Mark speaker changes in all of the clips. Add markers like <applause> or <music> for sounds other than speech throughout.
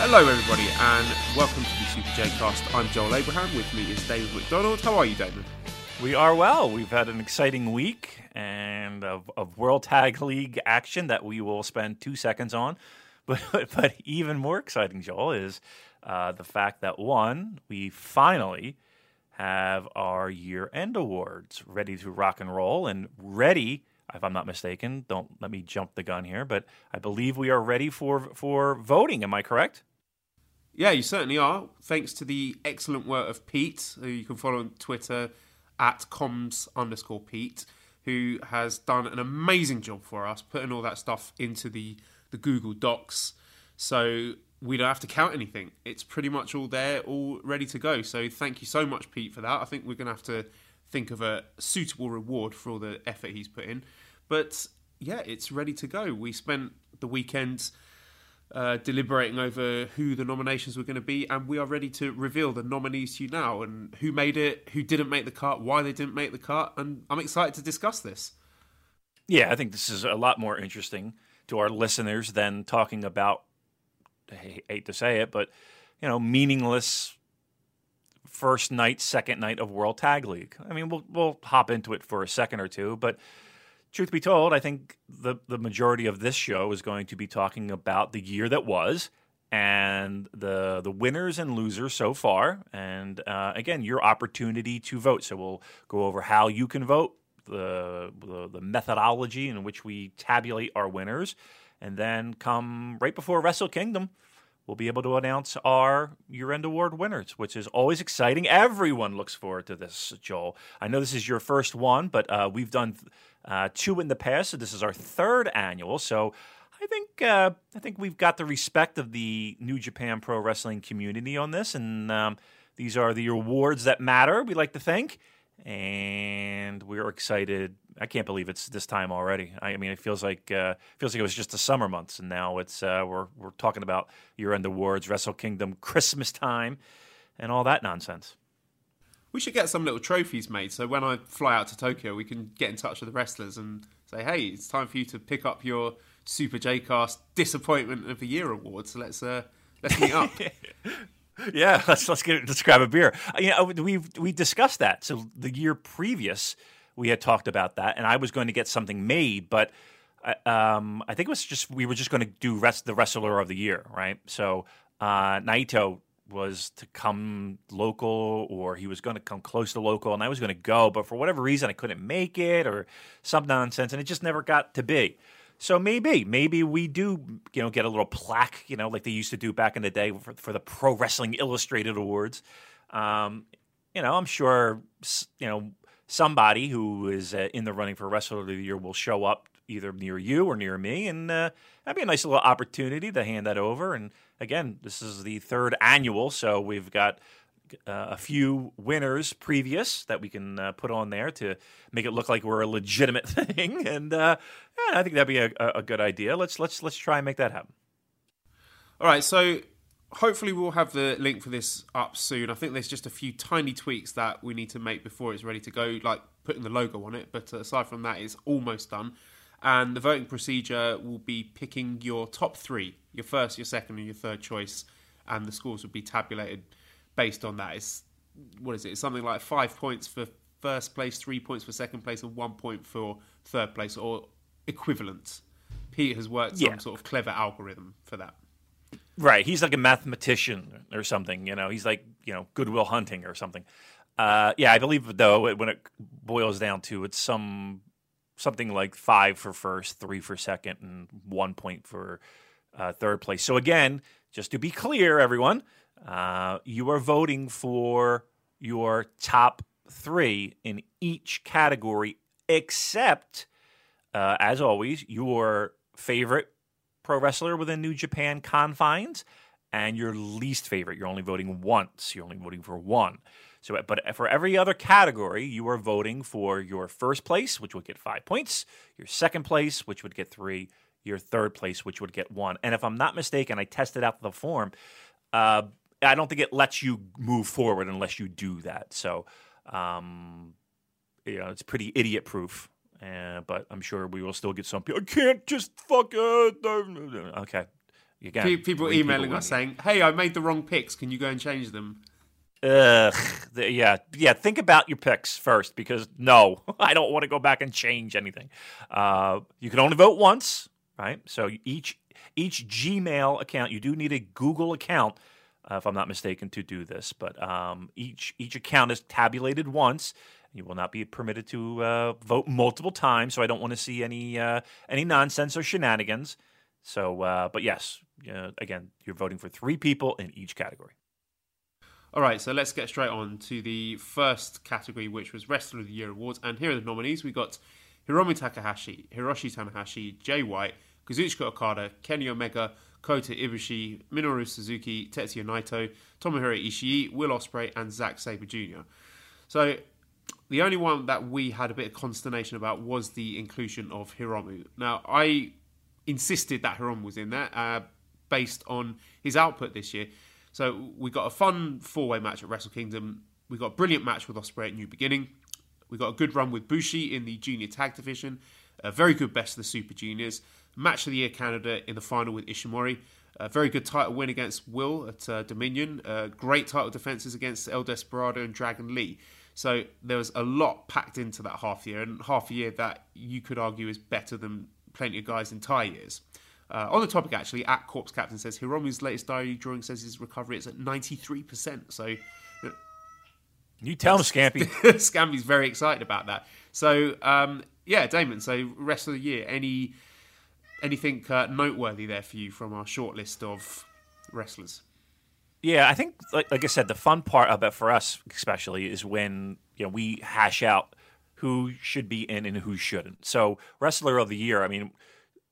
Speaker 1: Hello, everybody, and welcome to the Super J Cast. I'm Joel Abraham. With me is Damon McDonald. How are you, Damon?
Speaker 2: We are well. We've had an exciting week and of, of World Tag League action that we will spend two seconds on. <laughs> But but even more exciting, Joel, is uh, the fact that one, we finally have our year end awards ready to rock and roll and ready. If I'm not mistaken, don't let me jump the gun here, but I believe we are ready for for voting. Am I correct?
Speaker 1: Yeah, you certainly are. Thanks to the excellent work of Pete, who you can follow on Twitter at comms underscore Pete, who has done an amazing job for us, putting all that stuff into the, the Google Docs. So we don't have to count anything. It's pretty much all there, all ready to go. So thank you so much, Pete, for that. I think we're going to have to think of a suitable reward for all the effort he's put in. But yeah, it's ready to go. We spent the weekend uh, deliberating over who the nominations were going to be, and we are ready to reveal the nominees to you now and who made it, who didn't make the cut, why they didn't make the cut, and I'm excited to discuss this.
Speaker 2: Yeah, I think this is a lot more interesting to our listeners than talking about. I hate to say it, but you know, meaningless first night, second night of World Tag League. I mean, we'll we'll hop into it for a second or two, but truth be told, I think the the majority of this show is going to be talking about the year that was and the the winners and losers so far, and uh, again, your opportunity to vote. So we'll go over how you can vote, the, the the methodology in which we tabulate our winners, and then come right before Wrestle Kingdom we'll be able to announce our year end award winners, which is always exciting. Everyone looks forward to this, Joel. I know this is your first one, but uh, we've done uh, two in the past, so this is our third annual. So I think uh, I think we've got the respect of the New Japan Pro Wrestling community on this, and um, these are the awards that matter. We like to think, and we're excited. I can't believe it's this time already. I mean, it feels like uh, feels like it was just the summer months, and now it's uh, we're we're talking about year end awards, Wrestle Kingdom, Christmas time, and all that nonsense.
Speaker 1: We should get some little trophies made so when I fly out to Tokyo, we can get in touch with the wrestlers and say, "Hey, it's time for you to pick up your Super J Cast Disappointment of the Year award. So let's uh, let's meet up." <laughs>
Speaker 2: yeah, let's let's get it let's grab a beer. Uh, you know, we we discussed that. So the year previous, we had talked about that, and I was going to get something made, but uh, um, I think it was just we were just going to do rest the wrestler of the year, right? So uh, Naito was to come local, or he was going to come close to local, and I was going to go, but for whatever reason, I couldn't make it, or some nonsense, and it just never got to be. So maybe, maybe we do, you know, get a little plaque, you know, like they used to do back in the day for, for the Pro Wrestling Illustrated Awards. Um, you know, I'm sure, you know, somebody who is uh, in the running for Wrestler of the Year will show up either near you or near me, and uh, that'd be a nice little opportunity to hand that over. And again, this is the third annual, so we've got uh, a few winners previous that we can uh, put on there to make it look like we're a legitimate <laughs> thing, and uh, yeah, I think that'd be a, a, good idea. Let's let's let's try and make that happen.
Speaker 1: All right, so hopefully we'll have the link for this up soon. I think there's just a few tiny tweaks that we need to make before it's ready to go, like putting the logo on it. But aside from that, it's almost done. And the voting procedure will be picking your top three, your first, your second, and your third choice, and the scores will be tabulated based on that. It's what is it? It's something like five points for first place, three points for second place, and one point for third place, or equivalent. Pete has worked yeah. some sort of clever algorithm for that.
Speaker 2: Right. He's like a mathematician or something. You know, he's like you know Goodwill Hunting or something. Uh, yeah, I believe though when it boils down to it's some something like five for first, three for second, and one point for uh, third place. So again, just to be clear, everyone, uh, you are voting for your top three in each category, except, uh, as always, your favorite pro wrestler within New Japan confines and your least favorite. You're only voting once. You're only voting for one. So, but for every other category, you are voting for your first place, which would get five points, your second place, which would get three, your third place, which would get one. And if I'm not mistaken, I tested out the form. Uh, I don't think it lets you move forward unless you do that. So, um, you know, it's pretty idiot proof. Uh, but I'm sure we will still get some people. I can't just fuck it. Okay.
Speaker 1: Again, people emailing people us saying, "Hey, I made the wrong picks. Can you go and change them?"
Speaker 2: Ugh, yeah, yeah. Think about your picks first, because no, <laughs> I don't want to go back and change anything. Uh, you can only vote once, right? So each each Gmail account, you do need a Google account, uh, if I'm not mistaken, to do this. But um, each each account is tabulated once. You will not be permitted to uh, vote multiple times. So I don't want to see any uh, any nonsense or shenanigans. So, uh, but yes, again, you're voting for three people in each category.
Speaker 1: All right, so let's get straight on to the first category, which was Wrestler of the Year awards. And here are the nominees: we got Hiromu Takahashi, Hiroshi Tanahashi, Jay White, Kazuchika Okada, Kenny Omega, Kota Ibushi, Minoru Suzuki, Tetsuya Naito, Tomohiro Ishii, Will Ospreay, and Zack Sabre Jr. So the only one that we had a bit of consternation about was the inclusion of Hiromu. Now, I insisted that Hiromu was in there uh, based on his output this year. So we got a fun four-way match at Wrestle Kingdom. We got a brilliant match with Ospreay at New Beginning. We got a good run with Bushi in the junior tag division. A very good best of the Super Juniors. Match of the year Canada in the final with Ishimori. A very good title win against Will at uh, Dominion. Uh, great title defenses against El Desperado and Dragon Lee. So there was a lot packed into that half year, and half a year that you could argue is better than plenty of guys' in entire years. Uh, on the topic, actually, at Corpse Captain says Hiromu's latest diary drawing says his recovery is at 93%. So.
Speaker 2: You, tell him, Scampy. <laughs>
Speaker 1: Scampy's very excited about that. So, um, yeah, Damon. So, rest of the year, any anything uh, noteworthy there for you from our short list of wrestlers?
Speaker 2: Yeah, I think, like, like I said, the fun part of it for us, especially, is when you know we hash out who should be in and who shouldn't. So, wrestler of the year. I mean,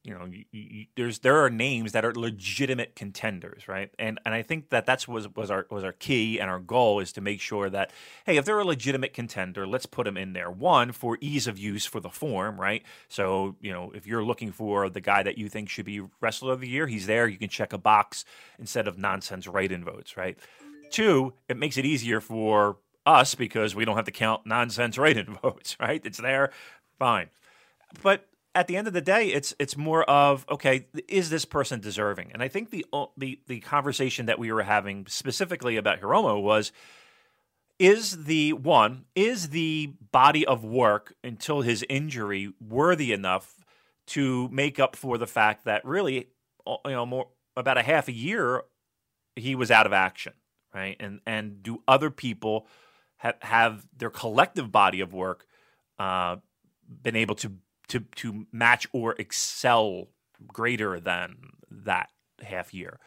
Speaker 2: you know, you, you, there's there are names that are legitimate contenders, right? And and I think that that's was was our was our key and our goal is to make sure that hey, if they're a legitimate contender, let's put them in there. One for ease of use for the form, right? So you know, if you're looking for the guy that you think should be wrestler of the year, he's there. You can check a box instead of nonsense write-in votes, right? Two, it makes it easier for us because we don't have to count nonsense write-in <laughs> votes, right? It's there, fine. But at the end of the day, it's it's more of okay, is this person deserving? And I think the the the conversation that we were having specifically about Hiromu was is the one is the body of work until his injury worthy enough to make up for the fact that really you know more about a half a year he was out of action right and and do other people have have their collective body of work uh, been able to to to match or excel greater than that half year.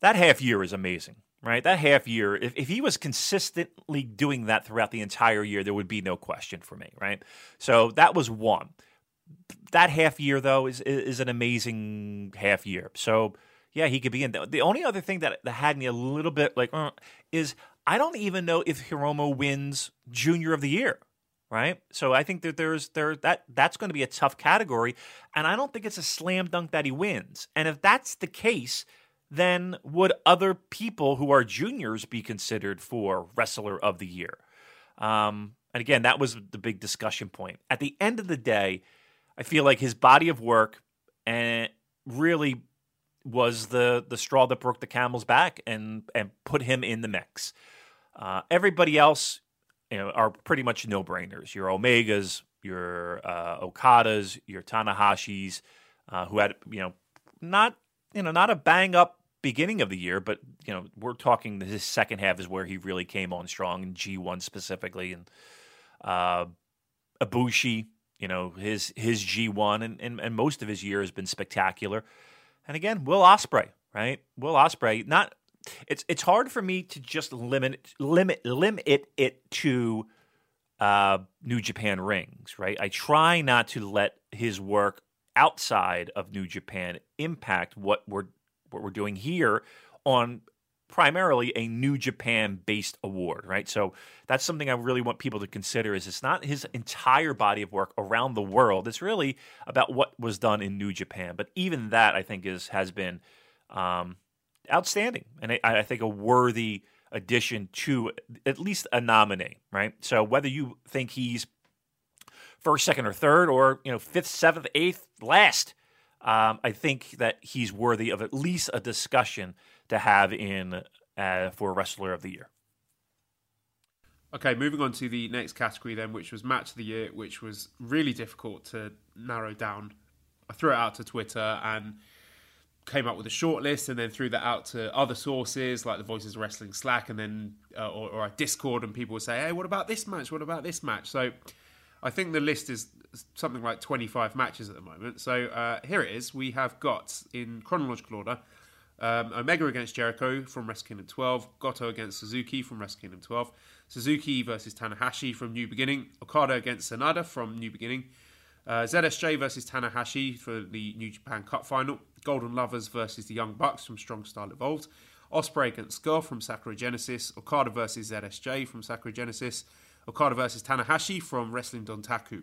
Speaker 2: That half year is amazing, right? That half year, if, if he was consistently doing that throughout the entire year, there would be no question for me, right? So that was one. That half year, though, is is an amazing half year. So yeah, he could be in. The only other thing that, that had me a little bit like uh, is I don't even know if Hiromu wins Junior of the Year right? So I think that there's there that that's going to be a tough category, and I don't think it's a slam dunk that he wins. And if that's the case, then would other people who are juniors be considered for wrestler of the year? Um, and again, that was the big discussion point. At the end of the day, I feel like his body of work and really was the the straw that broke the camel's back and and put him in the mix. Uh, everybody else, you know, are pretty much no brainers. Your Omegas, your uh, Okadas, your Tanahashis, uh, who had you know not you know not a bang up beginning of the year, but you know we're talking his second half is where he really came on strong in G1 specifically, and uh, you know his his G1 and, and and most of his year has been spectacular. And again, Will Ospreay, right? Will Ospreay, not it's it's hard for me to just limit limit limit it, to uh, New Japan rings, right? I try not to let his work outside of New Japan impact what we're what we're doing here on primarily a New Japan based award, right? So that's something I really want people to consider is it's not his entire body of work around the world. It's really about what was done in New Japan. But even that I think is has been um, outstanding and I, I think a worthy addition to at least a nominee, right? So whether you think he's first, second, or third, or you know fifth, seventh, eighth, last, um, I think that he's worthy of at least a discussion to have in uh, for Wrestler of the Year.
Speaker 1: Okay, moving on to the next category then, which was Match of the Year, which was really difficult to narrow down. I threw it out to Twitter and came up with a short list and then threw that out to other sources like the Voices Wrestling Slack and then uh, or, or Discord and people would say, "Hey, what about this match? What about this match?" So I think the list is something like 25 matches at the moment. So uh, here it is. We have got in chronological order um, Omega against Jericho from Wrestle Kingdom 12, Goto against Suzuki from Wrestle Kingdom 12, Suzuki versus Tanahashi from New Beginning, Okada against Sanada from New Beginning, uh, ZSJ versus Tanahashi for the New Japan Cup final. Golden Lovers versus the Young Bucks from Strong Style Evolved. Ospreay against Scurll from Sakura Genesis. Okada versus ZSJ from Sakura Genesis. Okada versus Tanahashi from Wrestling Dontaku.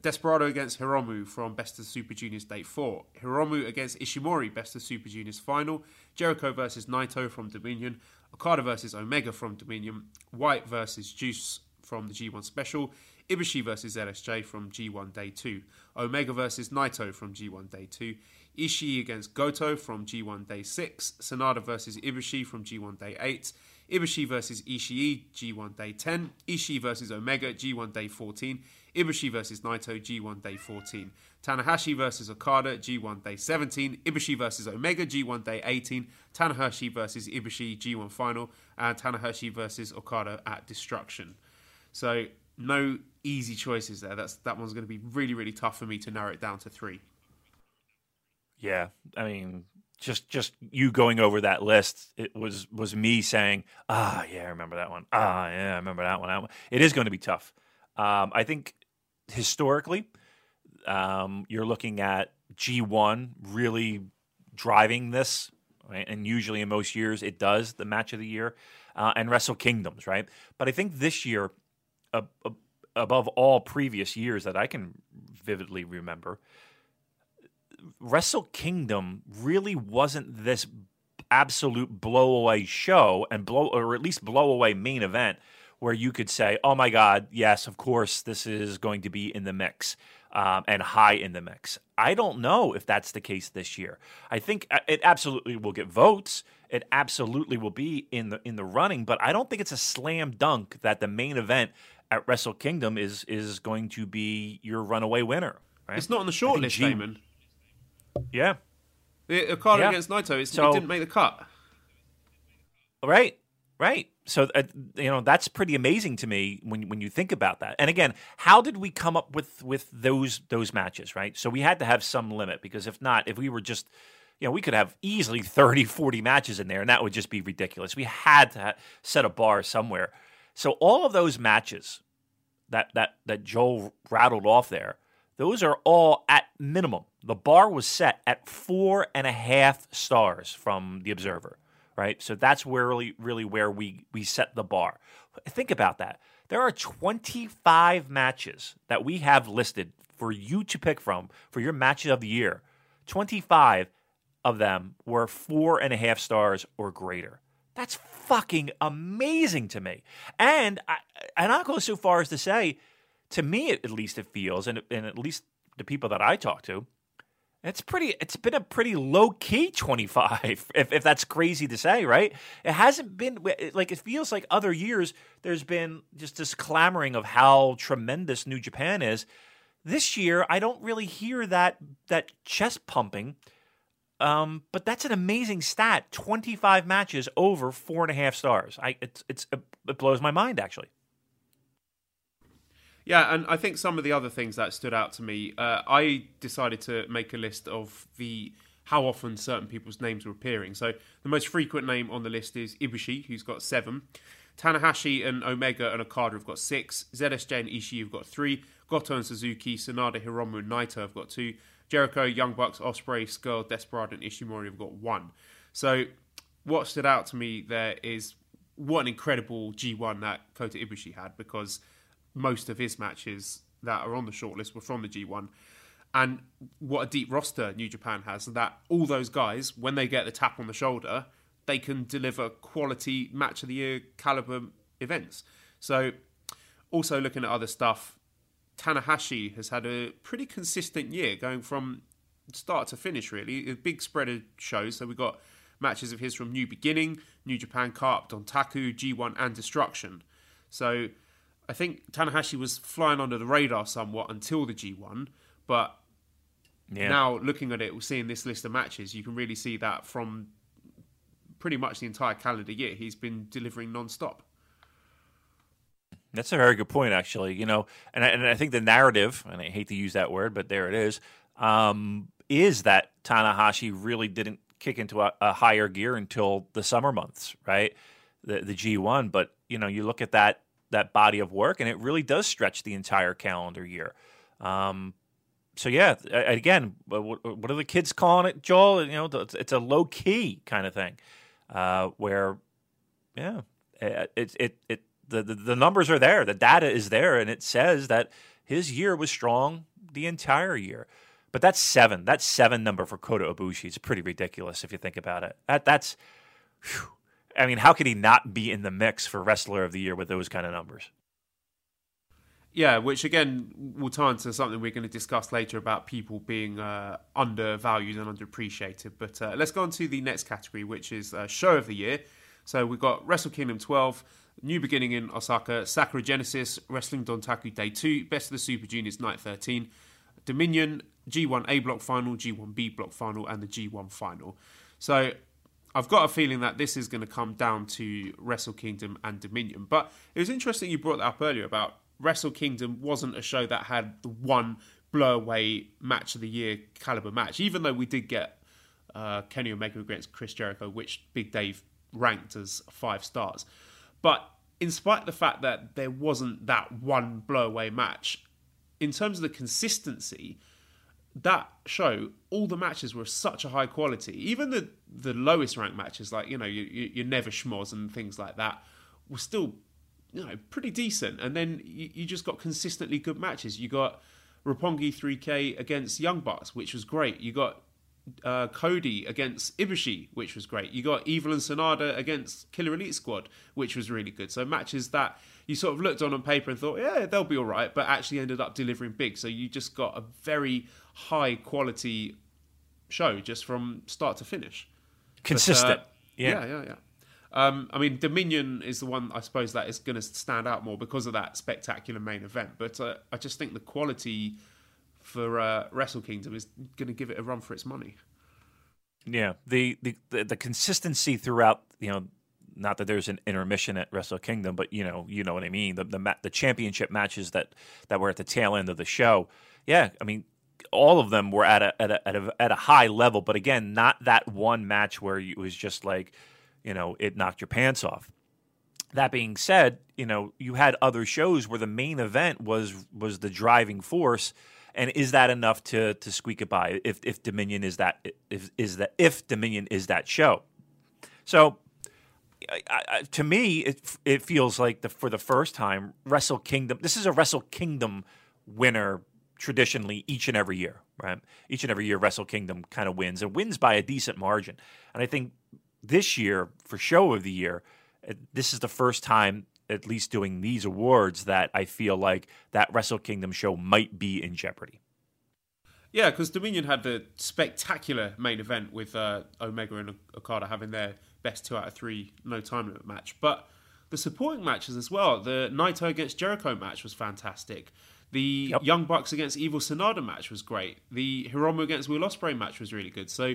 Speaker 1: Desperado against Hiromu from Best of Super Juniors Day 4. Hiromu against Ishimori, Best of Super Juniors Final. Jericho versus Naito from Dominion. Okada versus Omega from Dominion. White versus Juice from the G1 Special. Ibushi versus ZSJ from G1 Day 2. Omega versus Naito from G1 Day 2. Ishii against Goto from G1 Day 6. Sanada versus Ibushi from G1 Day 8. Ibushi versus Ishii G1 Day 10. Ishii versus Omega G1 Day 14. Ibushi versus Naito G1 Day 14. Tanahashi versus Okada G1 Day 17. Ibushi versus Omega G1 Day 18. Tanahashi versus Ibushi G1 Final. And Tanahashi versus Okada at Destruction. So no easy choices there. That's that one's going to be really really tough for me to narrow it down to three.
Speaker 2: Yeah, I mean, just just you going over that list, it was was me saying, ah, yeah, I remember that one. Ah, yeah, I remember that one. It is going to be tough. Um, I think historically, um, you're looking at G1 really driving this, right? and usually in most years it does the match of the year, uh, and Wrestle Kingdoms, right? But I think this year above all previous years that I can vividly remember, Wrestle Kingdom really wasn't this absolute blowaway show and blow or at least blowaway main event where you could say, "Oh my God, yes, of course, this is going to be in the mix um, and high in the mix." I don't know if that's the case this year. I think uh, it absolutely will get votes. It absolutely will be in the in the running, but I don't think it's a slam dunk that the main event at Wrestle Kingdom is is going to be your runaway winner. Right?
Speaker 1: It's not on the short list, G- Damon.
Speaker 2: Yeah.
Speaker 1: The Okada yeah. against Naito, so, it didn't make the cut.
Speaker 2: Right, right. So uh, you know that's pretty amazing to me when when you think about that. And again, how did we come up with with those those matches? Right. So we had to have some limit because if not, if we were just you know, we could have easily <laughs> 30, 40 matches in there, and that would just be ridiculous. We had to set a bar somewhere. So all of those matches that that that Joel rattled off there, those are all at minimum. The bar was set at four and a half stars from the Observer, right? So that's where really really where we we set the bar. Think about that. There are 25 matches that we have listed for you to pick from for your matches of the year. 25 of them were four and a half stars or greater. That's fucking amazing to me. And I, and I'll go so far as to say, to me at least, it feels, and, and at least the people that I talk to, it's pretty. It's been a pretty low key twenty five, <laughs> if if that's crazy to say, right? It hasn't been like it feels like other years. There's been just this clamoring of how tremendous New Japan is. This year, I don't really hear that that chest pumping Um, but that's an amazing stat. Twenty-five matches over four and a half stars. I it's it's it blows my mind actually.
Speaker 1: Yeah, and I think some of the other things that stood out to me, uh, I decided to make a list of the how often certain people's names were appearing. So the most frequent name on the list is Ibushi, who's got seven. Tanahashi and Omega and Okada have got six. ZSJ and Ishii have got three. Goto and Suzuki, Sanada, Hiromu, and Naito have got two. Jericho, Young Bucks, Ospreay, Scurll, Desperado, and Ishimori have got one. So what stood out to me there is what an incredible G1 that Kota Ibushi had because most of his matches that are on the shortlist were from the G1. And what a deep roster New Japan has, that all those guys, when they get the tap on the shoulder, they can deliver quality match of the year caliber events. So, also looking at other stuff, Tanahashi has had a pretty consistent year going from start to finish, really. A big spread of shows. So, we've got matches of his from New Beginning, New Japan Cup, Dontaku, G1, and Destruction. So, I think Tanahashi was flying under the radar somewhat until the G1, but yeah. now looking at it, we're seeing this list of matches, you can really see that from pretty much the entire calendar year, he's been delivering non-stop.
Speaker 2: That's a very good point, actually. You know, and I, and I think the narrative, and I hate to use that word, but there it is, um, is that Tanahashi really didn't kick into a, a, higher gear until the summer months, right? The the G1. But you know, you look at that that body of work, and it really does stretch the entire calendar year. Um, so yeah, again, what are the kids calling it, Joel? You know, it's a low key kind of thing uh, where, yeah, it, it, it, the, the, numbers are there, the data is there, and it says that his year was strong the entire year. But that's seven. That seven number for Kota Ibushi is pretty ridiculous if you think about it. That that's, whew. I mean, how could he not be in the mix for Wrestler of the Year with those kind of numbers?
Speaker 1: Yeah, which again will tie into something we're going to discuss later about people being uh, undervalued and underappreciated. But uh, let's go on to the next category, which is uh, Show of the Year. So we've got Wrestle Kingdom 12, New Beginning in Osaka, Sakura Genesis, Wrestling Dontaku Day 2, Best of the Super Juniors Night 13, Dominion, G1 A Block Final, G1 B Block Final, and the G1 Final. So I've got a feeling that this is going to come down to Wrestle Kingdom and Dominion. But it was interesting you brought that up earlier about Wrestle Kingdom wasn't a show that had the one blow away match of the year caliber match, even though we did get uh, Kenny Omega against Chris Jericho, which Big Dave ranked as five stars. But in spite of the fact that there wasn't that one blow away match, in terms of the consistency, that show, all the matches were such a high quality. Even the the lowest ranked matches, like you know, you, you, Never Schmoz and things like that, were still you know, pretty decent. And then you, you just got consistently good matches. You got Roppongi 3K against Young Bucks, which was great. You got uh, Cody against Ibushi, which was great. You got Evil and Sanada against Killer Elite Squad, which was really good. So matches that you sort of looked on on paper and thought, yeah, they'll be all right, but actually ended up delivering big. So you just got a very high quality show just from start to finish.
Speaker 2: Consistent. But, uh,
Speaker 1: yeah. yeah, yeah, yeah. Um, I mean, Dominion is the one I suppose that is going to stand out more because of that spectacular main event. But uh, I just think the quality for uh, Wrestle Kingdom is going to give it a run for its money.
Speaker 2: Yeah, the, the the the consistency throughout, you know, not that there's an intermission at Wrestle Kingdom, but you know, you know what I mean. The the, the championship matches that that were at the tail end of the show. Yeah, I mean, all of them were at a at a at a, at a high level, but again, not that one match where it was just like you know, it knocked your pants off. That being said, you know, you had other shows where the main event was was the driving force, and is that enough to to squeak it by? If if Dominion is that if is that if Dominion is that show, so I, I, to me, it it feels like the for the first time, Wrestle Kingdom. This is a Wrestle Kingdom winner traditionally each and every year, right? Each and every year, Wrestle Kingdom kind of wins and wins by a decent margin. And I think this year for show of the year, this is the first time, at least doing these awards, that I feel like that Wrestle Kingdom show might be in jeopardy.
Speaker 1: Yeah, because Dominion had the spectacular main event with uh, Omega and Okada having their best two out of three no time limit match. But the supporting matches as well, the Naito against Jericho match was fantastic. The yep. Young Bucks against Evil Sanada match was great. The Hiromu against Will Ospreay match was really good. So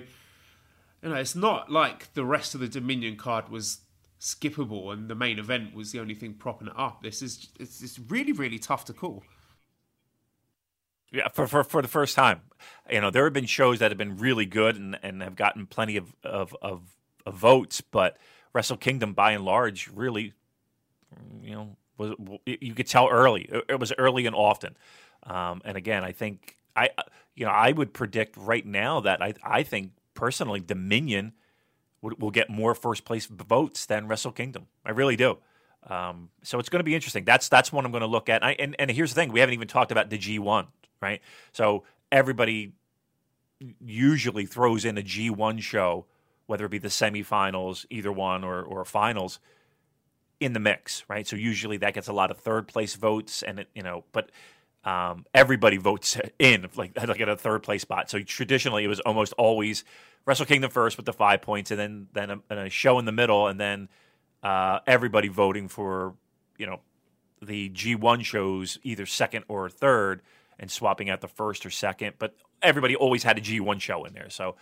Speaker 1: you know, it's not like the rest of the Dominion card was skippable and the main event was the only thing propping it up. This is it's, it's really really tough to call.
Speaker 2: Yeah, for, for for the first time, you know, there have been shows that have been really good and, and have gotten plenty of, of, of, of votes, but Wrestle Kingdom, by and large, really, you know, was you could tell early. It was early and often, um, and again, I think I, you know, I would predict right now that I I think personally Dominion will get more first place votes than Wrestle Kingdom. I really do. Um, so it's going to be interesting. That's that's one I'm going to look at. And, I, and, and here's the thing: we haven't even talked about the G1, right? So everybody usually throws in a G1 show, whether it be the semifinals, either one, or or finals, in the mix, right? So usually that gets a lot of third place votes, and it, you know, but um, everybody votes in like like at a third place spot. So traditionally, it was almost always Wrestle Kingdom first with the five points, and then then a, and a show in the middle, and then uh, everybody voting for you know the G1 shows either second or third, and swapping out the first or second. But everybody always had a G1 show in there, so.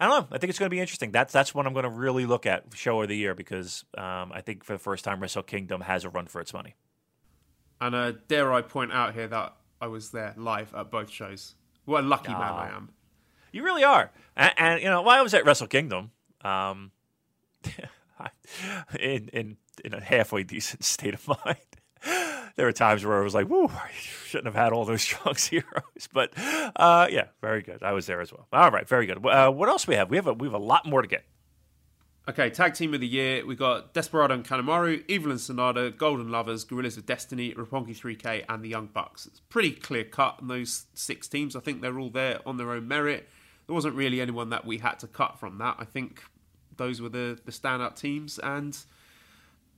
Speaker 2: I don't know. I think it's going to be interesting. That's that's what I'm going to really look at show of the year because um, I think for the first time Wrestle Kingdom has a run for its money.
Speaker 1: And uh, dare I point out here that I was there live at both shows. What a lucky man I am.
Speaker 2: You really are. And, and, you know, while I was at Wrestle Kingdom, um, <laughs> in in in a halfway decent <laughs> state of mind. There were times where I was like, "Woo, I shouldn't have had all those <laughs> strong zeros." But uh, yeah, very good. I was there as well. All right, very good. Uh, what else we have? We have a, we have a lot more to get.
Speaker 1: Okay, tag team of the year. We've got Desperado and Kanemaru, Evil and Sanada, Golden Lovers, Guerrillas of Destiny, Roppongi 3K, and the Young Bucks. It's pretty clear cut in those six teams. I think they're all there on their own merit there wasn't really anyone that we had to cut from that. I think those were the, the standout teams, and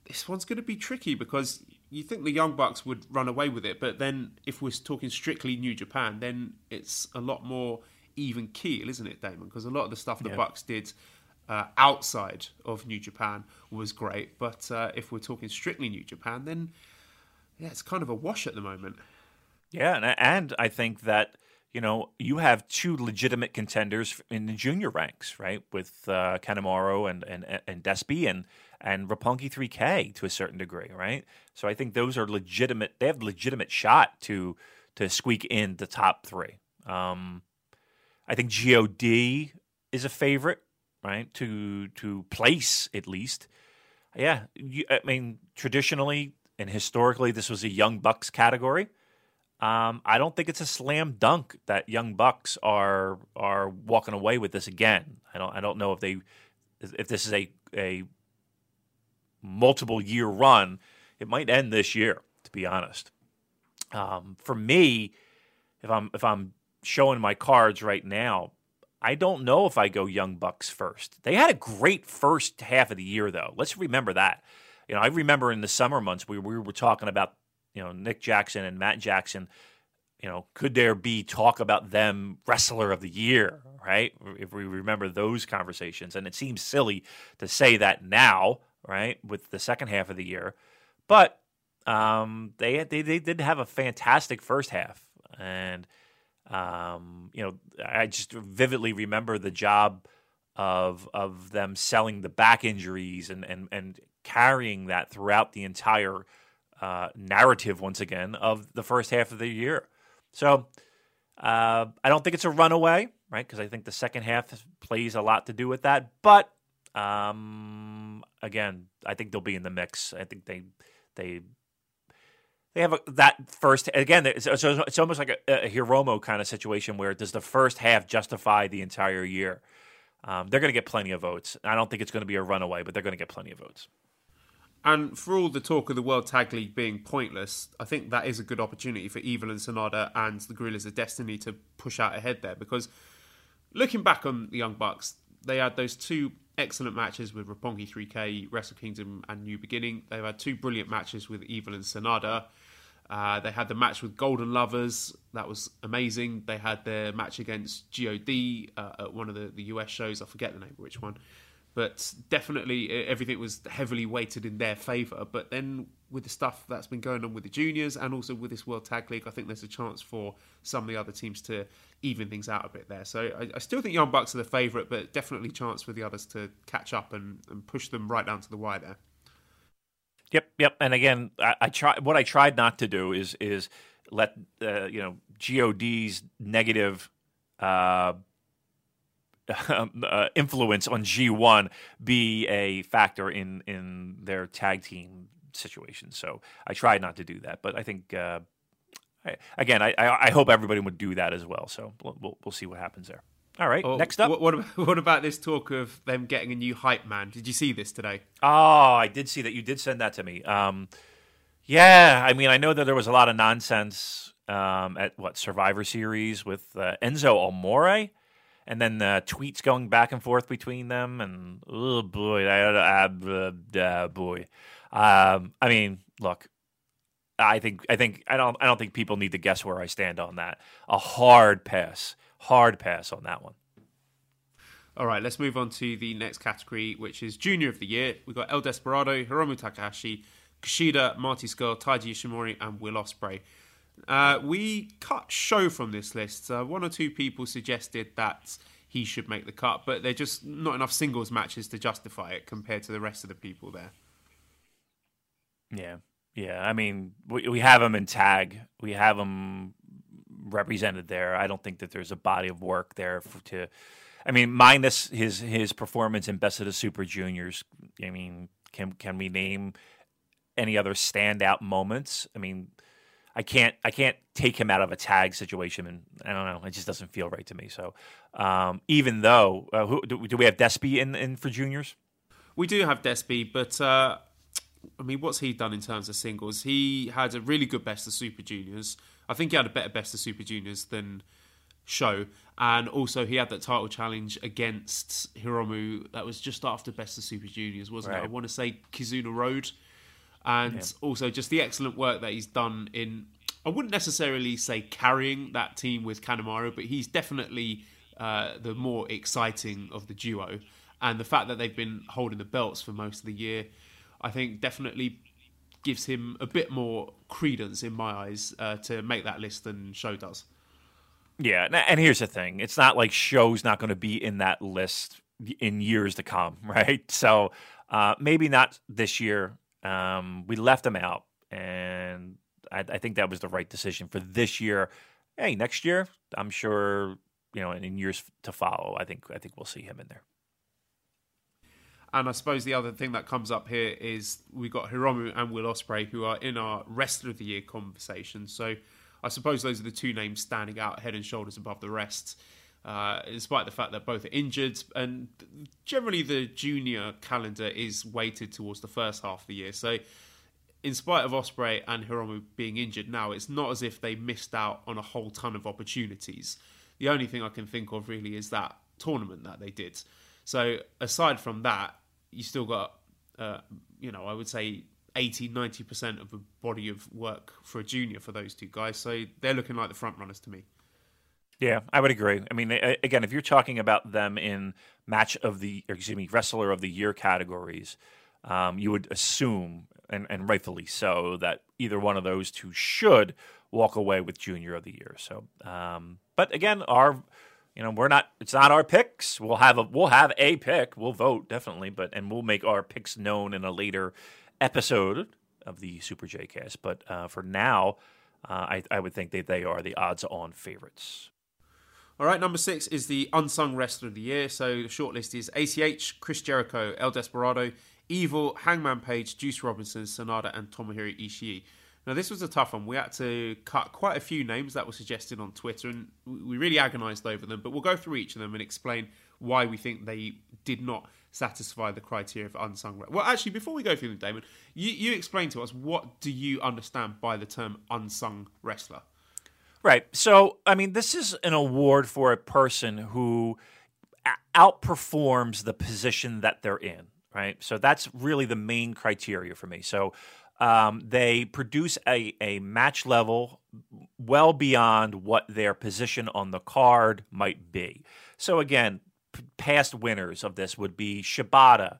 Speaker 1: this one's going to be tricky because you think the Young Bucks would run away with it, but then if we're talking strictly New Japan, then it's a lot more even keel, isn't it, Damon? Because a lot of the stuff the yeah. Bucks did uh, outside of New Japan was great, but uh, if we're talking strictly New Japan, then yeah, it's kind of a wash at the moment.
Speaker 2: Yeah, and, and I think that you know, you have two legitimate contenders in the junior ranks, right? With uh, Kanemaru and and and Despy and and Roppongi 3K to a certain degree, right? So I think those are legitimate. They have legitimate shot to to squeak in the top three. Um, I think God is a favorite, right? To to place at least. Yeah, you, I mean traditionally and historically, this was a young bucks category. Um, I don't think it's a slam dunk that Young Bucks are are walking away with this again. I don't I don't know if they if this is a a multiple year run. It might end this year, to be honest. Um, for me, if I'm if I'm showing my cards right now, I don't know if I go Young Bucks first. They had a great first half of the year, though. Let's remember that. You know, I remember in the summer months we, we were talking about you know Nick Jackson and Matt Jackson, you know, could there be talk about them wrestler of the year, right? If we remember those conversations, and it seems silly to say that now, right, with the second half of the year, but um, they they they did have a fantastic first half, and um, you know, I just vividly remember the job of of them selling the back injuries and and and carrying that throughout the entire uh, narrative once again of the first half of the year. So uh, I don't think it's a runaway, right? Because I think the second half plays a lot to do with that. But um, again, I think they'll be in the mix. I think they they they have a, that first again. It's, it's, almost like a, a, Hiromu kind of situation where does the first half justify the entire year? Um, they're going to get plenty of votes. I don't think it's going to be a runaway, but they're going to get plenty of votes.
Speaker 1: And for all the talk of the World Tag League being pointless, I think that is a good opportunity for Evil and Sanada and the Guerrillas of Destiny to push out ahead there. Because looking back on the Young Bucks, they had those two excellent matches with Roppongi 3K, Wrestle Kingdom, and New Beginning. They've had two brilliant matches with Evil and Sanada. Uh, they had the match with Golden Lovers. That was amazing. They had their match against GOD uh, at one of the, the US shows. I forget the name of which one. but definitely everything was heavily weighted in their favour. But then with the stuff that's been going on with the juniors and also with this World Tag League, I think there's a chance for some of the other teams to even things out a bit there. So I, I still think Young Bucks are the favourite, but definitely chance for the others to catch up and, and push them right down to the wire there.
Speaker 2: Yep, yep. And again, I, I try. What I tried not to do is is let uh, you know God's negative uh, <laughs> uh, influence on G1 be a factor in in their tag team situation. So I tried not to do that, but I think uh, I, again, I, I hope everybody would do that as well. So we'll we'll see what happens there. All right, oh, next up.
Speaker 1: What, what, <laughs> about, what about this talk of them getting a new hype man? Did you see this today?
Speaker 2: Oh, I did see that. You did send that to me. Um, yeah, I mean, I know that there was a lot of nonsense um, at what Survivor Series with uh, Enzo Amore, and then the tweets going back and forth between them, and oh boy, uh, uh, boy. Um, I mean, look, I think I think I don't I don't think people need to guess where I stand on that. A hard pass, hard pass on that one.
Speaker 1: All right, let's move on to the next category, which is Junior of the Year. We've got El Desperado, Hiromu Takahashi, Kushida, Marty Scurll, Taiji Ishimori, and Will Ospreay. Uh, we cut Sho from this list. Uh, one or two people suggested that he should make the cut, but they're just not enough singles matches to justify it compared to the rest of the people there.
Speaker 2: Yeah, yeah. I mean, we, we have him in tag. We have him represented there. I don't think that there's a body of work there for, to. I mean, minus his his performance in Best of the Super Juniors. I mean, can can we name any other standout moments? I mean, I can't I can't take him out of a tag situation, and I don't know. It just doesn't feel right to me. So, um, even though uh, who, do, do, we have Despy in, in for juniors?
Speaker 1: We do have Despy, but uh, I mean, what's he done in terms of singles? He had a really good best of Super Juniors. I think he had a better best of Super Juniors than Sho. and also he had that title challenge against Hiromu. That was just after Best of Super Juniors, wasn't right. it? I want to say Kizuna Road, and yeah. also just the excellent work that he's done in. I wouldn't necessarily say carrying that team with Kanemaru, but he's definitely uh, the more exciting of the duo. And the fact that they've been holding the belts for most of the year, I think definitely gives him a bit more credence in my eyes uh, to make that list than Sho does.
Speaker 2: Yeah, and here's the thing: it's not like Sho's not going to be in that list in years to come, <laughs> right? So uh, maybe not this year. Um, we left him out, and I, I, think that was the right decision for this year. Hey, next year, I'm sure you know, in years to follow, I think I think we'll see him in there.
Speaker 1: And I suppose the other thing that comes up here is we've got Hiromu and Will Ospreay who are in our rest of the year conversation. So I suppose those are the two names standing out head and shoulders above the rest, uh, despite the fact that both are injured. And generally, the junior calendar is weighted towards the first half of the year. So, in spite of Ospreay and Hiromu being injured now, it's not as if they missed out on a whole ton of opportunities. The only thing I can think of really is that tournament that they did. So, aside from that, you still got, uh, you know, I would say 80 90% of the body of work for a junior for those two guys. So they're looking like the front runners to me.
Speaker 2: Yeah, I would agree. I mean, again, if you're talking about them in match of the, or excuse me, wrestler of the year categories, um, you would assume, and, and, rightfully so, that either one of those two should walk away with junior of the year. So, um, but again, our, you know, we're not. It's not our picks. We'll have a we'll have a pick. We'll vote definitely, but and we'll make our picks known in a later episode of the Super J Cast. But uh, for now, uh, I, I, would think that they are the odds on favorites.
Speaker 1: All right, number six is the unsung wrestler of the year. So the shortlist is ACH, Chris Jericho, El Desperado, Evil, Hangman Page, Juice Robinson, Sanada, and Tomohiro Ishii. Now, this was a tough one. We had to cut quite a few names that were suggested on Twitter, and we really agonised over them. But we'll go through each of them and explain why we think they did not satisfy the criteria of unsung. Well, actually, before we go through them, Damon, you, you explain to us what do you understand by the term unsung wrestler?
Speaker 2: Right. So, I mean, this is an award for a person who outperforms the position that they're in. Right. So that's really the main criteria for me. So. Um, they produce a, a match level well beyond what their position on the card might be. So, again, p- past winners of this would be Shibata,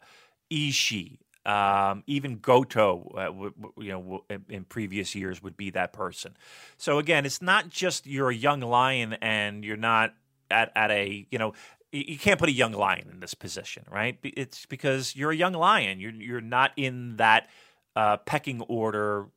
Speaker 2: Ishii, um, even Goto, uh, w- w- you know, w- in, previous years would be that person. So again, it's not just you're a young lion and you're not at, at a you know you can't put a young lion in this position, right? It's because you're a young lion. You're you're not in that uh, pecking order.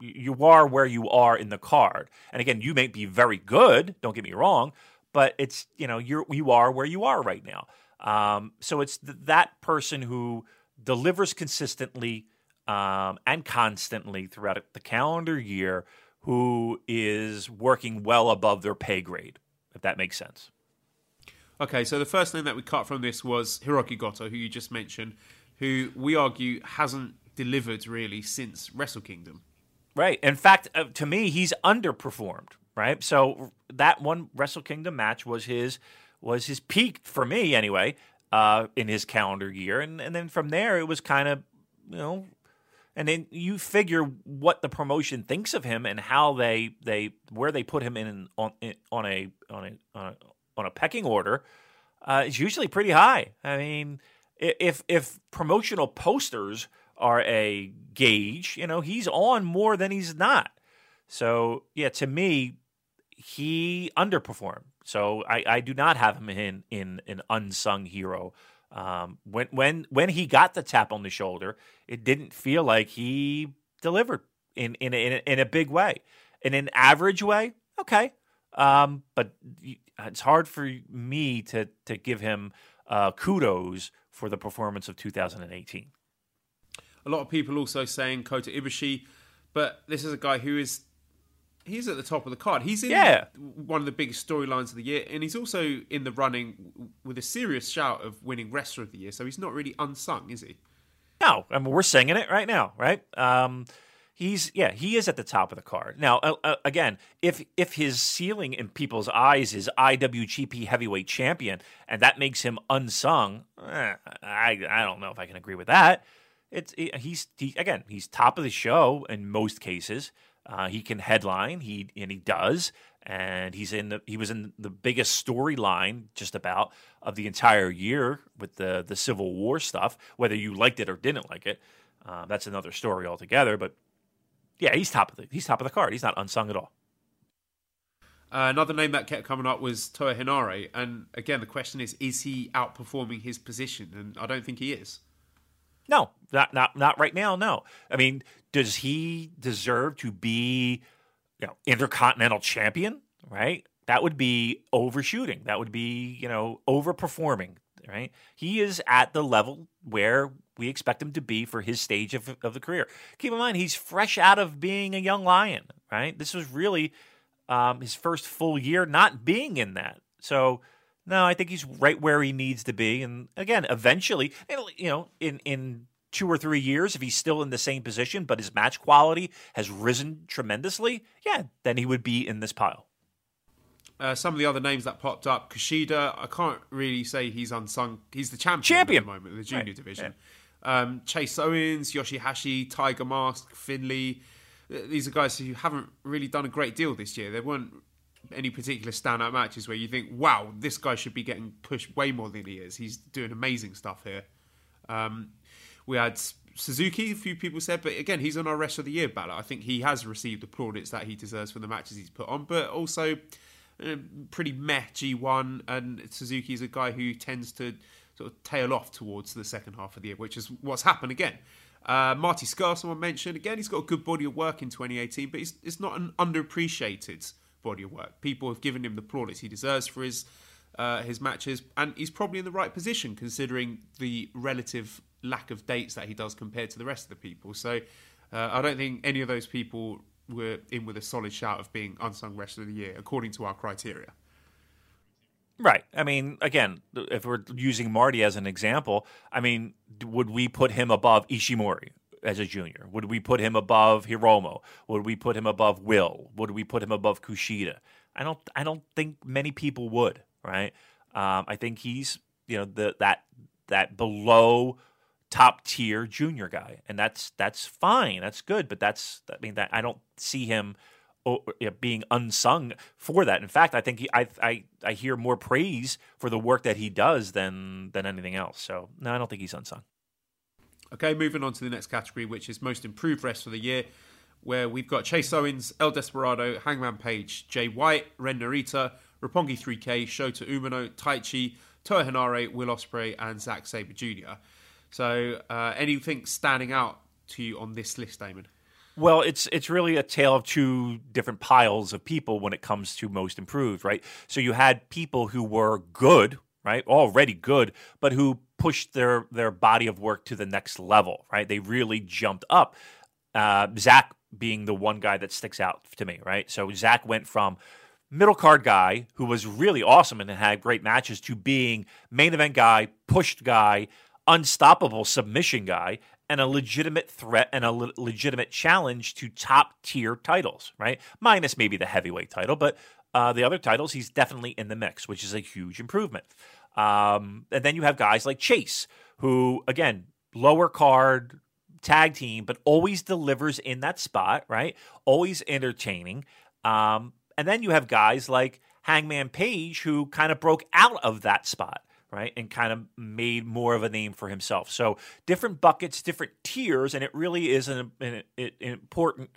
Speaker 2: You are where you are in the card, and again, you may be very good. Don't get me wrong, but it's you know you're you are where you are right now. Um, so it's th- that person who delivers consistently um, and constantly throughout the calendar year, who is working well above their pay grade, if that makes sense.
Speaker 1: Okay, so the first name that we cut from this was Hiroki Goto, who you just mentioned, who we argue hasn't delivered really since Wrestle Kingdom.
Speaker 2: Right. In fact, uh, to me, he's underperformed. Right. So that one Wrestle Kingdom match was his was his peak for me anyway uh, in his calendar year, and and then from there it was kind of you know, and then you figure what the promotion thinks of him and how they they where they put him in on in, on a on a on a, on a pecking order uh, is usually pretty high. I mean, if if promotional posters are a gauge, you know, he's on more than he's not. So yeah, to me, he underperformed. So I, I do not have him in in an unsung hero. Um, when when when he got the tap on the shoulder, it didn't feel like he delivered in in in a, in a big way. In an average way, okay, um, but it's hard for me to to give him uh, kudos for the performance of 2018.
Speaker 1: A lot of people also saying Kota Ibushi, but this is a guy who is he's at the top of the card. He's in
Speaker 2: Yeah.
Speaker 1: one of the biggest storylines of the year, and he's also in the running with a serious shout of winning Wrestler of the Year. So he's not really unsung, is he?
Speaker 2: No, I mean we're singing it right now, right? Um, he's yeah, he is at the top of the card now. Uh, uh, again, if if his ceiling in people's eyes is IWGP Heavyweight Champion, and that makes him unsung, eh, I I don't know if I can agree with that. It's he- he's he, again he's top of the show in most cases. Uh, he can headline, he and he does, and he's in the he was in the biggest storyline just about of the entire year with the the Civil War stuff. Whether you liked it or didn't like it, uh, that's another story altogether. But yeah, he's top of the he's top of the card. He's not unsung at all.
Speaker 1: Uh, another name that kept coming up was Toa Henare, and again the question is: Is he outperforming his position? And I don't think he is.
Speaker 2: No, not not not right now. No, I mean, does he deserve to be, you know, intercontinental champion? Right, that would be overshooting. That would be you know overperforming. Right, he is at the level where we expect him to be for his stage of of the career. Keep in mind, he's fresh out of being a young lion. Right, this was really um, his first full year not being in that. So no, I think he's right where he needs to be. And again, eventually, you know, in in two or three years, if he's still in the same position, but his match quality has risen tremendously, yeah, then he would be in this pile.
Speaker 1: Uh, some of the other names that popped up, Kushida, I can't really say he's unsung. He's the champion,
Speaker 2: Champion.
Speaker 1: at the moment, in the junior
Speaker 2: Right,
Speaker 1: division. Um, Chase Owens, Yoshihashi, Tiger Mask, Finley. These are guys who haven't really done a great deal this year. They weren't any particular standout matches where you think, wow, this guy should be getting pushed way more than he is. He's doing amazing stuff here. Um, we had Suzuki, a few people said, but again, he's on our rest of the year ballot. I think he has received the plaudits that he deserves for the matches he's put on, but also uh, pretty meh G1. And Suzuki is a guy who tends to sort of tail off towards the second half of the year, which is what's happened again. Uh, Marty Scurll, someone mentioned again, he's got a good body of work in 2018, but it's, it's not an underappreciated body of work. People have given him the plaudits he deserves for his uh, his matches, and he's probably in the right position considering the relative lack of dates that he does compared to the rest of the people. So uh, I don't think any of those people were in with a solid shout of being unsung wrestler of the year according to our criteria.
Speaker 2: Right. I mean, again, if we're using Marty as an example, I mean, would we put him above Ishimori as a junior? Would we put him above Hiromu? Would we put him above Will? Would we put him above Kushida? I don't. I don't think many people would. Right. Um, I think he's you know the that that below top tier junior guy, and that's that's fine. That's good. But that's I mean that I don't see him being unsung for that. In fact, I think he, I, I I hear more praise for the work that he does than than anything else. So no, I don't think he's unsung.
Speaker 1: Okay, moving on to the next category, which is most improved rest for the year, where we've got Chase Owens, El Desperado, Hangman Page, Jay White, Ren Narita, Roppongi 3K, Shota Umino, Taichi, Toa Henare, Will Ospreay, and Zack Sabre Jr. So, uh, anything standing out to you on this list, Damon?
Speaker 2: Well, it's it's really a tale of two different piles of people when it comes to most improved, right? So you had people who were good, right, already good, but who pushed their their body of work to the next level, right? They really jumped up. Uh, Zack being the one guy that sticks out to me, right? So Zach went from middle card guy who was really awesome and had great matches to being main event guy, pushed guy, unstoppable submission guy, and a legitimate threat and a le- legitimate challenge to top tier titles, right? Minus maybe the heavyweight title, but uh, the other titles, he's definitely in the mix, which is a huge improvement. Um, and then you have guys like Chase, who, again, lower card, tag team, but always delivers in that spot, right? Always entertaining. Um, and then you have guys like Hangman Page, who kind of broke out of that spot right? And kind of made more of a name for himself. So different buckets, different tiers, and it really is an, an, an important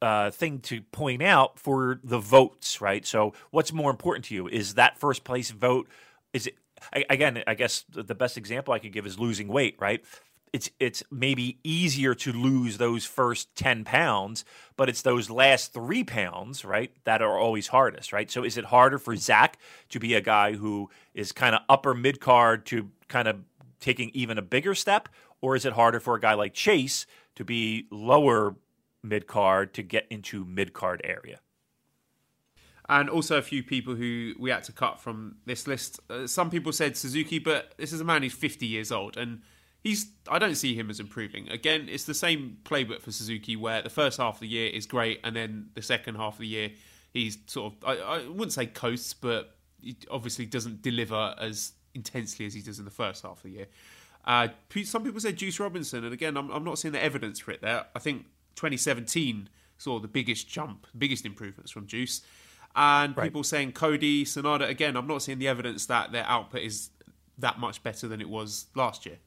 Speaker 2: uh, thing to point out for the votes, right? So what's more important to you? Is that first place vote? Is it again? I guess the best example I could give is losing weight, right? it's it's maybe easier to lose those first 10 pounds but it's those last three pounds right that are always hardest right so is it harder for Zach to be a guy who is kind of upper mid card to kind of taking even a bigger step or is it harder for a guy like chase to be lower mid card to get into mid card area
Speaker 1: and also a few people who we had to cut from this list. Uh, some people said Suzuki, but this is a man who's 50 years old, and he's I don't see him as improving. Again, it's the same playbook for Suzuki where the first half of the year is great and then the second half of the year he's sort of I, I wouldn't say coasts, but he obviously doesn't deliver as intensely as he does in the first half of the year. Uh, some people say Juice Robinson, and again, I'm, I'm not seeing the evidence for it there. I think 2017 saw the biggest jump, biggest improvements from Juice. And right. people saying Cody, Sanada, again, I'm not seeing the evidence that their output is that much better than it was last year.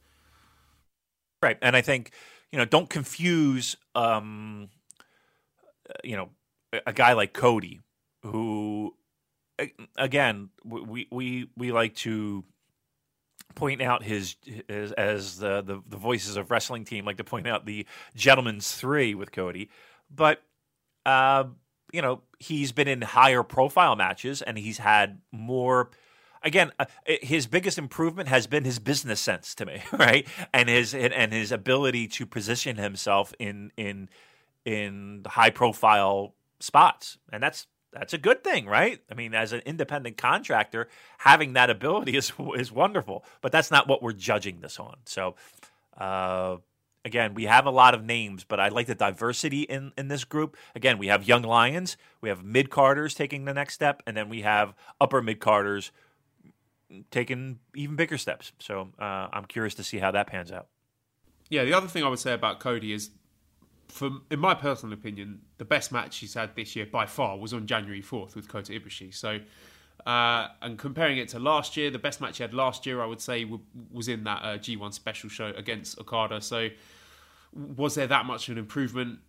Speaker 2: Right, and I think you know don't confuse um, you know a guy like Cody who again we we we like to point out his, his as the, the, the voices of wrestling team like to point out the gentleman's three with Cody, but uh, you know he's been in higher profile matches and he's had more again, uh, his biggest improvement has been his business sense to me, <laughs> right? And his and his ability to position himself in in in high profile spots, and that's that's a good thing, right? I mean, as an independent contractor, having that ability is is wonderful. But that's not what we're judging this on. So. Uh, again, we have a lot of names, but I like the diversity in, in this group. Again, we have young lions, we have mid carders taking the next step, and then we have upper mid carders taken even bigger steps. So uh, I'm curious to see how that pans out.
Speaker 1: Yeah, the other thing I would say about Cody is, for in my personal opinion, the best match he's had this year by far was on January 4th with Kota Ibushi. So, uh, and comparing it to last year, the best match he had last year, I would say, was in that uh, G1 special show against Okada. So, was there that much of an improvement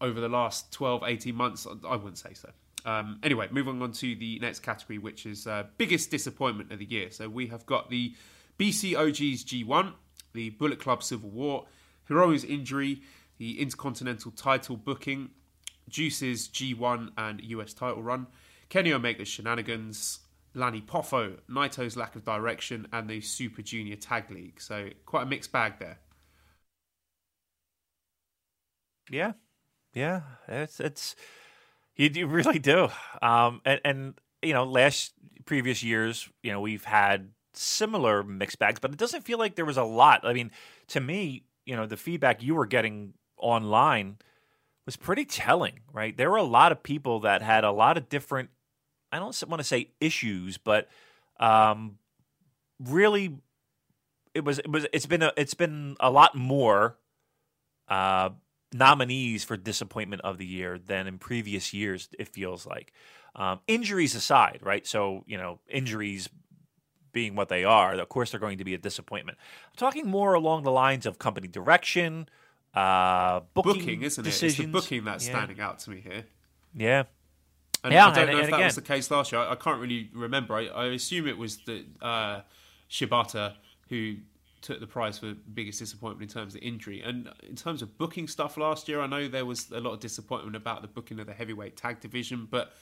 Speaker 1: over the last 12, 18 months? I wouldn't say so. Um, anyway, moving on to the next category, which is uh, biggest disappointment of the year. So we have got the BCOG's G1, the Bullet Club Civil War, Hiromu's injury, the Intercontinental title booking, Juice's G1 and US title run, Kenny Omega's shenanigans, Lanny Poffo, Naito's lack of direction, and the Super Junior Tag League. So quite a mixed bag there.
Speaker 2: Yeah, yeah, it's it's you, you really do. Um, and, and, you know, last previous years, you know, we've had similar mixed bags, but it doesn't feel like there was a lot. I mean, to me, you know, the feedback you were getting online was pretty telling, right? There were a lot of people that had a lot of different, I don't want to say issues, but um, really, it was it was it's been a, it's been a lot more uh, nominees for disappointment of the year than in previous years. It feels like um, injuries aside, right? So you know, injuries being what they are, of course they're going to be a disappointment. I'm talking more along the lines of company direction, uh, booking,
Speaker 1: booking isn't
Speaker 2: decisions.
Speaker 1: it? It's the booking that's
Speaker 2: Yeah.
Speaker 1: standing out to me here.
Speaker 2: Yeah,
Speaker 1: And
Speaker 2: Yeah,
Speaker 1: I don't
Speaker 2: and-
Speaker 1: know if that
Speaker 2: again-
Speaker 1: was the case last year. I, I can't really remember. I, I assume it was the uh, Shibata who took the prize for biggest disappointment in terms of injury. And in terms of booking stuff last year, I know there was a lot of disappointment about the booking of the heavyweight tag division, but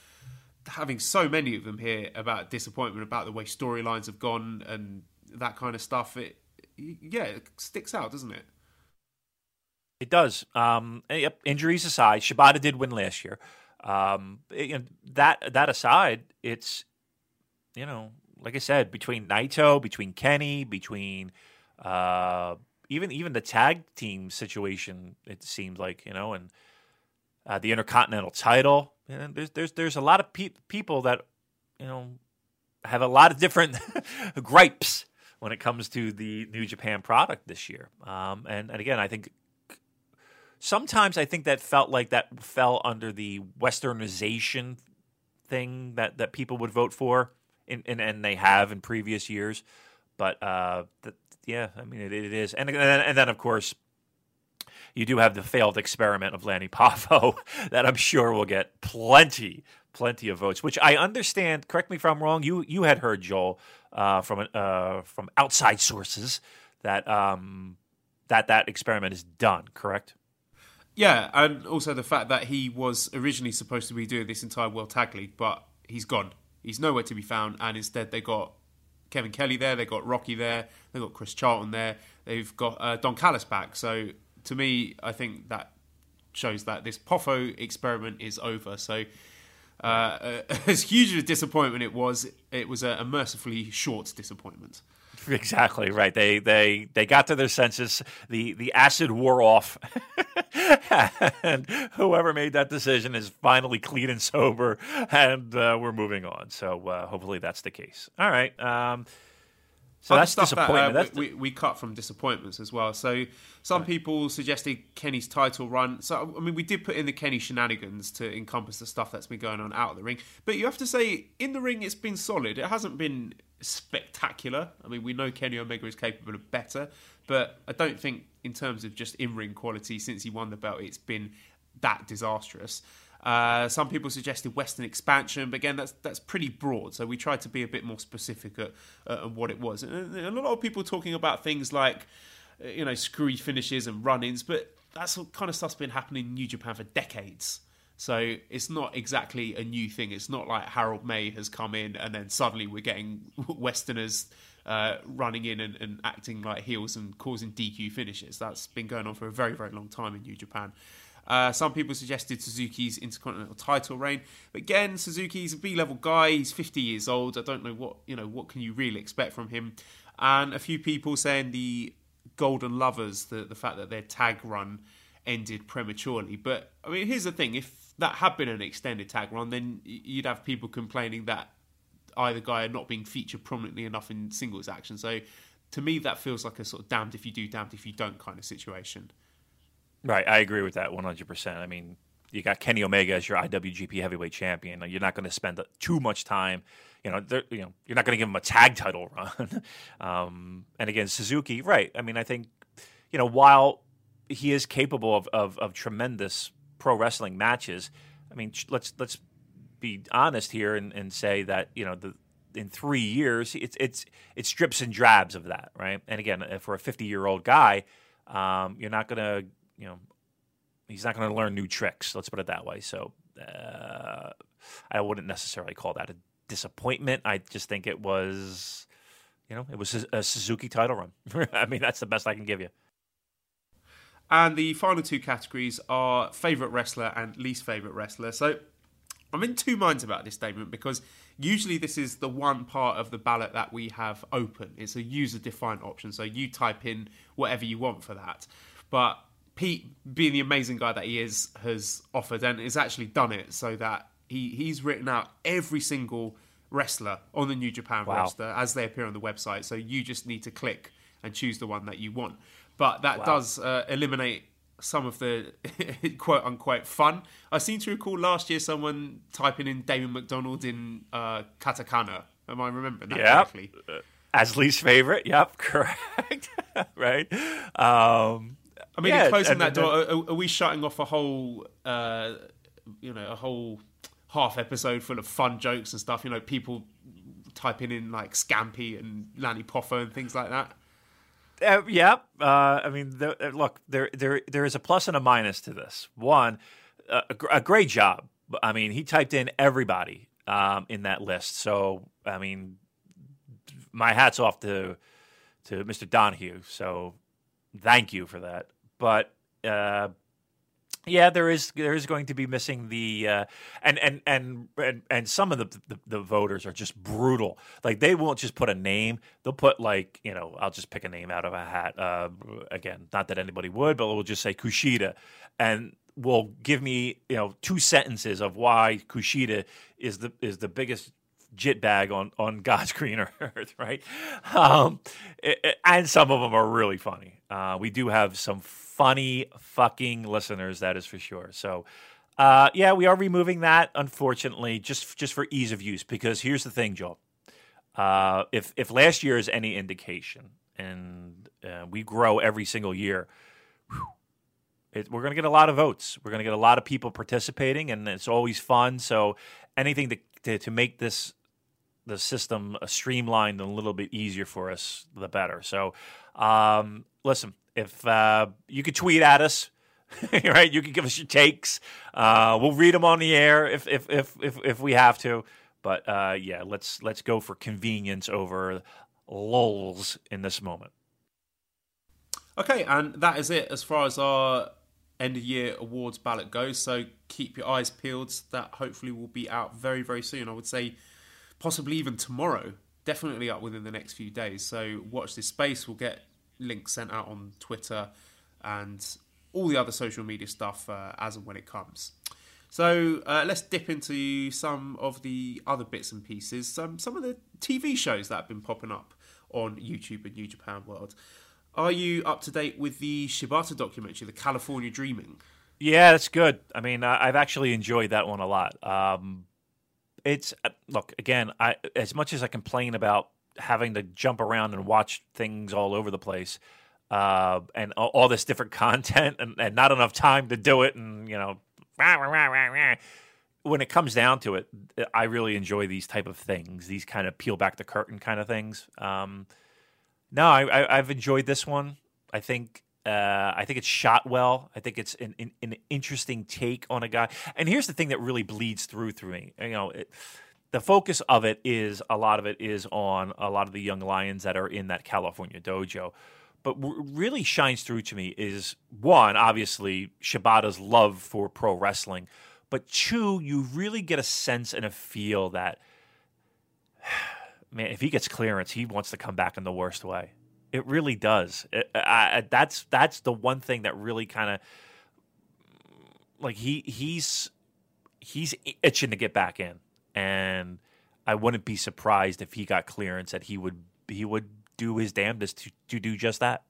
Speaker 1: having so many of them here about disappointment about the way storylines have gone and that kind of stuff, it yeah, it sticks out, doesn't it?
Speaker 2: It does. Um, injuries aside, Shibata did win last year. Um, it- that that aside, it's you know, like I said, between Naito, between Kenny, between uh, even even the tag team situation, it seems like you know, and uh, the Intercontinental title. And there's there's there's a lot of pe- people that you know have a lot of different <laughs> gripes when it comes to the New Japan product this year. Um, and, and again, I think sometimes I think that felt like that fell under the westernization thing that, that people would vote for, in, in, and they have in previous years. But uh, yeah, I mean, it, it is. And, and, then, and then, of course, you do have the failed experiment of Lanny Poffo <laughs> that I'm sure will get plenty, plenty of votes. Which I understand. Correct me if I'm wrong. You you had heard Joel uh, from uh, from outside sources that um, that that experiment is done. Correct.
Speaker 1: Yeah, and also the fact that he was originally supposed to be doing this entire World Tag League, but he's gone. He's nowhere to be found, and instead they got Kevin Kelly there, They've got Rocky there, They've got Chris Charlton there, they've got uh, Don Callis back. So to me, I think that shows that this Poffo experiment is over. So uh, <laughs> as huge a disappointment it was, it was a, a mercifully short disappointment. <laughs>
Speaker 2: Exactly right. They they they got to their senses. The the acid wore off, <laughs> and whoever made that decision is finally clean and sober, and uh, we're moving on. So uh, hopefully that's the case. All right. Um, so
Speaker 1: Other
Speaker 2: that's disappointment.
Speaker 1: That, uh,
Speaker 2: that's
Speaker 1: we, we, we cut from disappointments as well. So some people suggested Kenny's title run. So I mean, we did put in the Kenny shenanigans to encompass the stuff that's been going on out of the ring. But you have to say, in the ring, it's been solid. It hasn't been spectacular. I mean, we know Kenny Omega is capable of better, but I don't think in terms of just in-ring quality since he won the belt, it's been that disastrous. Uh, some people suggested Western expansion, but again, that's that's pretty broad. So we tried to be a bit more specific at, uh, at what it was. And a lot of people talking about things like, uh, you know, screwy finishes and run-ins, but that's kind of stuff's been happening in New Japan for decades. So it's not exactly a new thing. It's not like Harold Meij has come in and then suddenly we're getting <laughs> Westerners uh, running in and, and acting like heels and causing DQ finishes. That's been going on for a very, very long time in New Japan. Uh, some people suggested Suzuki's Intercontinental title reign. But again, Suzuki's a B-level guy. He's 50 years old. I don't know what you know. What can you really expect from him? And a few people saying the Golden Lovers, the the fact that their tag run ended prematurely. But I mean, here's the thing: if that had been an extended tag run, then you'd have people complaining that either guy are not being featured prominently enough in singles action. So to me, that feels like a sort of damned if you do, damned if you don't kind of situation.
Speaker 2: Right, I agree with that 100%. I mean, you got Kenny Omega as your IWGP Heavyweight Champion. You're not going to spend too much time, you know, you know, you're not going to give him a tag title run. <laughs> um, and again, Suzuki, right. I mean, I think, you know, while he is capable of, of, of tremendous pro wrestling matches, I mean, let's let's be honest here and, and say that, you know, the in three years, it's it's it's drips and drabs of that, right? And again, uh, for a 50 year old guy, um, you're not gonna, you know, he's not gonna learn new tricks. Let's put it that way. So uh, I wouldn't necessarily call that a disappointment. I just think it was, you know, it was a Suzuki title run. <laughs> I mean, that's the best I can give you.
Speaker 1: And the final two categories are favourite wrestler and least favourite wrestler. So I'm in two minds about this statement because usually this is the one part of the ballot that we have open. It's a user defined option. So you type in whatever you want for that. But Pete, being the amazing guy that he is, has offered and has actually done it so that he, he's written out every single wrestler on the New Japan
Speaker 2: Wow.
Speaker 1: roster as they appear on the website. So you just need to click and choose the one that you want. But that
Speaker 2: Wow.
Speaker 1: does uh, eliminate some of the <laughs> quote unquote fun. I seem to recall last year someone typing in Damon McDonald in uh, katakana. Am I remembering that
Speaker 2: Yep.
Speaker 1: correctly?
Speaker 2: As least favorite. Yep, <laughs> correct. <laughs> right. Um,
Speaker 1: I mean,
Speaker 2: yeah,
Speaker 1: closing that door, are, are we shutting off a whole, uh, you know, a whole half episode full of fun jokes and stuff? You know, people typing in like Scampy and Lanny Poffer and things like that.
Speaker 2: Uh, yeah, uh, I mean, uh, look, there, there, there is a plus and a minus to this. One, a, a great job. I mean, he typed in everybody um, in that list. So, I mean, my hats off to to Mr. Donahue. So, thank you for that. But uh, yeah, there is there is going to be missing the uh, and, and and and and some of the, the the voters are just brutal. Like they won't just put a name; they'll put like you know I'll just pick a name out of a hat. Uh, again, not that anybody would, but we'll just say Kushida, and will give me you know two sentences of why Kushida is the is the biggest jit bag on on God's <laughs> green earth, right? Um, and some of them are really funny. Uh, we do have some funny fucking listeners, that is for sure. So, uh, yeah, we are removing that, unfortunately, just just for ease of use. Because here's the thing, Joel. Uh, if if last year is any indication, and uh, we grow every single year, whew, it, we're going to get a lot of votes. We're going to get a lot of people participating, and it's always fun. So anything to to, to make this the system uh, streamlined and a little bit easier for us, the better. So, um, listen, if uh, you could tweet at us, <laughs> right? You can give us your takes. Uh, we'll read them on the air if if if if, if we have to. But uh, yeah, let's let's go for convenience over lulls in this moment.
Speaker 1: Okay, and that is it as far as our end of year awards ballot goes. So keep your eyes peeled. That hopefully will be out very, very soon. I would say possibly even tomorrow. Definitely up within the next few days. So watch this space. We'll get links sent out on Twitter and all the other social media stuff uh, as and when it comes. So uh, let's dip into some of the other bits and pieces. Some some of the TV shows that have been popping up on YouTube and New Japan World. Are you up to date with the Shibata documentary, The California Dreaming?
Speaker 2: Yeah, that's good. I mean, I've actually enjoyed that one a lot. Um, it's uh, look again. I as much as I complain about having to jump around and watch things all over the place, uh, and all, all this different <laughs> content, and, and not enough time to do it, and you know, rah, rah, rah, when it comes down to it, I really enjoy these type of things. These kind of peel back the curtain kind of things. Um, no, I, I, I've enjoyed this one. I think uh, I think it's shot well. I think it's an, an, an interesting take on a guy. And here's the thing that really bleeds through through me. You know, it, the focus of it is a lot of it is on a lot of the young lions that are in that California dojo. But what really shines through to me is one, obviously Shibata's love for pro wrestling, but two, you really get a sense and a feel that <sighs> man, if he gets clearance, he wants to come back in the worst way. It really does. It- I, I, that's that's the one thing that really kind of like he he's he's itching to get back in, and I wouldn't be surprised if he got clearance that he would he would do his damnedest to, to do just that.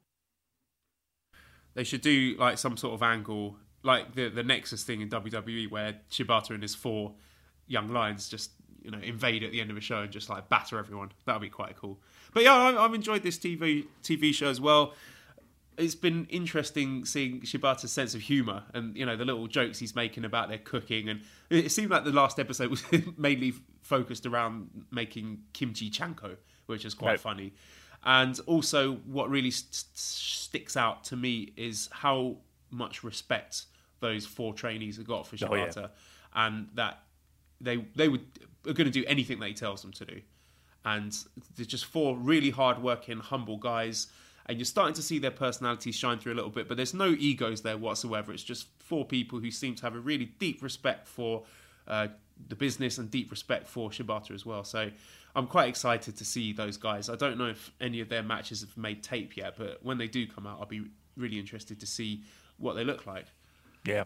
Speaker 1: They should do like some sort of angle, like the the Nexus thing in WWE, where Shibata and his four young lions just you know invade at the end of a show and just like batter everyone. That would be quite cool. But yeah, I, I've enjoyed this TV TV show as well. It's been interesting seeing Shibata's sense of humor and you know the little jokes he's making about their cooking, and it seemed like the last episode was <laughs> mainly focused around making kimchi chanko, which is quite
Speaker 2: Right.
Speaker 1: funny. And also, what really st- sticks out to me is how much respect those four trainees have got for
Speaker 2: Oh, yeah.
Speaker 1: Shibata, and that they they would are going to do anything that he tells them to do. And they're just four really hard-working, humble guys, and you're starting to see their personalities shine through a little bit. But there's no egos there whatsoever. It's just four people who seem to have a really deep respect for uh, the business and deep respect for Shibata as well. So I'm quite excited to see those guys. I don't know if any of their matches have made tape yet, but when they do come out, I'll be really interested to see what they look like.
Speaker 2: Yeah.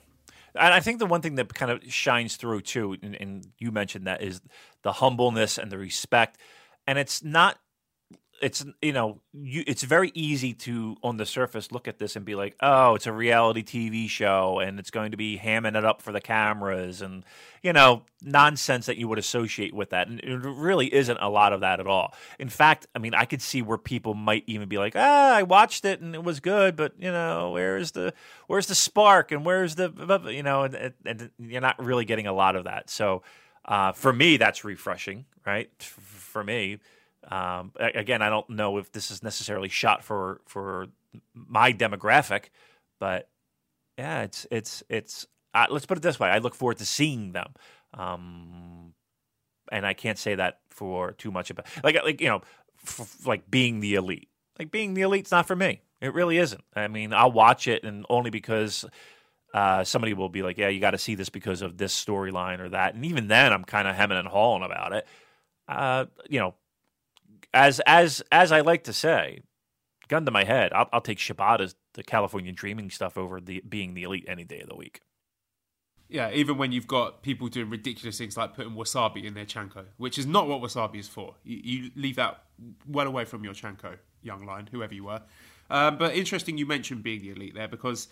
Speaker 2: And I think the one thing that kind of shines through too, and, and you mentioned that, is the humbleness and the respect. And it's not it's you know you, it's very easy to on the surface look at this and be like oh it's a reality tv show and it's going to be hamming it up for the cameras and you know nonsense that you would associate with that. And it really isn't a lot of that at all. In fact i mean i could see where people might even be like ah i watched it and it was good but you know where's the where's the spark and where's the you know and, and you're not really getting a lot of that. So uh, for me that's refreshing right for me um, again, I don't know if this is necessarily shot for for my demographic, but yeah, it's it's it's. Uh, let's put it this way: I look forward to seeing them, um, and I can't say that for too much about like like you know, f- like being the elite. Like being the elite's not for me. It really isn't. I mean, I'll watch it, and only because uh, somebody will be like, "Yeah, you got to see this because of this storyline or that," and even then, I'm kind of hemming and hawing about it. Uh, you know, as as as I like to say, gun to my head, I'll, I'll take Shibata's the California Dreaming stuff over the being the elite any day of the week.
Speaker 1: Yeah, even when you've got people doing ridiculous things like putting wasabi in their chanko, which is not what wasabi is for. You, you leave that well away from your chanko, young lion, whoever you were. Um, but interesting you mentioned being the elite there because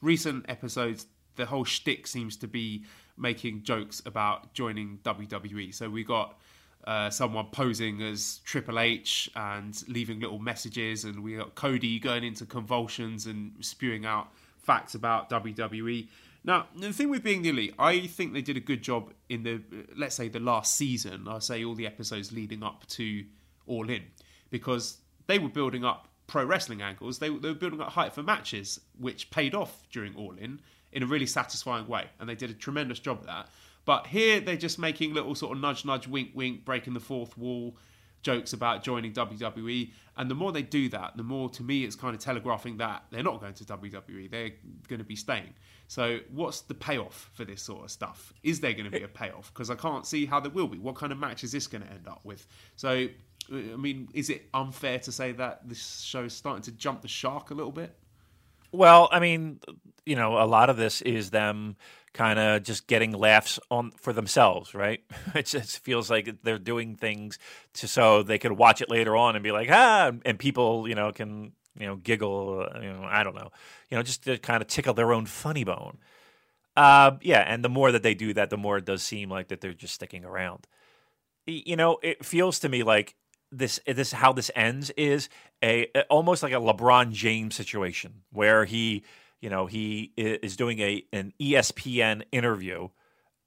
Speaker 1: recent episodes, the whole shtick seems to be making jokes about joining WWE. So we got uh, someone posing as Triple H and leaving little messages, and we got Cody going into convulsions and spewing out facts about WWE. Now, the thing with being the elite, I think they did a good job in the, let's say, the last season. I say all the episodes leading up to All In, because they were building up pro wrestling angles. They, they were building up hype for matches, which paid off during All In in a really satisfying way, and they did a tremendous job of that. But here they're just making little sort of nudge, nudge, wink, wink, breaking the fourth wall jokes about joining WWE. And the more they do that, the more to me it's kind of telegraphing that they're not going to WWE, they're going to be staying. So, what's the payoff for this sort of stuff? Is there going to be a payoff? Because I can't see how there will be. What kind of match is this going to end up with? So, I mean, is it unfair to say that this show is starting to jump the shark a little bit?
Speaker 2: Well, I mean, you know, a lot of this is them kind of just getting laughs on for themselves, right? <laughs> It just feels like they're doing things to so they could watch it later on and be like, ah, and people, you know, can you know giggle, you know, I don't know, you know, just to kind of tickle their own funny bone. Uh, yeah, and the more that they do that, the more it does seem like that they're just sticking around. You know, it feels to me like this this how this ends is a almost like a LeBron James situation where he you know, he is doing a an ESPN interview.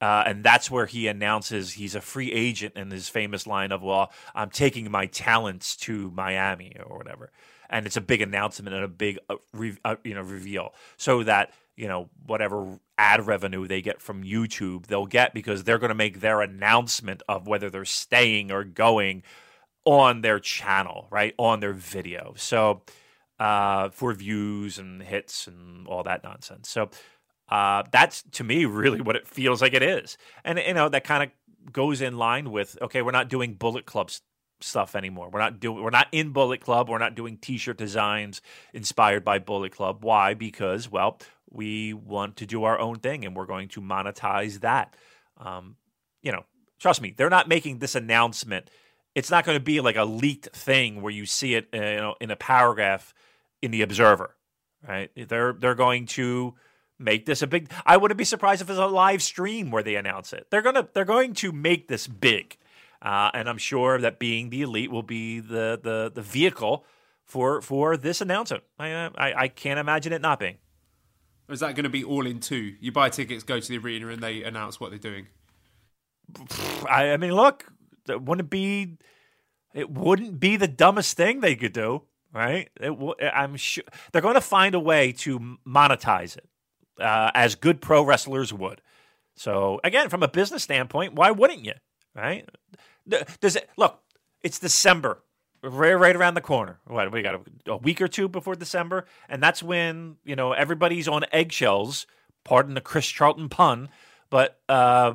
Speaker 2: Uh, and that's where he announces he's a free agent in his famous line of, "Well, I'm taking my talents to Miami or whatever," and it's a big announcement and a big, uh, re- uh, you know, reveal, so that you know whatever ad revenue they get from YouTube, they'll get because they're going to make their announcement of whether they're staying or going on their channel, right, on their video. So uh, for views and hits and all that nonsense. So uh, that's to me <laughs> really what it feels like it is, and you know that kind of goes in line with okay, we're not doing Bullet Club stuff anymore. We're not doing we're not in Bullet Club. We're not doing T-shirt designs inspired by Bullet Club. Why? Because well, we want to do our own thing, and we're going to monetize that. Um, you know, trust me, they're not making this announcement. It's not going to be like a leaked thing where you see it, you know, in a paragraph in the Observer, right? They're they're going to make this a big. I wouldn't be surprised if it's a live stream where they announce it. They're gonna they're going to make this big, uh, and I'm sure that being the elite will be the the the vehicle for for this announcement. I I, I can't imagine it not being.
Speaker 1: Is that going to be all in two? You buy tickets, go to the arena, and they announce what they're doing.
Speaker 2: I, I mean, look, wouldn't be it wouldn't be the dumbest thing they could do right? It, I'm sure they're going to find a way to monetize it uh, as good pro wrestlers would. So again, from a business standpoint, why wouldn't you? Right? Does it look? It's December, right, right around the corner. What we got a, a week or two before December, and that's when you know everybody's on eggshells. Pardon the Chris Charlton pun, but uh,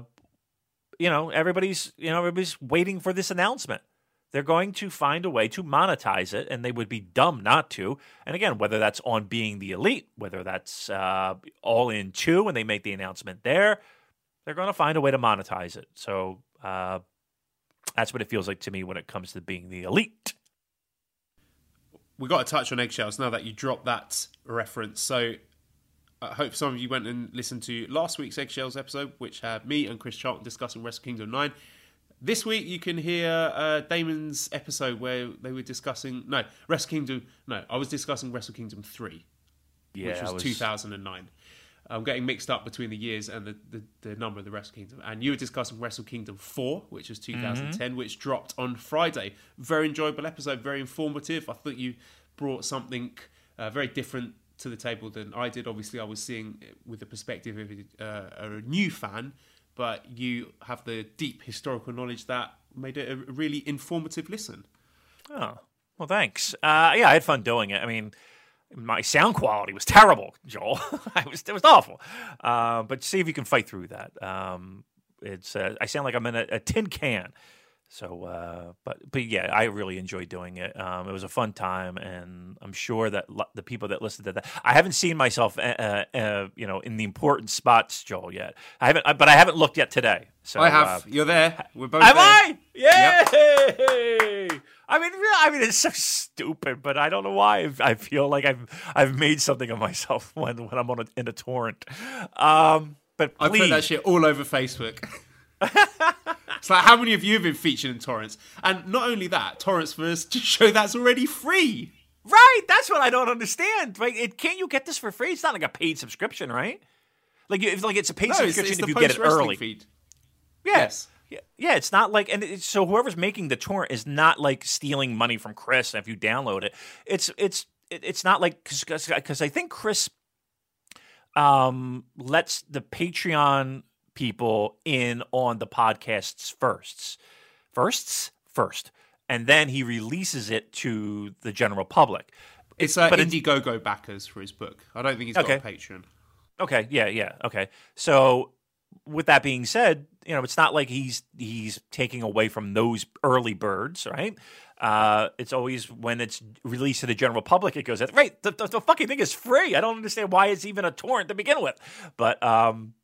Speaker 2: you know everybody's you know everybody's waiting for this announcement. They're going to find a way to monetize it, and they would be dumb not to. And again, whether that's on being the elite, whether that's uh, all in two, when they make the announcement there, they're going to find a way to monetize it. So uh, that's what it feels like to me when it comes to being the elite.
Speaker 1: we got to touch on eggshells now that you dropped that reference. So I hope some of you went and listened to last week's eggshells episode, which had me and Chris Charlton discussing Wrestle Kingdom Nine. This week you can hear uh, Damon's episode where they were discussing no Wrestle Kingdom. No, I was discussing Wrestle Kingdom Three,
Speaker 2: Yeah,
Speaker 1: which was,
Speaker 2: was
Speaker 1: 2009. I'm getting mixed up between the years and the, the, the number of the Wrestle Kingdom. And you were discussing Wrestle Kingdom 4, which was 2010, which dropped on Friday. Very enjoyable episode, very informative. I thought you brought something uh, very different to the table than I did. Obviously, I was seeing it with the perspective of uh, a new fan, but you have the deep historical knowledge that made it a really informative listen.
Speaker 2: Oh, well, thanks. Uh, yeah, I had fun doing it. I mean, my sound quality was terrible, Joel. <laughs> I was it was awful. Uh, but see if you can fight through that. Um, it's uh, I sound like I'm in a, a tin can. So, uh, but but yeah, I really enjoyed doing it. Um, it was a fun time, and I'm sure that lo- the people that listened to that, I haven't seen myself, uh, uh, you know, in the important spots, Joel, yet. I haven't, but I haven't looked yet today. So
Speaker 1: I have.
Speaker 2: Uh,
Speaker 1: You're there. We're both
Speaker 2: Am
Speaker 1: there.
Speaker 2: I? Yay! I mean, re- I mean, it's so stupid, but I don't know why. I've- feel like I've I've made something of myself <laughs> when when I'm on a, in a torrent. Um, but
Speaker 1: I
Speaker 2: please,
Speaker 1: put that shit all over Facebook. <laughs> it's like, how many of you have been featured in torrents? And not only that, torrents for us to show that's already free.
Speaker 2: right? That's what I don't understand. Right? It, can't you get this for free? It's not like a paid subscription, right? Like if like it's a paid
Speaker 1: No,
Speaker 2: subscription
Speaker 1: it's
Speaker 2: if
Speaker 1: the
Speaker 2: you get it early.
Speaker 1: feed.
Speaker 2: Yeah.
Speaker 1: Yes.
Speaker 2: Yeah, yeah, it's not like, and it's, so whoever's making the torrent is not like stealing money from Chris. If you download it, it's it's it's not like because I think Chris um lets the Patreon people in on the podcasts firsts, firsts first, and then he releases it to the general public.
Speaker 1: It's uh,
Speaker 2: But it's-
Speaker 1: Indiegogo backers for his book. I don't think he's got a Patreon.
Speaker 2: Okay, yeah, yeah, okay. So with that being said, you know, it's not like he's he's taking away from those early birds, right? Uh, it's always when it's released to the general public, it goes, right, the, the, the fucking thing is free. I don't understand why it's even a torrent to begin with. But um,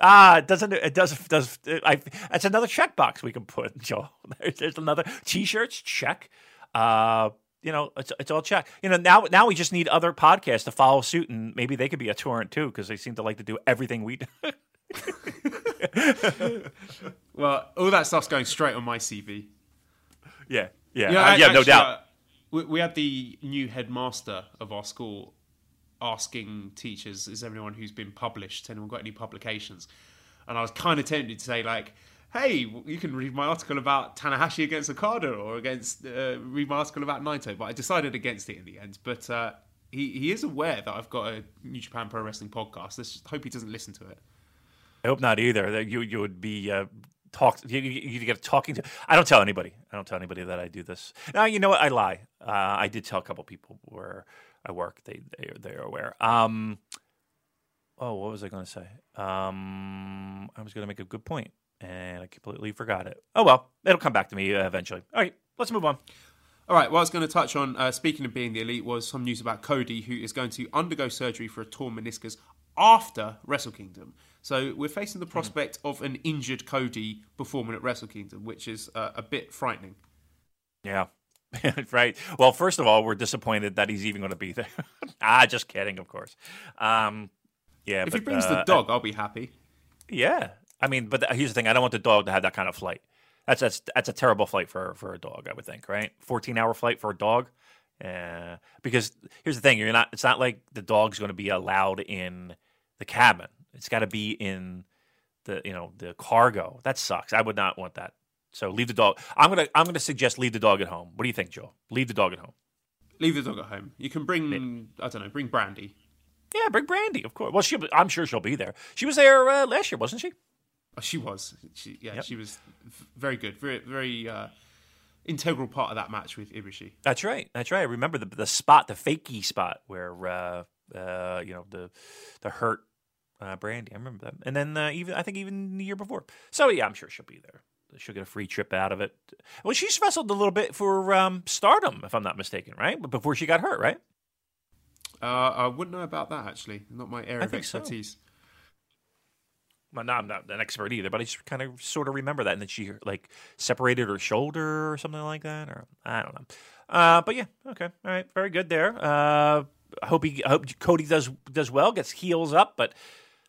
Speaker 2: ah, it doesn't it does does I? That's another checkbox we can put, <laughs> Joel. There's, there's another t-shirts check. Uh, you know, it's it's all check. You know, now now we just need other podcasts to follow suit, and maybe they could be a torrent too, because they seem to like to do everything we do. <laughs>
Speaker 1: Well, all that stuff's going straight on my CV.
Speaker 2: yeah, yeah,
Speaker 1: know,
Speaker 2: uh, yeah, no doubt.
Speaker 1: uh, we, we had the new headmaster of our school asking teachers, "Is anyone who's been published? Anyone got any publications?" And I was kind of tempted to say, like, "Hey, you can read my article about Tanahashi against Okada, or against uh, read my article about Naito." But I decided against it in the end. But uh, he he is aware that I've got a New Japan Pro Wrestling podcast. Let's just hope he doesn't listen to it.
Speaker 2: I hope not either. That you you would be uh, you, you get talking to. I don't tell anybody. I don't tell anybody that I do this. Now you know what? I lie. Uh, I did tell a couple people where I work. They they they are aware. Um. Oh, what was I going to say? Um, I was going to make a good point, and I completely forgot it. Oh well, it'll come back to me uh, eventually. All right, let's move on.
Speaker 1: All right, what I was going to touch on, uh, speaking of being the elite, was some news about Cody, who is going to undergo surgery for a torn meniscus after Wrestle Kingdom. So we're facing the prospect of an injured Cody performing at Wrestle Kingdom, which is uh, a bit frightening.
Speaker 2: Yeah. <laughs> right. Well, first of all, we're disappointed that he's even going to be there. <laughs> ah, just kidding, of course. Um, yeah,
Speaker 1: If
Speaker 2: but,
Speaker 1: he brings
Speaker 2: uh,
Speaker 1: the dog, I'll be happy.
Speaker 2: Yeah, I mean, but here's the thing: I don't want the dog to have that kind of flight. That's that's that's a terrible flight for for a dog. I would think, right? Fourteen hour flight for a dog. Uh, because here's the thing: you're not. It's not like the dog's going to be allowed in the cabin. It's got to be in the you know the cargo. That sucks. I would not want that. So leave the dog. I'm gonna I'm gonna suggest leave the dog at home. What do you think, Joe? Leave the dog at home.
Speaker 1: Leave the dog at home. You can bring, I don't know, bring Brandy.
Speaker 2: Yeah, bring Brandy, of course. Well, she I'm sure she'll be there. She was there uh, last year, wasn't she?
Speaker 1: Oh, she was. She, yeah,
Speaker 2: Yep.
Speaker 1: she was very good. Very, very uh, integral part of that match with Ibushi.
Speaker 2: That's right. That's right. I remember the the spot, the fakey spot where uh, uh, you know the the hurt uh, Brandy. I remember that. And then uh, even I think even the year before. So yeah, I'm sure she'll be there. She'll get a free trip out of it. Well, she's wrestled a little bit for um, Stardom, if I'm not mistaken, right? But before she got hurt, right?
Speaker 1: Uh, I wouldn't know about that actually. Not my area of
Speaker 2: think so.
Speaker 1: expertise.
Speaker 2: well, no, I'm not an expert either, but I just kind of sort of remember that. And then she like separated her shoulder or something like that, or I don't know. Uh, but yeah, okay, all right, very good there. Uh, I hope he, I hope Cody does does well, gets heals up, but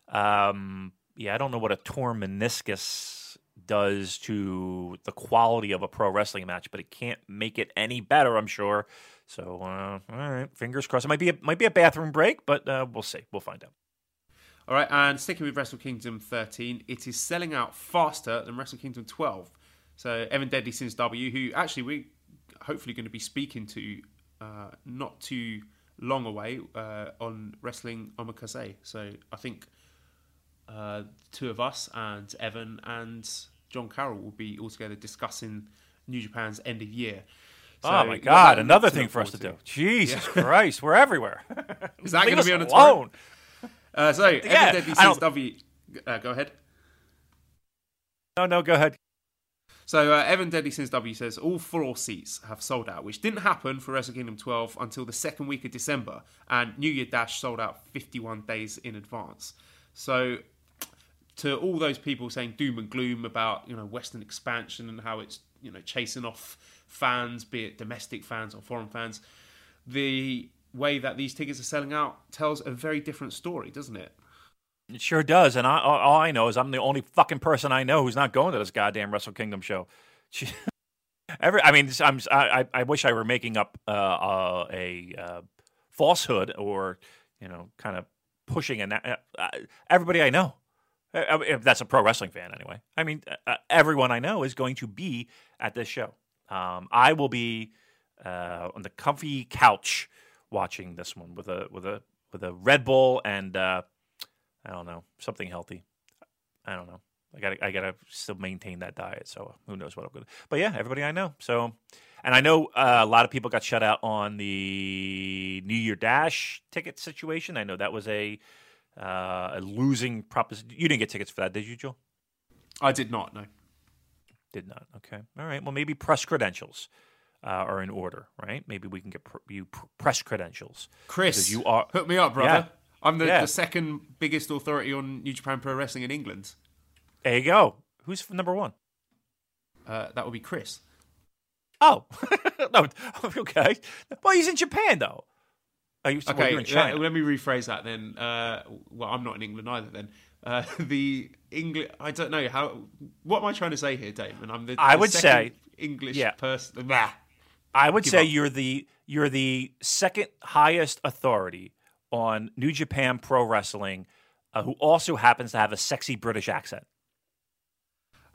Speaker 2: um, yeah, I don't know what a torn meniscus does to the quality of a pro wrestling match, but it can't make it any better, I'm sure. So, uh, all right, fingers crossed. It might be a, might be a bathroom break, but uh, we'll see. We'll find out.
Speaker 1: All right, and sticking with Wrestle Kingdom 13, it is selling out faster than Wrestle Kingdom 12. So Evan Deadly Sins W, who actually we're hopefully going to be speaking to uh, not too long away uh, on Wrestling Omakase. So I think uh, two of us and Evan and John Carroll will be all together discussing New Japan's end of year.
Speaker 2: So oh my God! Another thing for us to, to, do. Jesus yeah. <laughs> Christ, we're everywhere. <laughs>
Speaker 1: Is that going to be on its own? Uh, so, yeah, Evan Deadly. Uh, go ahead.
Speaker 2: No, no, go ahead.
Speaker 1: So uh, Evan Deadly Sins W says all four seats have sold out, which didn't happen for Wrestle Kingdom 12 until the second week of December, and New Year Dash sold out 51 days in advance. So to all those people saying doom and gloom about you know Western expansion and how it's you know chasing off fans, be it domestic fans or foreign fans, the way that these tickets are selling out tells a very different story, doesn't it?
Speaker 2: It sure does, and I, all I know is I'm the only fucking person I know who's not going to this goddamn Wrestle Kingdom show. <laughs> Every, I mean, I'm, I, I wish I were making up uh, uh, a uh, falsehood or, you know, kind of pushing an. Uh, everybody I know, Uh, uh, if that's a pro wrestling fan anyway. I mean, uh, everyone I know is going to be at this show. Um, I will be on the comfy couch watching this one with a with a with a Red Bull and I don't know, something healthy. I don't know. I got I got to still maintain that diet. So who knows what I'm to. But yeah, everybody I know. So, and I know uh, a lot of people got shut out on the New Year Dash ticket situation. I know that was a uh, a losing proposition. You didn't get tickets for that, did you, Joel?
Speaker 1: I did not. No,
Speaker 2: did not. Okay, all right. Well, maybe press credentials. Uh, are in order, right? Maybe we can get pr- you pr- press credentials.
Speaker 1: Chris, you are hook me up, brother. Yeah. I'm the, yeah. the second biggest authority on New Japan Pro Wrestling in England.
Speaker 2: There you go. Who's number one?
Speaker 1: Uh, that would be Chris.
Speaker 2: Oh, <laughs> no, <laughs> okay. Well, he's in Japan though.
Speaker 1: Oh, you, okay, well, China. let me rephrase that then. Uh, well, I'm not in England either. Then uh, <laughs> the English. I don't know how. What am I trying to say here, Damon? I'm the.
Speaker 2: I
Speaker 1: the
Speaker 2: would say
Speaker 1: English
Speaker 2: yeah.
Speaker 1: person.
Speaker 2: I would Give say up. you're the you're the second highest authority on New Japan Pro Wrestling, uh, who also happens to have a sexy British accent?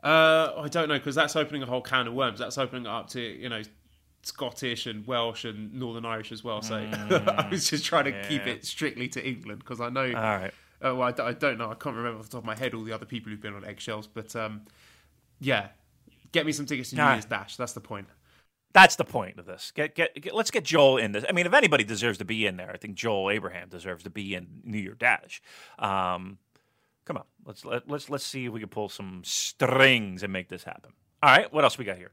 Speaker 1: Uh, I don't know because that's opening a whole can of worms. That's opening it up to you know Scottish and Welsh and Northern Irish as well. So mm, <laughs> I was just trying to yeah. keep it strictly to England because I know. All
Speaker 2: right.
Speaker 1: Uh, well, I, I, don't know. I can't remember off the top of my head all the other people who've been on eggshells, but um, yeah, get me some tickets to New Year's Dash. That's the point.
Speaker 2: That's the point of this. Get, get, get, let's get Joel in this. I mean, if anybody deserves to be in there, I think Joel Abraham deserves to be in New Year Dash. Um, come on, let's let, let's let's see if we can pull some strings and make this happen. All right, what else we got here?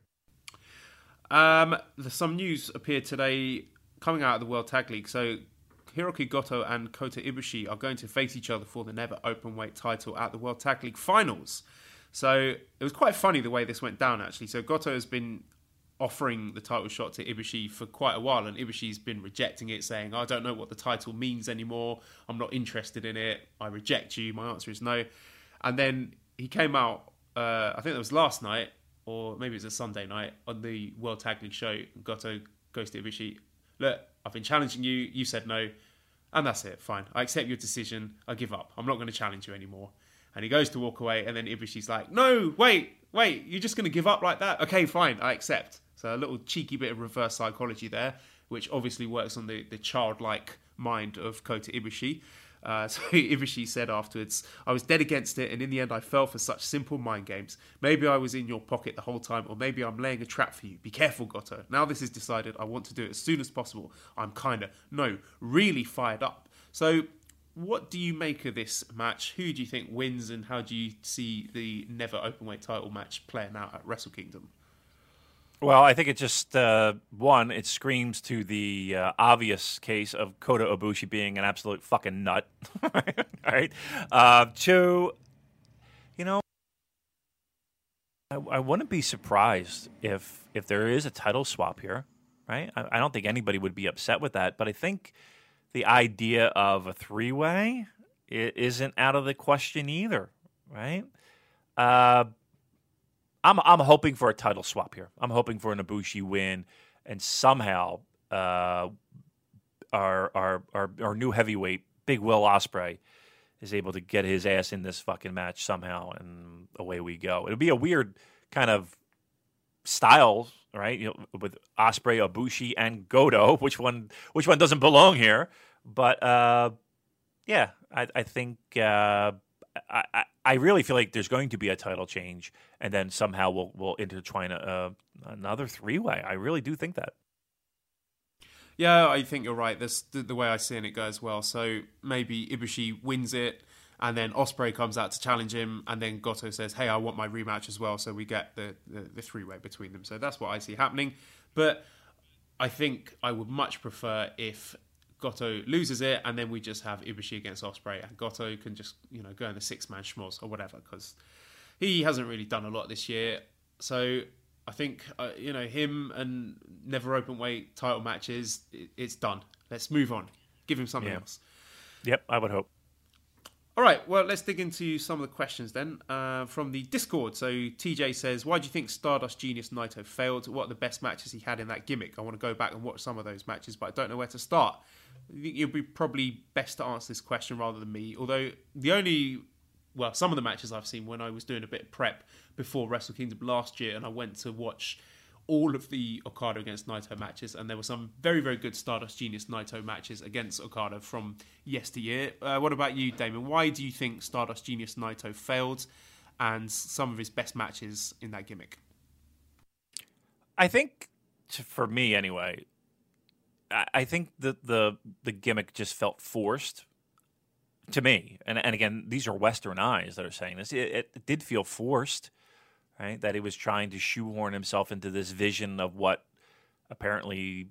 Speaker 1: Um, some news appeared today coming out of the World Tag League. So Hiroki Goto and Kota Ibushi are going to face each other for the Never Openweight title at the World Tag League Finals. So it was quite funny the way this went down, actually. So Goto has been offering the title shot to Ibushi for quite a while, and Ibushi's been rejecting it, saying, "I don't know what the title means anymore. I'm not interested in it. I reject you. My answer is no." And then he came out. Uh, I think it was last night, or maybe it was a Sunday night on the World Tag League show. Goto goes to Ibushi. Look, I've been challenging you. You said no, and that's it. Fine. I accept your decision. I give up. I'm not going to challenge you anymore. And he goes to walk away, and then Ibushi's like, "No, wait, wait. You're just going to give up like that? Okay, fine. I accept." So a little cheeky bit of reverse psychology there, which obviously works on the, the childlike mind of Kota Ibushi. Uh, <laughs> so Ibushi said afterwards, I was dead against it, and in the end, I fell for such simple mind games. Maybe I was in your pocket the whole time, or maybe I'm laying a trap for you. Be careful, Goto. Now this is decided, I want to do it as soon as possible. I'm kinda, no, really fired up. So, what do you make of this match? Who do you think wins, and how do you see the never openweight title match playing out at Wrestle Kingdom?
Speaker 2: Well, I think it just uh, one. It screams to the uh, obvious case of Kota Ibushi being an absolute fucking nut. All <laughs> right. Uh, two, You know, I, I wouldn't be surprised if if there is a title swap here, right? I, I don't think anybody would be upset with that, but I think the idea of a three way isn't out of the question either, right? Uh, I'm I'm hoping for a title swap here. I'm hoping for an Ibushi win, and somehow uh, our, our our our new heavyweight, Big Will Ospreay, is able to get his ass in this fucking match somehow, and away we go. It'll be a weird kind of style, right? You know, with Ospreay, Ibushi, and Goto. <laughs> Which one? Which one doesn't belong here? But uh, yeah, I, I think uh, I, I really feel like there's going to be a title change, and then somehow we'll we'll intertwine a, another three way. I really do think that.
Speaker 1: Yeah, I think you're right. This the, the, way I see it goes well. So maybe Ibushi wins it, and then Ospreay comes out to challenge him, and then Goto says, "Hey, I want my rematch as well." So we get the the, the three way between them. So that's what I see happening. But I think I would much prefer if Goto loses it, and then we just have Ibushi against Ospreay, and Goto can just you know go in the six man schmoz or whatever because he hasn't really done a lot this year. So I think uh, you know him and never open weight title matches. It, it's done. Let's move on. Give him something
Speaker 2: yeah.
Speaker 1: else.
Speaker 2: Yep, I would hope.
Speaker 1: All right, well, let's dig into some of the questions then uh, from the Discord. So TJ says, "Why do you think Stardust Genius Naito failed? What are the best matches he had in that gimmick? I want to go back and watch some of those matches, but I don't know where to start." It'd be probably best to answer this question rather than me. Although the only well, some of the matches I've seen when I was doing a bit of prep before Wrestle Kingdom last year, and I went to watch all of the Okada against Naito matches, and there were some very, very good Stardust Genius Naito matches against Okada from yesteryear. Uh, what about you, Damon? Why do you think Stardust Genius Naito failed, and some of his best matches in that gimmick?
Speaker 2: I think, for me anyway, I think the the the gimmick just felt forced to me, and and again, these are Western eyes that are saying this. It, it, did feel forced, right? That he was trying to shoehorn himself into this vision of what apparently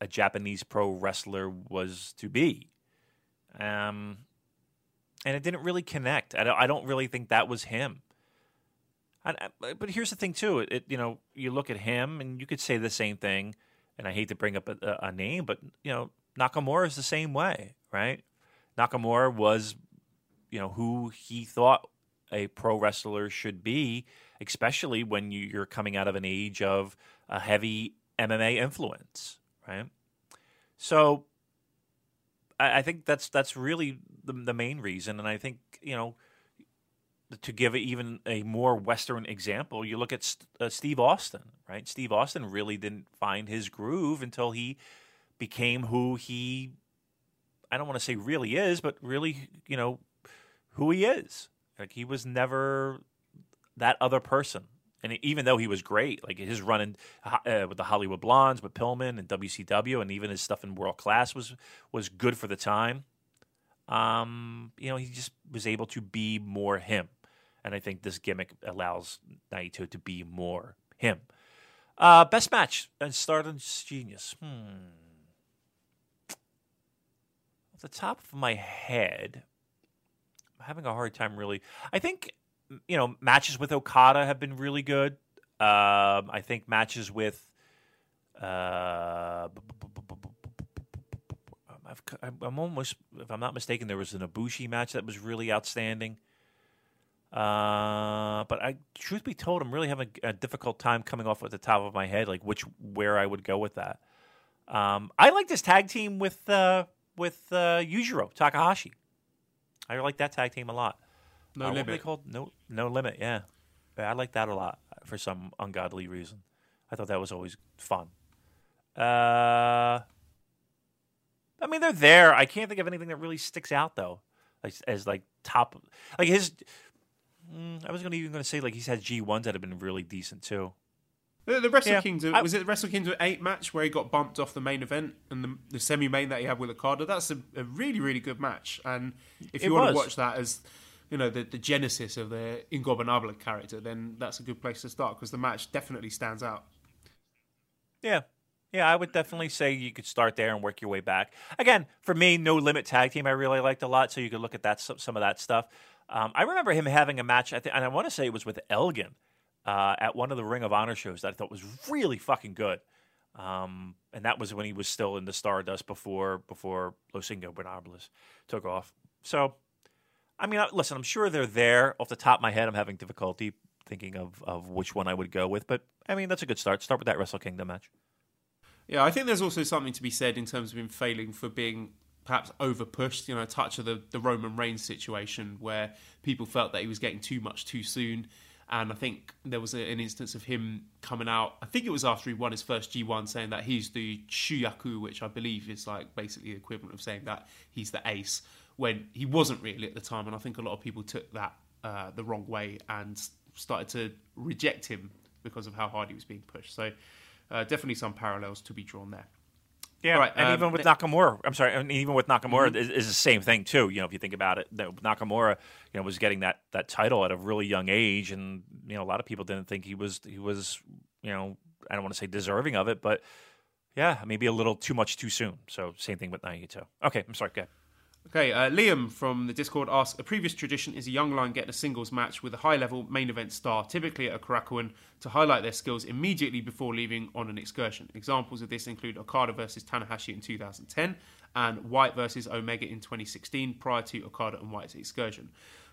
Speaker 2: a Japanese pro wrestler was to be, um, and it didn't really connect. I don't, I don't really think that was him. I, but here's the thing too. It, you know you look at him and you could say the same thing, and I hate to bring up a, a name, but you know Nakamura is the same way, right? Nakamura was, you know, who he thought a pro wrestler should be, especially when you're coming out of an age of a heavy MMA influence, right? So I, think that's that's really the, the, main reason, and I think you know to give even a more Western example, you look at uh, Steve Austin, right? Steve Austin really didn't find his groove until he became who he I don't want to say really is, but really, you know, who he is. Like he was never that other person. And even though he was great, like his run in, uh, with the Hollywood Blondes, with Pillman and WCW, and even his stuff in World Class was was good for the time. Um, you know, he just was able to be more him, and I think this gimmick allows Naito to be more him. Uh, best match and Stardust Genius. Hmm the top of my head, I'm having a hard time really. I think you know matches with Okada have been really good. Um, I think matches with. Uh, I'm almost, if I'm not mistaken, there was an Ibushi match that was really outstanding. Uh, but I, truth be told, I'm really having a, difficult time coming off at the top of my head, like which where I would go with that. Um, I like this tag team with uh, with uh, Yujiro Takahashi. I like that tag team a lot.
Speaker 1: No
Speaker 2: uh,
Speaker 1: limit.
Speaker 2: What they called? No, no limit. Yeah. I like that a lot for some ungodly reason. I thought that was always fun. Uh, I mean, they're there. I can't think of anything that really sticks out though, as like top, like his. Mm, I was gonna even going to say like he's had G ones that have been really decent too.
Speaker 1: The, the Wrestle yeah. Kingdom was it the Wrestle Kingdom eight match where he got bumped off the main event and the, the semi main that he had with Okada. That's a, a really really good match. And if you want was. to watch that as you know the, the genesis of the Ingobernable character, then that's a good place to start because the match definitely stands out.
Speaker 2: Yeah, yeah, I would definitely say you could start there and work your way back. Again, for me, no limit tag team I really liked a lot, so you could look at that some of that stuff. Um, I remember him having a match, I think, and I want to say it was with Elgin uh, at one of the Ring of Honor shows that I thought was really fucking good. Um, and that was when he was still in the Stardust before before Los Ingobernables took off. So, I mean, listen, I'm sure they're there. Off the top of my head, I'm having difficulty thinking of, of which one I would go with. But, I mean, that's a good start. Start with that Wrestle Kingdom match.
Speaker 1: Yeah, I think there's also something to be said in terms of him failing for being perhaps over pushed, you know, a touch of the, the Roman Reigns situation where people felt that he was getting too much too soon. And I think there was a, an instance of him coming out, I think it was after he won his first G1, saying that he's the Shuyaku, which I believe is like basically the equivalent of saying that he's the ace, when he wasn't really at the time. And I think a lot of people took that uh, the wrong way and started to reject him because of how hard he was being pushed. So uh, definitely some parallels to be drawn there.
Speaker 2: Yeah, right, and um, even with Nakamura, I'm sorry, and even with Nakamura mm-hmm. is, is, the same thing too. You know, if you think about it, Nakamura, you know, was getting that that title at a really young age, and you know, a lot of people didn't think he was he was, you know, I don't want to say deserving of it, but yeah, maybe a little too much too soon. So same thing with Naito. Okay, I'm sorry, go ahead.
Speaker 1: Okay, uh, Liam from the Discord asks: A previous tradition is a young lion getting a singles match with a high-level main event star, typically at a Korakuen, to highlight their skills immediately before leaving on an excursion. Examples of this include Okada versus Tanahashi in 2010 and White versus Omega in 2016, prior to Okada and White's excursion.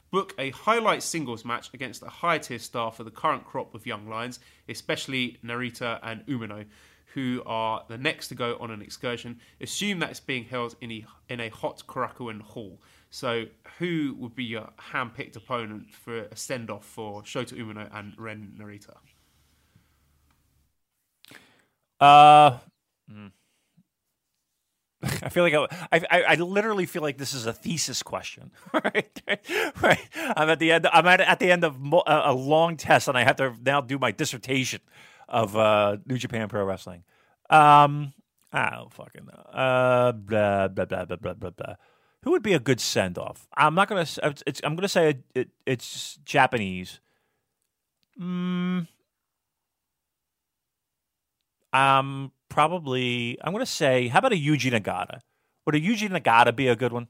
Speaker 1: Book a highlight singles match against a high-tier star for the current crop of young lions, especially Narita and Umino who are the next to go on an excursion. Assume that it's being held in a, in a hot Korakuen hall. So, who would be your hand-picked opponent for a send-off for Shota Umino and Ren Narita?
Speaker 2: Uh, hmm. <laughs> I feel like I, I, I, literally feel like this is a thesis question, <laughs> right? <laughs> right. I'm at the end. I'm at, at the end of a long test, and I have to now do my dissertation of uh, New Japan Pro Wrestling. Um, I don't fucking know. Uh, blah, blah, blah, blah, blah, blah, blah. Who would be a good send off? I'm not gonna. It's, I'm gonna say it, it, it's Japanese. Hmm. Um, probably. I'm gonna say. How about a Yuji Nagata? Would a Yuji Nagata be a good one,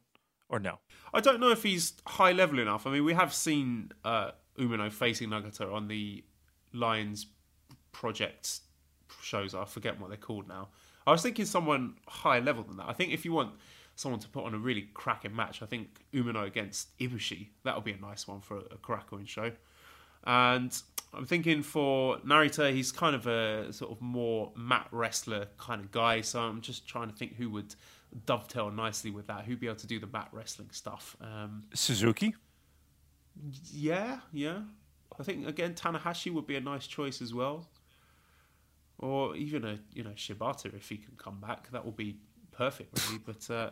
Speaker 2: or no?
Speaker 1: I don't know if he's high level enough. I mean, we have seen uh, Umino facing Nagata on the Lions project shows. I forget what they're called now. I was thinking someone higher level than that. I think if you want someone to put on a really cracking match, I think Umino against Ibushi that would be a nice one for a, a Korakuen show. And I'm thinking for Narita, he's kind of a sort of more mat wrestler kind of guy. So I'm just trying to think who would dovetail nicely with that. Who'd be able to do the mat wrestling stuff? Um,
Speaker 2: Suzuki.
Speaker 1: Yeah, yeah. I think again Tanahashi would be a nice choice as well or even a you know Shibata if he can come back, that will be perfect, really. <sighs> but uh,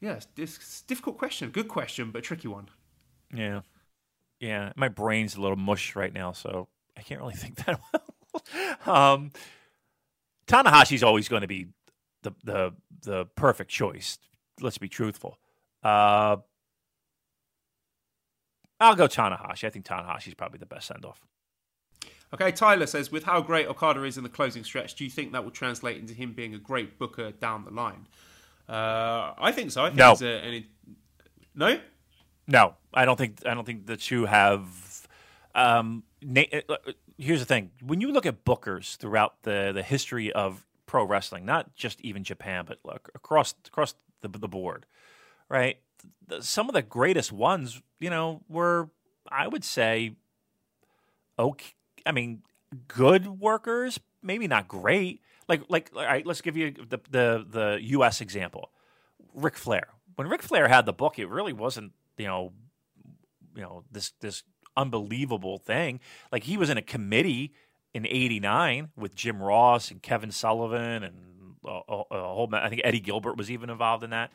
Speaker 1: yeah, it's, it's difficult question, good question, but tricky one.
Speaker 2: Yeah, yeah. My brain's a little mush right now, so I can't really <laughs> think that well. um, Tanahashi's always going to be the the the perfect choice. Let's be truthful. Uh, I'll go Tanahashi. I think Tanahashi's probably the best send off.
Speaker 1: Okay, Tyler says, with how great Okada is in the closing stretch, do you think that will translate into him being a great booker down the line? Uh, I think so. I think
Speaker 2: no.
Speaker 1: A, any... no,
Speaker 2: no. I don't think. I don't think the two have. Um, na- uh, here's the thing: when you look at bookers throughout the the history of pro wrestling, not just even Japan, but look, across across the, the board, right? The, some of the greatest ones, you know, were I would say okay I mean, good workers, maybe not great. Like, like, all right, let's give you the the the U.S. example. Ric Flair. When Ric Flair had the book, it really wasn't, you know, you know this this unbelievable thing. Like he was in a committee in '89 with Jim Ross and Kevin Sullivan and a, a, whole. I think Eddie Gilbert was even involved in that.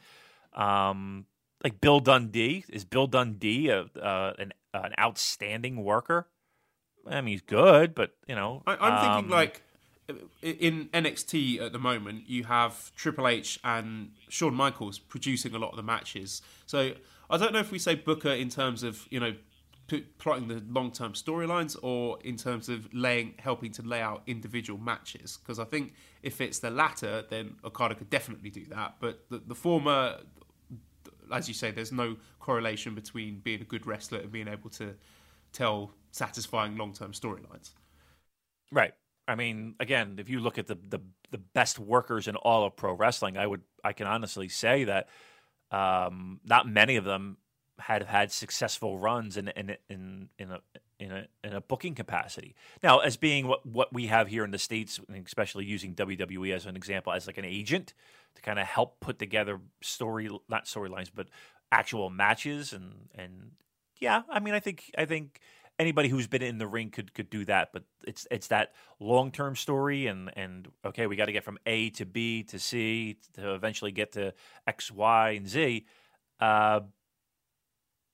Speaker 2: Um, like Bill Dundee is Bill Dundee a, an an outstanding worker? I mean, he's good, but you know,
Speaker 1: I, am um, thinking like in NXT at the moment, you have Triple H and Shawn Michaels producing a lot of the matches. So I don't know if we say Booker in terms of you know plotting the long term storylines or in terms of laying helping to lay out individual matches. Because I think if it's the latter, then Okada could definitely do that. But the, the former as you say, there's no correlation between being a good wrestler and being able to tell satisfying long term storylines.
Speaker 2: Right. I mean, again, if you look at the, the the best workers in all of pro wrestling, I would I can honestly say that um, not many of them had had successful runs in in in in a in a in a booking capacity. Now, as being what what we have here in the states, especially using WWE as an example, as like an agent to kind of help put together story not storylines, but actual matches and and yeah, I mean, I think I think anybody who's been in the ring could could do that, but it's it's that long term story and and okay, we got to get from A to B to C to eventually get to X, Y, and Z. Uh,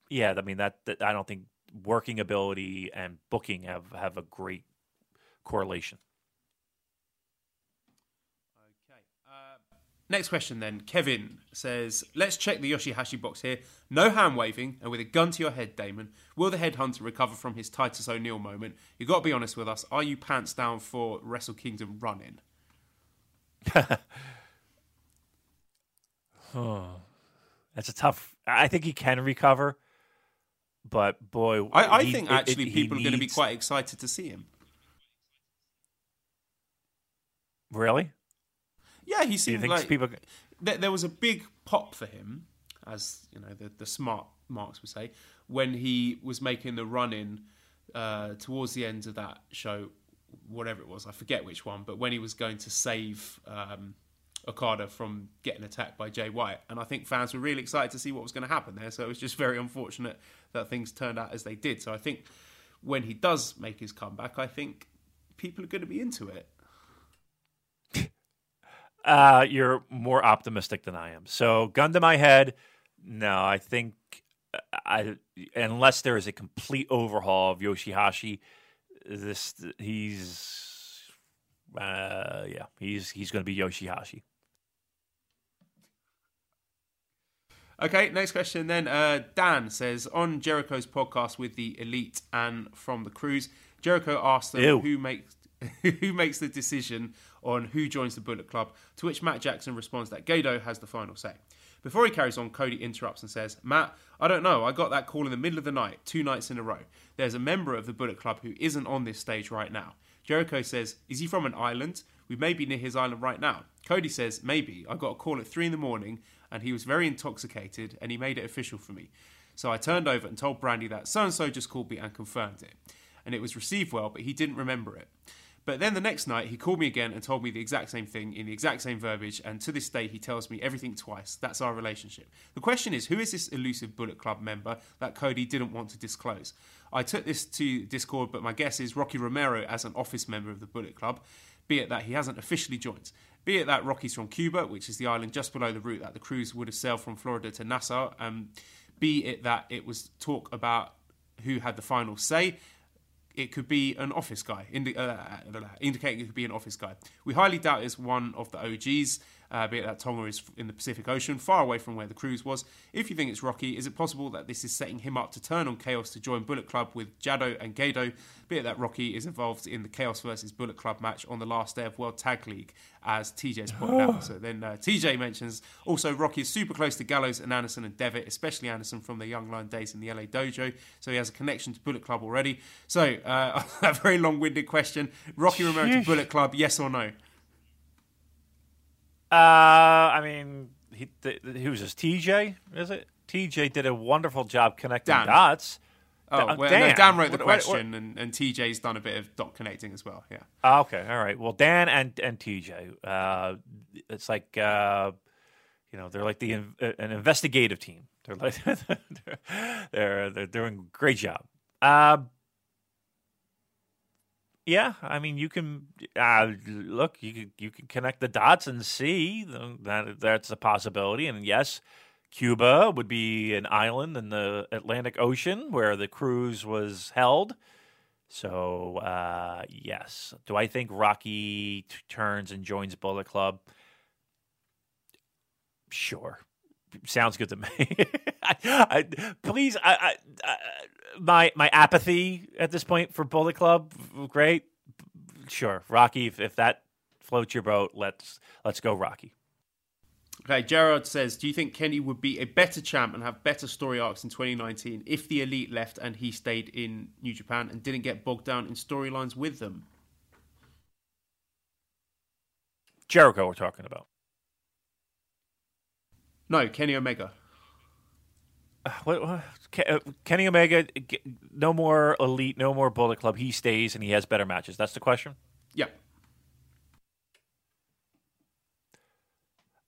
Speaker 2: yeah, I mean that, that I don't think working ability and booking have have a great correlation.
Speaker 1: Next question then. Kevin says, Let's check the Yoshihashi box here. No hand waving, and with a gun to your head, Damon. Will the headhunter recover from his Titus O'Neil moment? You've got to be honest with us. Are you pants down for Wrestle Kingdom running? <laughs>
Speaker 2: oh, that's a tough. I think he can recover, but boy,
Speaker 1: I, I
Speaker 2: he,
Speaker 1: think actually
Speaker 2: it,
Speaker 1: people are going to be quite excited to see him.
Speaker 2: really.
Speaker 1: Yeah, he seemed like
Speaker 2: people?
Speaker 1: there, there was a big pop for him, as you know, the, the smart marks would say, when he was making the run in uh, towards the end of that show, whatever it was, I forget which one, but when he was going to save um, Okada from getting attacked by Jay White, and I think fans were really excited to see what was going to happen there. So it was just very unfortunate that things turned out as they did. So I think when he does make his comeback, I think people are going to be into it.
Speaker 2: Uh, you're more optimistic than I am. So, gun to my head, no. I think I unless there is a complete overhaul of Yoshihashi, this he's uh, yeah, he's he's going to be Yoshihashi.
Speaker 1: Okay, next question then. Uh, Dan says on Jericho's podcast with the Elite and from the Cruise, Jericho asked them
Speaker 2: Ew.
Speaker 1: who makes <laughs> who makes the decision on who joins the Bullet Club. To which Matt Jackson responds that Gedo has the final say. Before he carries on, Cody interrupts and says, Matt, I don't know. I got that call in the middle of the night, two nights in a row. There's a member of the Bullet Club who isn't on this stage right now. Jericho says, Is he from an island? We may be near his island right now. Cody says, Maybe. I got a call at three in the morning and he was very intoxicated and he made it official for me. So I turned over and told Brandi that so and so just called me and confirmed it. And it was received well, but he didn't remember it. But then the next night, he called me again and told me the exact same thing in the exact same verbiage. And to this day, he tells me everything twice. That's our relationship. The question is who is this elusive Bullet Club member that Cody didn't want to disclose? I took this to Discord, but my guess is Rocky Romero as an office member of the Bullet Club, be it that he hasn't officially joined. Be it that Rocky's from Cuba, which is the island just below the route that the cruise would have sailed from Florida to Nassau. Um, be it that it was talk about who had the final say it could be an office guy, indi- uh, indicating it could be an office guy. We highly doubt it's one of the OGs, uh, be it that Tonga is in the Pacific Ocean, far away from where the cruise was. If you think it's Rocky, is it possible that this is setting him up to turn on Chaos to join Bullet Club with Jado and Gedo? Be it that Rocky is involved in the Chaos versus Bullet Club match on the last day of World Tag League, as TJ's pointed out. <gasps> So then uh, TJ mentions also Rocky is super close to Gallows and Anderson and Devitt, especially Anderson from the Young Lion days in the LA Dojo. So he has a connection to Bullet Club already. So uh, <laughs> a very long-winded question: Rocky Romero to Bullet Club, yes or no?
Speaker 2: Uh, I mean, he th- who's this? TJ is it? TJ did a wonderful job connecting
Speaker 1: Dan.
Speaker 2: dots.
Speaker 1: Oh, well, no,
Speaker 2: Dan.
Speaker 1: Dan wrote the
Speaker 2: What- what-
Speaker 1: question, and, and TJ's done a bit of dot connecting as well. Yeah.
Speaker 2: Ah, Okay, all right. Well, Dan and and TJ, uh, it's like uh, you know they're like the uh, an investigative team. They're like <laughs> they're, they're they're doing a great job. Yeah, I mean you can uh, look you can you can connect the dots and see that that's a possibility. And yes, Cuba would be an island in the Atlantic Ocean where the cruise was held. So uh, yes, do I think Rocky t- turns and joins Bullet Club? Sure, sounds good to me. <laughs> I, I, please, I, my my apathy at this point for Bullet Club, great. Sure, Rocky. If, if that floats your boat, let's let's go, Rocky.
Speaker 1: Okay, Gerard says, do you think Kenny would be a better champ and have better story arcs in 2019 if the Elite left and he stayed in New Japan and didn't get bogged down in storylines with them?
Speaker 2: Jericho, we're talking about.
Speaker 1: No, Kenny Omega.
Speaker 2: Uh, what, what, uh, Kenny Omega, no more Elite, no more Bullet Club. He stays and he has better matches. That's the question?
Speaker 1: Yeah.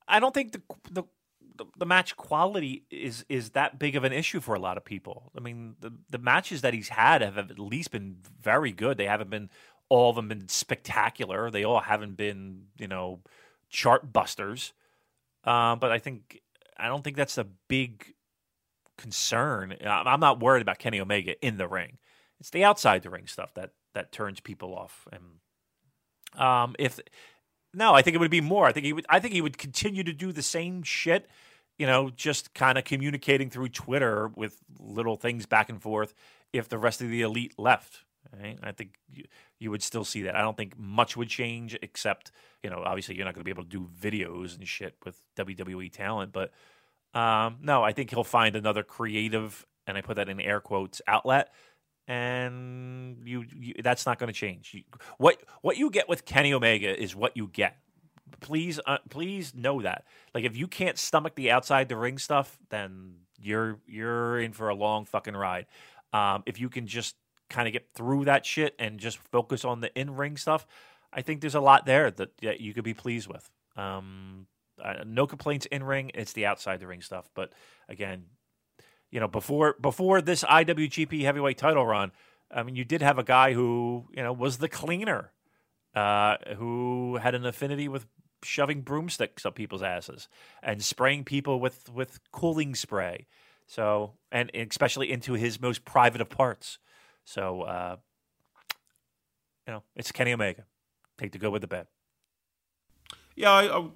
Speaker 2: I don't think the, the the match quality is is that big of an issue for a lot of people. I mean, the the matches that he's had have at least been very good. They haven't been all of them been spectacular. They all haven't been you know chart busters. Uh, but I think I don't think that's a big concern. I'm not worried about Kenny Omega in the ring. It's the outside the ring stuff that that turns people off. And um, if no, I think it would be more. I think he would. I think he would continue to do the same shit. You know, just kind of communicating through Twitter with little things back and forth. If the rest of the elite left, right? I think you, you would still see that. I don't think much would change, except you know, obviously you're not going to be able to do videos and shit with WWE talent. But um, no, I think he'll find another creative, and I put that in air quotes, outlet and you, you that's not going to change. You, what what you get with Kenny Omega is what you get. Please, uh, please know that. Like, if you can't stomach the outside the ring stuff, then you're you're in for a long fucking ride. Um, if you can just kind of get through that shit and just focus on the in ring stuff, I think there's a lot there that, that you could be pleased with. Um, uh, no complaints in ring. It's the outside the ring stuff. But again, you know, before before this IWGP Heavyweight Title run, I mean, you did have a guy who you know was the cleaner, uh, who had an affinity with shoving broomsticks up people's asses and spraying people with with cooling spray. So, and especially into his most private of parts. So, uh, you know, it's Kenny Omega. Take the good with the bad.
Speaker 1: Yeah, I, I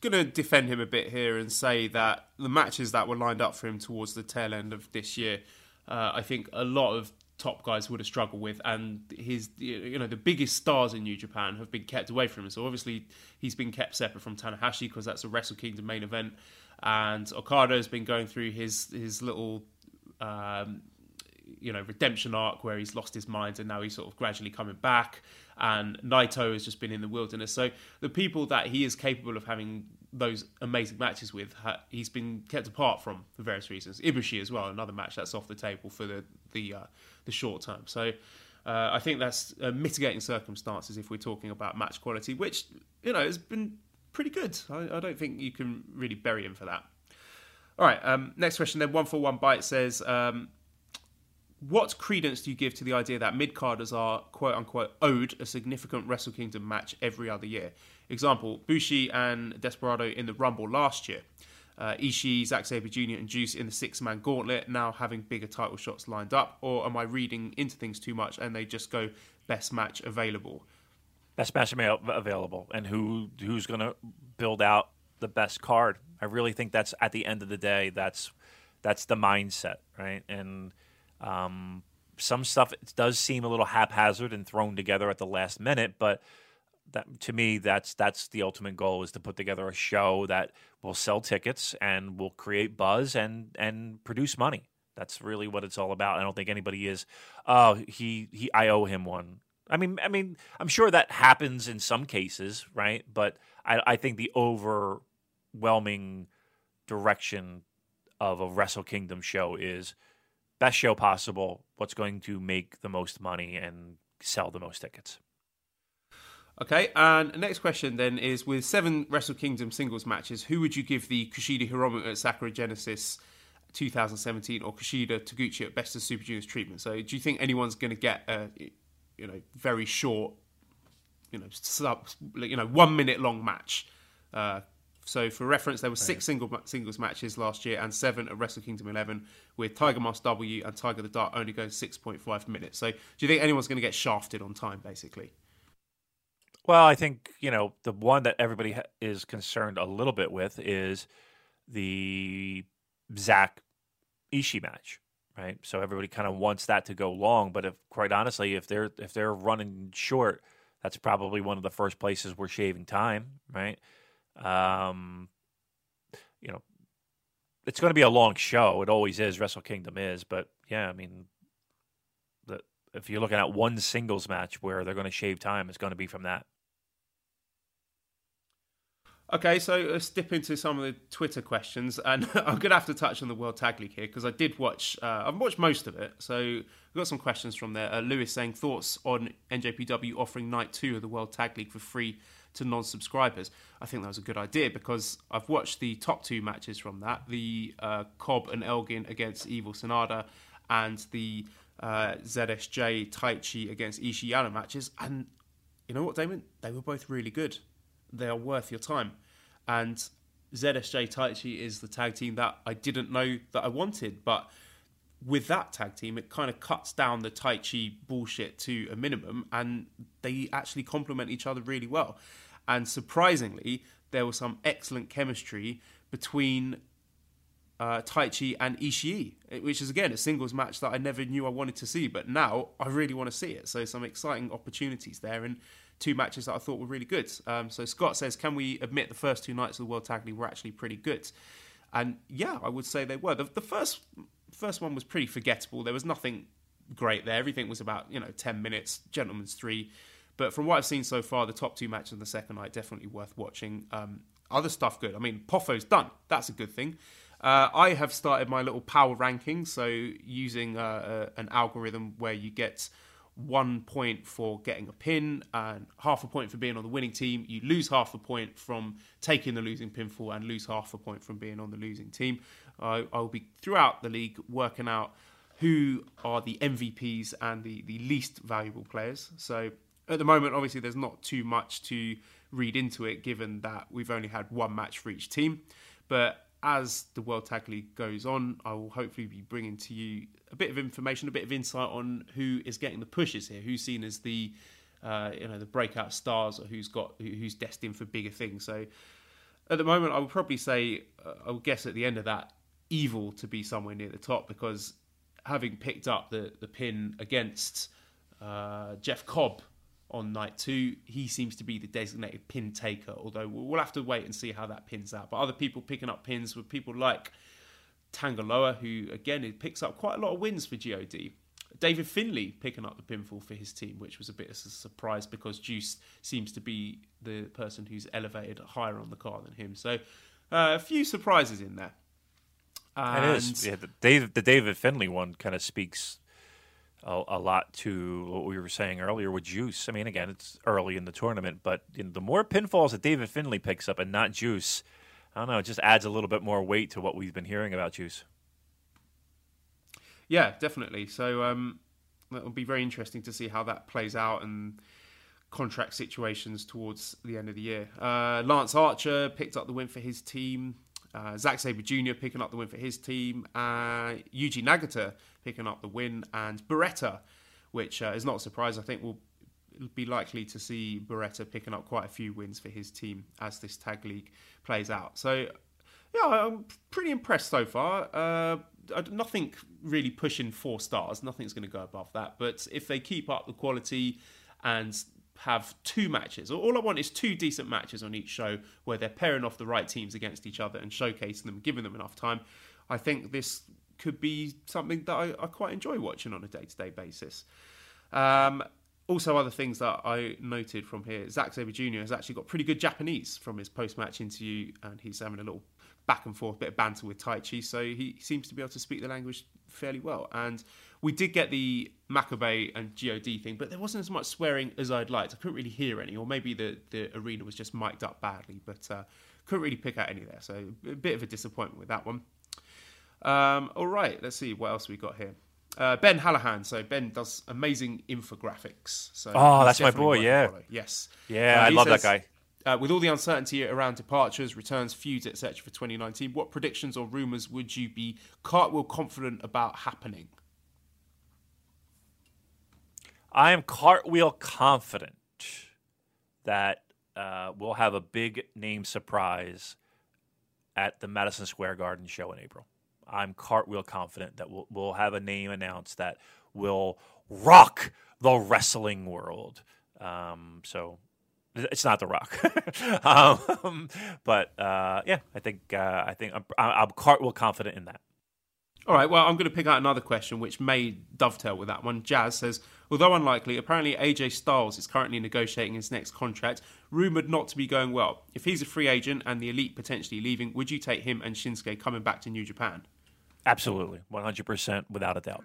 Speaker 1: going to defend him a bit here and say that the matches that were lined up for him towards the tail end of this year, uh, I think a lot of top guys would have struggled with, and his you know the biggest stars in New Japan have been kept away from him. So obviously he's been kept separate from Tanahashi because that's a Wrestle Kingdom main event, and Okada has been going through his his little. Um, you know redemption arc where he's lost his mind and now he's sort of gradually coming back and Naito has just been in the wilderness. So the people that he is capable of having those amazing matches with, he's been kept apart from for various reasons. Ibushi as well, another match that's off the table for the the uh, the short term. So. Uh, I think that's uh, mitigating circumstances if we're talking about match quality, which you know has been pretty good. I, I don't think you can really bury him for that. All right, um, next question then. One for one bite says, um, what credence do you give to the idea that mid carders are quote unquote owed a significant Wrestle Kingdom match every other year? Example: Bushi and Desperado in the Rumble last year. Uh, Ishii, Zack Sabre Jr., and Juice in the six man gauntlet, now having bigger title shots lined up? Or am I reading into things too much and they just go best match available?
Speaker 2: Best match available, and who who's going to build out the best card? I really think that's at the end of the day, that's that's the mindset, right? And um, some stuff does seem a little haphazard and thrown together at the last minute, but that to me that's that's the ultimate goal is to put together a show that will sell tickets and will create buzz and and produce money. That's really what it's all about. I don't think anybody is oh he he I owe him one. I mean I mean I'm sure that happens in some cases, right? But I, I think the overwhelming direction of a Wrestle Kingdom show is best show possible, what's going to make the most money and sell the most tickets.
Speaker 1: Okay, and next question then is with seven Wrestle Kingdom singles matches, who would you give the Kushida Hiromu at Sakura Genesis 2017 or Kushida Taguchi at Best of Super Juniors treatment? So, do you think anyone's going to get a you know very short, you know, sub, you know, one minute long match? Uh, so, for reference, there were oh, six single singles matches last year and seven at Wrestle Kingdom 11, with Tiger Mask W and Tiger the Dark only going 6.5 minutes. So, do you think anyone's going to get shafted on time, basically?
Speaker 2: Well, I think, you know, the one that everybody ha- is concerned a little bit with is the Zack Ishii match, right? So everybody kind of wants that to go long, but if quite honestly, if they're if they're running short, that's probably one of the first places we're shaving time, right? Um, you know, it's going to be a long show. It always is. Wrestle Kingdom is, but yeah, I mean, the, if you're looking at one singles match where they're going to shave time, it's going to be from that.
Speaker 1: Okay, so let's dip into some of the Twitter questions, and <laughs> I'm going to have to touch on the World Tag League here because I did watch. Uh, I've watched most of it, so we've got some questions from there. Uh, Lewis saying thoughts on NJPW offering night two of the World Tag League for free to non-subscribers. I think that was a good idea because I've watched the top two matches from that: the uh, Cobb and Elgin against Evil Sanada, and the uh, ZSJ Taichi against Ishiyama matches. And you know what, Damon? They were both really good. They are worth your time. And ZSJ Taichi is the tag team that I didn't know that I wanted, but with that tag team, it kind of cuts down the Taichi bullshit to a minimum, and they actually complement each other really well. And surprisingly, there was some excellent chemistry between uh, Taichi and Ishii, which is again a singles match that I never knew I wanted to see, but now I really want to see it. So some exciting opportunities there, and two matches that I thought were really good. Um, so Scott says, "Can we admit the first two nights of the World Tag League were actually pretty good?" And yeah, I would say they were. The, the first first one was pretty forgettable. There was nothing great there. Everything was about you know ten minutes, gentlemen's three. But from what I've seen so far, the top two matches of the second night definitely worth watching. Um, other stuff good. I mean, Poffo's done. That's a good thing. Uh, I have started my little power ranking, so using uh, uh, an algorithm where you get one point for getting a pin and half a point for being on the winning team. You lose half a point from taking the losing pinfall and lose half a point from being on the losing team. I will be throughout the league working out who are the MVPs and the, the least valuable players. So at the moment, obviously, there's not too much to read into it, given that we've only had one match for each team. But as the World Tag League goes on, I will hopefully be bringing to you a bit of information, a bit of insight on who is getting the pushes here, who's seen as the uh, you know the breakout stars, or who's got who's destined for bigger things. So at the moment, I would probably say uh, I would guess at the end of that, evil to be somewhere near the top because having picked up the the pin against uh, Jeff Cobb on night two. He seems to be the designated pin taker, although we'll have to wait and see how that pins out. But other people picking up pins were people like Tanga Loa, who again picks up quite a lot of wins for God. David Finlay picking up the pinfall for his team, which was a bit of a surprise because Juice seems to be the person who's elevated higher on the card than him. So uh, a few surprises in there.
Speaker 2: And it is. Yeah, the David, the David Finlay one kind of speaks a, a, lot to what we were saying earlier with Juice. I mean, again, it's early in the tournament, but you know, the more pinfalls that David Finlay picks up and not Juice, I don't know, it just adds a little bit more weight to what we've been hearing about Juice.
Speaker 1: Yeah, definitely. So um, it'll be very interesting to see how that plays out and contract situations towards the end of the year. Uh, Lance Archer picked up the win for his team. Uh, Zack Sabre Jr. picking up the win for his team. Uh, Yuji Nagata picking up the win, and Beretta, which uh, is not a surprise. I think we'll be likely to see Beretta picking up quite a few wins for his team as this tag league plays out. So, yeah, I'm pretty impressed so far. Uh, nothing really pushing four stars. Nothing's going to go above that. But if they keep up the quality and have two matches. All I want is two decent matches on each show where they're pairing off the right teams against each other and showcasing them, giving them enough time. I think this could be something that I, I quite enjoy watching on a day to day basis. Um, also, other things that I noted from here Zack Sabre Jr. has actually got pretty good Japanese from his post match interview, and he's having a little back and forth bit of banter with Taichi, so he seems to be able to speak the language fairly well. And we did get the Makabe and God thing, but there wasn't as much swearing as I'd liked. I couldn't really hear any, or maybe the, the arena was just mic'd up badly, but uh, couldn't really pick out any there. So a bit of a disappointment with that one. Um, all right, let's see what else we got here. Uh, ben Hallahan. So Ben does amazing infographics. So
Speaker 2: oh, that's my boy. Yeah.
Speaker 1: Yes.
Speaker 2: Yeah, uh, I love says, that guy.
Speaker 1: Uh, with all the uncertainty around departures, returns, feuds, etc. for 2019, what predictions or rumors would you be cartwheel confident about happening?
Speaker 2: I am cartwheel confident that uh, we'll have a big name surprise at the Madison Square Garden show in April. I'm cartwheel confident that we'll, we'll have a name announced that will rock the wrestling world. Um, so It's not The Rock, <laughs> um, but uh, yeah, I think uh, I think I'm, I'm cartwheel confident in that.
Speaker 1: All right, well, I'm going to pick out another question which may dovetail with that one. Jazz says, although unlikely, apparently AJ Styles is currently negotiating his next contract, rumoured not to be going well. If he's a free agent and the elite potentially leaving, would you take him and Shinsuke coming back to New Japan?
Speaker 2: Absolutely, 100%, without a doubt.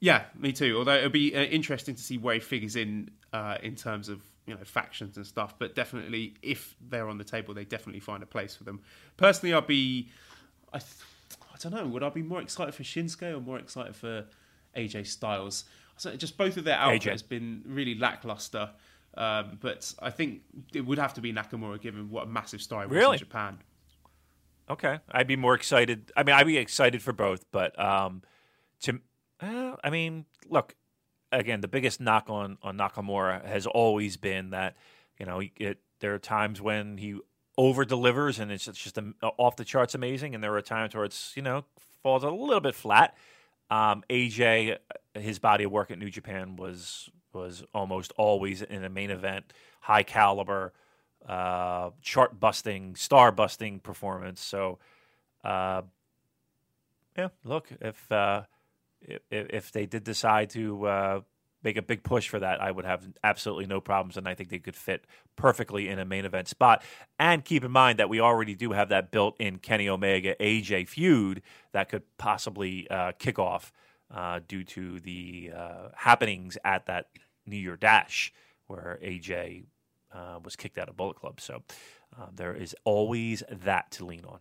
Speaker 1: Yeah, me too. Although it'll be uh, interesting to see where he figures in uh, in terms of you know factions and stuff. But definitely, if they're on the table, they definitely find a place for them. Personally, I'd be, I, th- I don't know, would I be more excited for Shinsuke or more excited for AJ Styles? So just both of their output AJ. has been really lackluster. Um, but I think it would have to be Nakamura, given what a massive star he was really? in Japan.
Speaker 2: Okay, I'd be more excited. I mean, I'd be excited for both, but um, to uh, I mean, look, again, the biggest knock on on Nakamura has always been that you know it, there are times when he over delivers and it's just a, off the charts amazing, and there are times where it's you know falls a little bit flat. Um, AJ, his body of work at New Japan was was almost always in a main event, high caliber, uh, chart busting, star busting performance. So, uh, yeah, look if. Uh, if, if they did decide to uh, make a big push for that, I would have absolutely no problems, and I think they could fit perfectly in a main event spot. And keep in mind that we already do have that built-in Kenny Omega AJ feud that could possibly uh, kick off uh, due to the uh, happenings at that New Year Dash where AJ uh, was kicked out of Bullet Club. So uh, there is always that to lean on.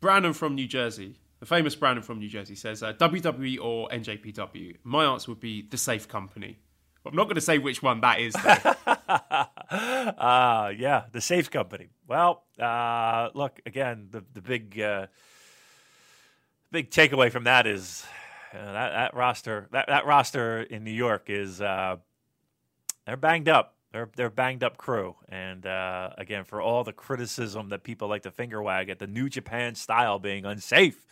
Speaker 1: Brandon from New Jersey the famous Brandon from New Jersey says uh, WWE or NJPW. My answer would be the Safe Company. I'm not going to say which one that is.
Speaker 2: uh, <laughs> yeah, the Safe Company. Well, uh, look again. The the big uh, big takeaway from that is uh, that that roster that, that roster in New York is uh, they're banged up. They're they're banged up crew, and uh, again, for all the criticism that people like to finger wag at the New Japan style being unsafe,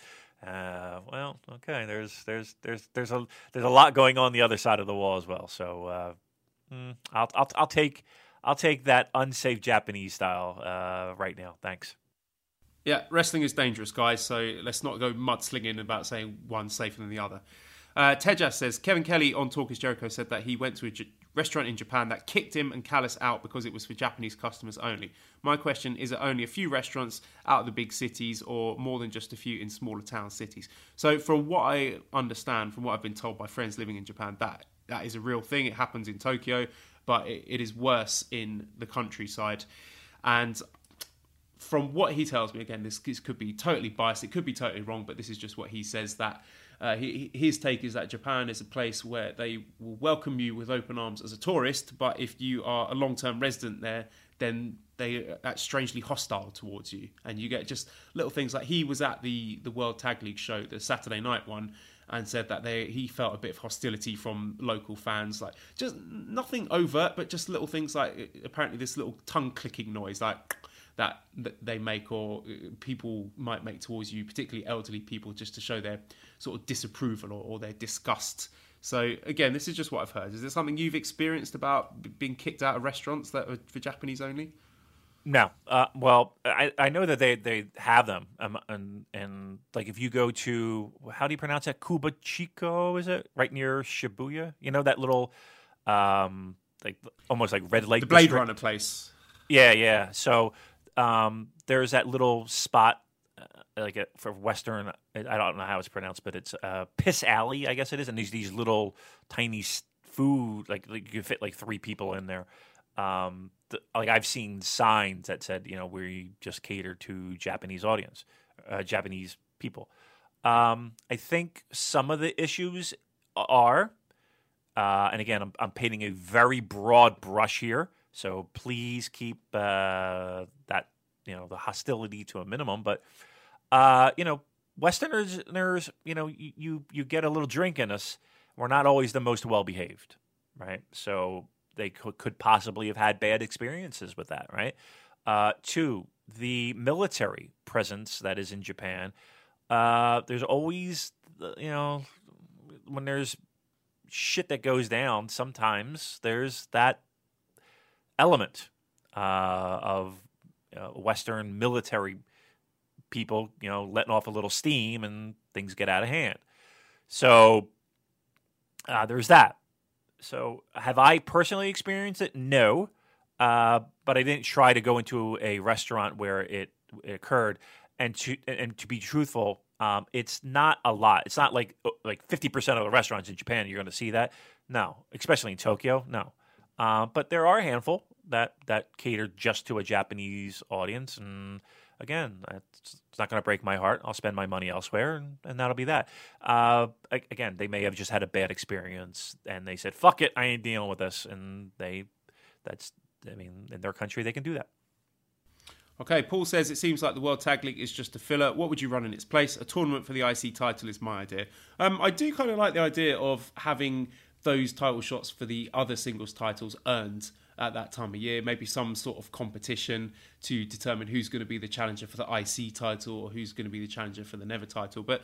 Speaker 2: uh, well, okay, there's there's there's there's a there's a lot going on the other side of the wall as well. So uh, mm, I'll, I'll I'll take I'll take that unsafe Japanese style uh, right now. Thanks.
Speaker 1: Yeah, wrestling is dangerous, guys. So let's not go mudslinging about saying one's safer than the other. Uh, Tejas says Kevin Kelly on Talk is Jericho said that he went to a J- restaurant in Japan that kicked him and Callis out because it was for Japanese customers only. My question is: Are only a few restaurants out of the big cities, or more than just a few in smaller town cities? So, from what I understand, from what I've been told by friends living in Japan, that that is a real thing. It happens in Tokyo, but it, it is worse in the countryside. And from what he tells me, again, this, this could be totally biased. It could be totally wrong, but this is just what he says that uh, he, his take is that Japan is a place where they will welcome you with open arms as a tourist, but if you are a long term resident there, then they are strangely hostile towards you, and you get just little things like he was at the the World Tag League show, the Saturday night one, and said that they he felt a bit of hostility from local fans, like just nothing overt, but just little things like apparently this little tongue clicking noise, like that, that they make or uh, people might make towards you, particularly elderly people, just to show their sort of disapproval or, or their disgust. So again, this is just what I've heard. Is there something you've experienced about being kicked out of restaurants that are for Japanese only?
Speaker 2: No. Uh, well, I, I know that they, they have them, um, and and like if you go to how do you pronounce that Kubachiko? Is it right near Shibuya? You know that little, um, like almost like red light.
Speaker 1: The Blade
Speaker 2: district?
Speaker 1: Runner place.
Speaker 2: Yeah, yeah. So um, there's that little spot uh, like a, for Western. I don't know how it's pronounced, but it's uh, Piss Alley, I guess it is. And these these little tiny food, like, like you could fit like three people in there. Um, the, like I've seen signs that said, you know, we just cater to Japanese audience, uh, Japanese people. Um, I think some of the issues are, uh, and again, I'm, I'm painting a very broad brush here. So please keep uh, that you know the hostility to a minimum. But uh, you know, Westerners, you know, you, you you get a little drink in us. We're not always the most well behaved, right? So they could, could possibly have had bad experiences with that, right? Uh, two, the military presence that is in Japan. Uh, there's always, you know, when there's shit that goes down, sometimes there's that element uh, of uh, Western military people, you know, letting off a little steam and things get out of hand. So uh, there's that. So have I personally experienced it? No, uh, but I didn't try to go into a restaurant where it, it occurred. And to and to be truthful, um, it's not a lot. It's not like like fifty percent of the restaurants in Japan you're going to see that. No, especially in Tokyo. No, uh, but there are a handful that that cater just to a Japanese audience, and again, it's, not going to break my heart. I'll spend my money elsewhere, and, and that'll be that. Uh, again, they may have just had a bad experience, and they said, "Fuck it, I ain't dealing with this," and they, that's, I mean, in their country, they can do that.
Speaker 1: Okay, Paul says it seems like the World Tag League is just a filler. What would you run in its place? A tournament for the IC title is my idea. Um, I do kind of like the idea of having those title shots for the other singles titles earned at that time of year. Maybe some sort of competition to determine who's going to be the challenger for the IC title or who's going to be the challenger for the Never title. But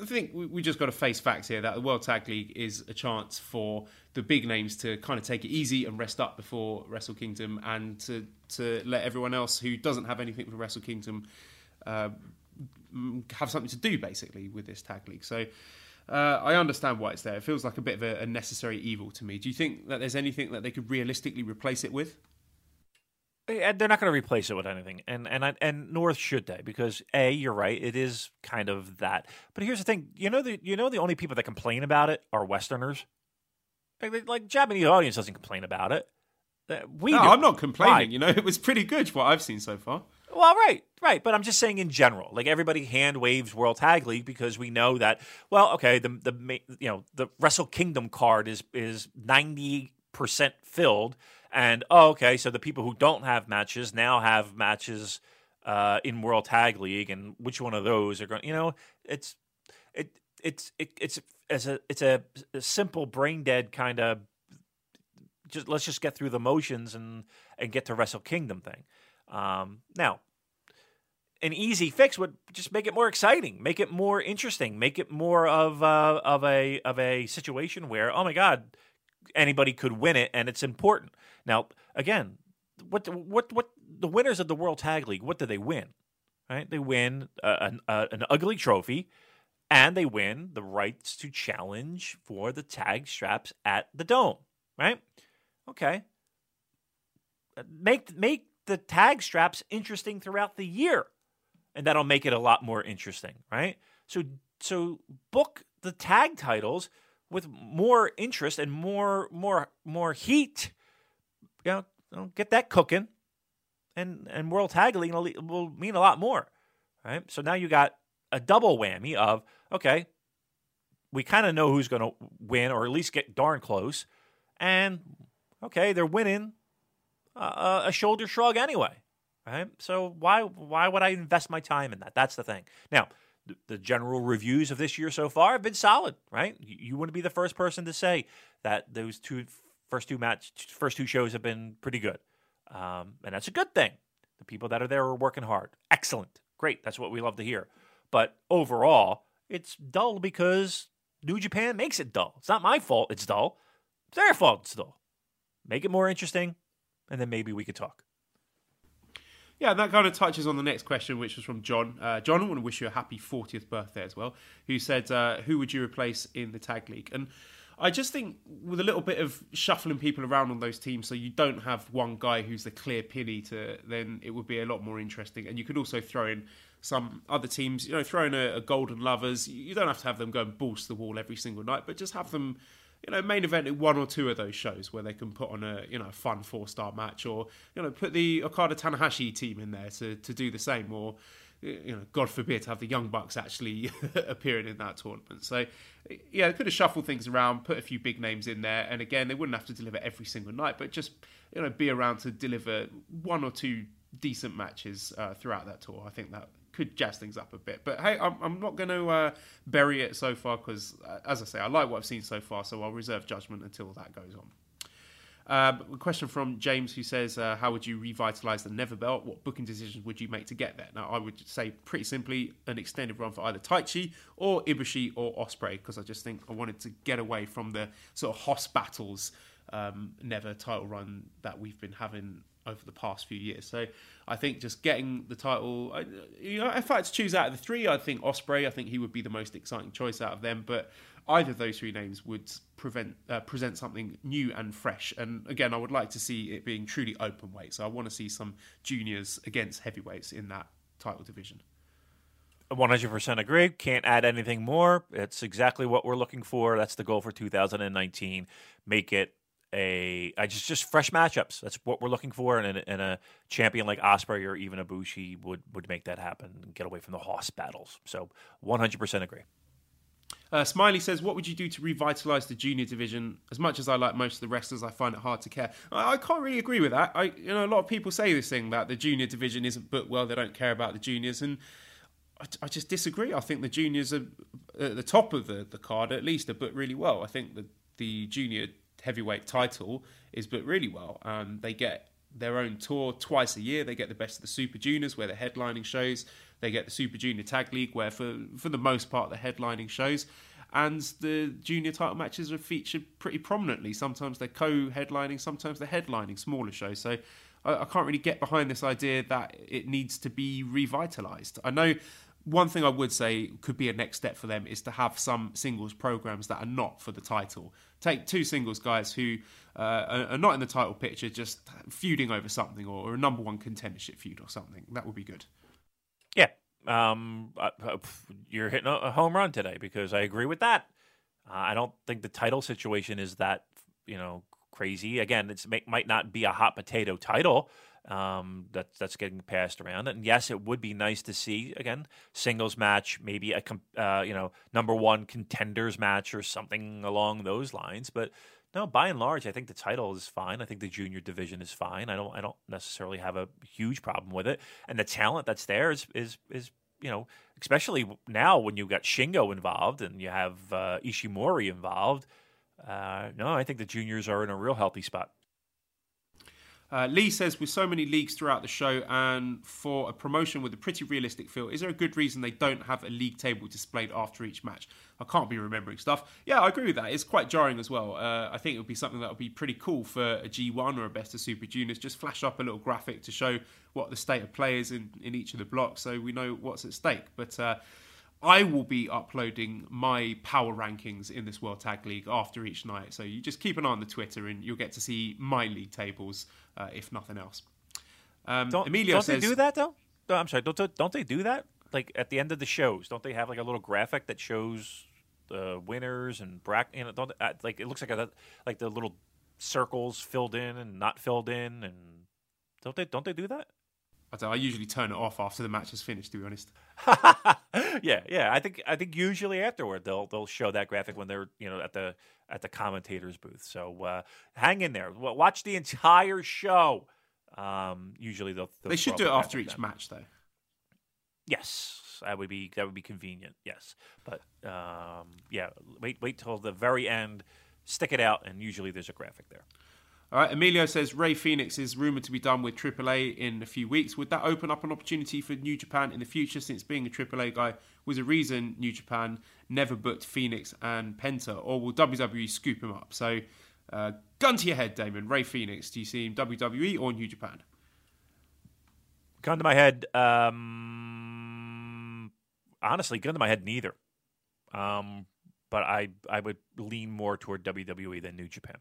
Speaker 1: I think we just got to face facts here that the World Tag League is a chance for the big names to kind of take it easy and rest up before Wrestle Kingdom, and to to let everyone else who doesn't have anything for Wrestle Kingdom uh, have something to do basically with this tag league. So uh, I understand why it's there. It feels like a bit of a, a, necessary evil to me. Do you think that there's anything that they could realistically replace it with?
Speaker 2: They're not going to replace it with anything, and and and nor should they, because a, you're right, it is kind of that. But here's the thing: you know, the you know, the only people that complain about it are Westerners. Like, like Japanese audience doesn't complain about it.
Speaker 1: We no, do. I'm not complaining. Right. You know, <laughs> it was pretty good what I've seen so far.
Speaker 2: Well, right, right, but I'm just saying in general, like everybody hand waves World Tag League because we know that. Well, okay, the the you know the Wrestle Kingdom card is is ninety percent filled, and oh, okay, so the people who don't have matches now have matches uh, in World Tag League, and which one of those are going? You know, it's it it's it, it's as a it's a, a simple brain dead kind of just let's just get through the motions and and get to Wrestle Kingdom thing. Um, now, an easy fix would just make it more exciting, make it more interesting, make it more of uh, of a of a situation where oh my god, anybody could win it and it's important. Now, again, what what what the winners of the World Tag League, what do they win? Right? They win an, an ugly trophy and they win the rights to challenge for the tag straps at the dome, right? Okay. Make make the tag straps interesting throughout the year. And that'll make it a lot more interesting, right? So so book the tag titles with more interest and more more more heat. You know, get that cooking. And and World Tag League will mean a lot more. Right? So now you got a double whammy of okay, we kind of know who's going to win or at least get darn close. And okay, they're winning uh, a shoulder shrug anyway, right? So why why would I invest my time in that? That's the thing. Now, the, the general reviews of this year so far have been solid, right? You, you wouldn't be the first person to say that those two first two match first two shows have been pretty good, um, and that's a good thing. The people that are there are working hard. Excellent, great. That's what we love to hear. But overall, it's dull because New Japan makes it dull. It's not my fault. It's dull. It's their fault. It's dull. Make it more interesting and then maybe we could talk.
Speaker 1: Yeah, that kind of touches on the next question, which was from John. Uh, John, I want to wish you a happy 40th birthday as well. Who said, uh, "Who would you replace in the tag league?" And I just think with a little bit of shuffling people around on those teams, so you don't have one guy who's the clear pinny to, then it would be a lot more interesting. And you could also throw in some other teams, you know, throw in a, a Golden Lovers. You don't have to have them go and balls the wall every single night, but just have them you know, main event one or two of those shows where they can put on a you know fun four star match, or you know put the Okada Tanahashi team in there to to do the same, or you know, God forbid, have the Young Bucks actually <laughs> appearing in that tournament. So, yeah, they could have shuffled things around, put a few big names in there, and again, they wouldn't have to deliver every single night, but just you know, be around to deliver one or two decent matches uh, throughout that tour. I think that could jazz things up a bit. But hey, I'm, I'm not going to uh, bury it so far because, uh, as I say, I like what I've seen so far, so I'll reserve judgment until that goes on. Um, a question from James who says, uh, "How would you revitalise the Never Belt? What booking decisions would you make to get there?" Now, I would say pretty simply an extended run for either Taichi or Ibushi or Ospreay because I just think I wanted to get away from the sort of Hoss battles um, Never title run that we've been having over the past few years. So I think just getting the title, you know, if I had to choose out of the three, I think Ospreay. I think he would be the most exciting choice out of them. But either of those three names would prevent, uh, present something new and fresh. And again, I would like to see it being truly open weight. So I want to see some juniors against heavyweights in that title division.
Speaker 2: 100% agree. Can't add anything more. It's exactly what we're looking for. That's the goal for 2019. Make it a I just just fresh matchups. That's what we're looking for, and, and a champion like Ospreay or even Ibushi would would make that happen and get away from the Hoss battles. So 100% agree.
Speaker 1: Uh, Smiley says, "What would you do to revitalise the junior division? As much as I like most of the wrestlers, I find it hard to care. I, I, can't really agree with that. I, you know, a lot of people say this thing that the junior division isn't booked well. They don't care about the juniors, and I, I just disagree. I think the juniors are at the top of the, the card, at least, are booked really well. I think the the junior heavyweight title is booked really well. Um, they get their own tour twice a year. They get the best of the Super Juniors, where they're headlining shows. They get the Super Junior Tag League, where for for the most part they're headlining shows. And the junior title matches are featured pretty prominently. Sometimes they're co-headlining, sometimes they're headlining smaller shows. So I, I can't really get behind this idea that it needs to be revitalized. I know one thing I would say could be a next step for them is to have some singles programs that are not for the title. Take two singles guys who uh, are not in the title picture, just feuding over something or, a number one contendership feud or something. That would be good.
Speaker 2: Yeah, um, you're hitting a home run today because I agree with that. Uh, I don't think the title situation is that you know crazy. Again, it might not be a hot potato title um, that's that's getting passed around. And yes, it would be nice to see again singles match, maybe a uh, you know number one contenders match or something along those lines. But no, by and large, I think the title is fine. I think the junior division is fine. I don't I don't necessarily have a huge problem with it. And the talent that's there is is is you know especially now when you've got Shingo involved and you have uh, Ishimori involved. Uh, no, I think the juniors are in a real healthy spot.
Speaker 1: Uh, Lee says, with so many leagues throughout the show and for a promotion with a pretty realistic feel, is there a good reason they don't have a league table displayed after each match? I can't be remembering stuff. Yeah, I agree with that. It's quite jarring as well. Uh, I think it would be something that would be pretty cool for a G1 or a Best of Super Juniors. Just flash up a little graphic to show what the state of play is in, in each of the blocks so we know what's at stake. But uh, I will be uploading my power rankings in this World Tag League after each night. So you just keep an eye on the Twitter and you'll get to see my league tables, uh, if nothing else.
Speaker 2: Um, don't, Emilio don't says, they do that though? No, I'm sorry. Don't don't they do that? Like at the end of the shows, don't they have like a little graphic that shows the winners and bracket? You know, don't uh, like it looks like a, like the little circles filled in and not filled in, and don't they don't they do that?
Speaker 1: I, don't, I usually turn it off after the match is finished. To be honest. <laughs>
Speaker 2: yeah, yeah. I think I think usually afterward they'll they'll show that graphic when they're you know at the at the commentators booth. So uh, hang in there. Watch the entire show. Um, usually they'll, they'll
Speaker 1: they should do it after each match though.
Speaker 2: Yes, that would be that would be convenient. Yes, but um, yeah, wait wait till the very end. Stick it out, and usually there's a graphic there.
Speaker 1: All right, Emilio says Rey Fénix is rumored to be done with AAA in a few weeks. Would that open up an opportunity for New Japan in the future? Since being a AAA guy was a reason New Japan never booked Fénix and Penta, or will WWE scoop him up? So, uh, gun to your head, Damon. Rey Fénix. do you see him WWE or New Japan?
Speaker 2: Gun to my head. Um, honestly, gun to my head, neither. Um, but I I would lean more toward WWE than New Japan.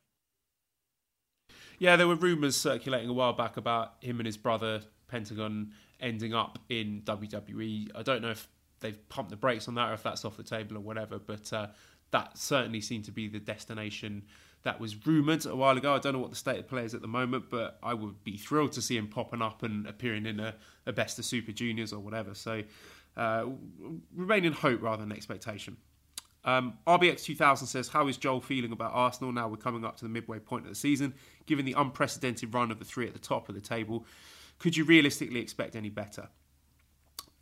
Speaker 1: Yeah, there were rumours circulating a while back about him and his brother Pentagon ending up in WWE. I don't know if they've pumped the brakes on that or if that's off the table or whatever, but uh, that certainly seemed to be the destination that was rumoured a while ago. I don't know what the state of play is at the moment, but I would be thrilled to see him popping up and appearing in a, a Best of Super Juniors or whatever. So uh, remain in hope rather than expectation. Um, RBX 2000 says, How is Joel feeling about Arsenal now we're coming up to the midway point of the season? Given the unprecedented run of the three at the top of the table, could you realistically expect any better?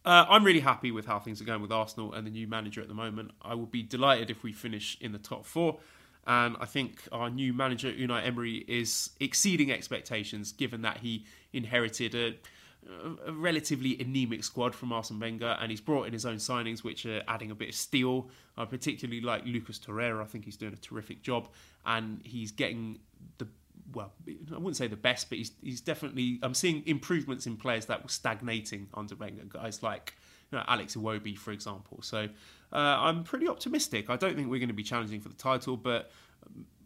Speaker 1: Uh, I'm really happy with how things are going with Arsenal and the new manager at the moment. I would be delighted if we finish in the top four. And I think our new manager, Unai Emery, is exceeding expectations given that he inherited a, a relatively anemic squad from Arsene Wenger and he's brought in his own signings, which are adding a bit of steel. I particularly like Lucas Torreira. I think he's doing a terrific job and he's getting the well, I wouldn't say the best, but he's he's definitely. I'm seeing improvements in players that were stagnating under Wenger. Guys like you know, Alex Iwobi, for example. So uh, I'm pretty optimistic. I don't think we're going to be challenging for the title, but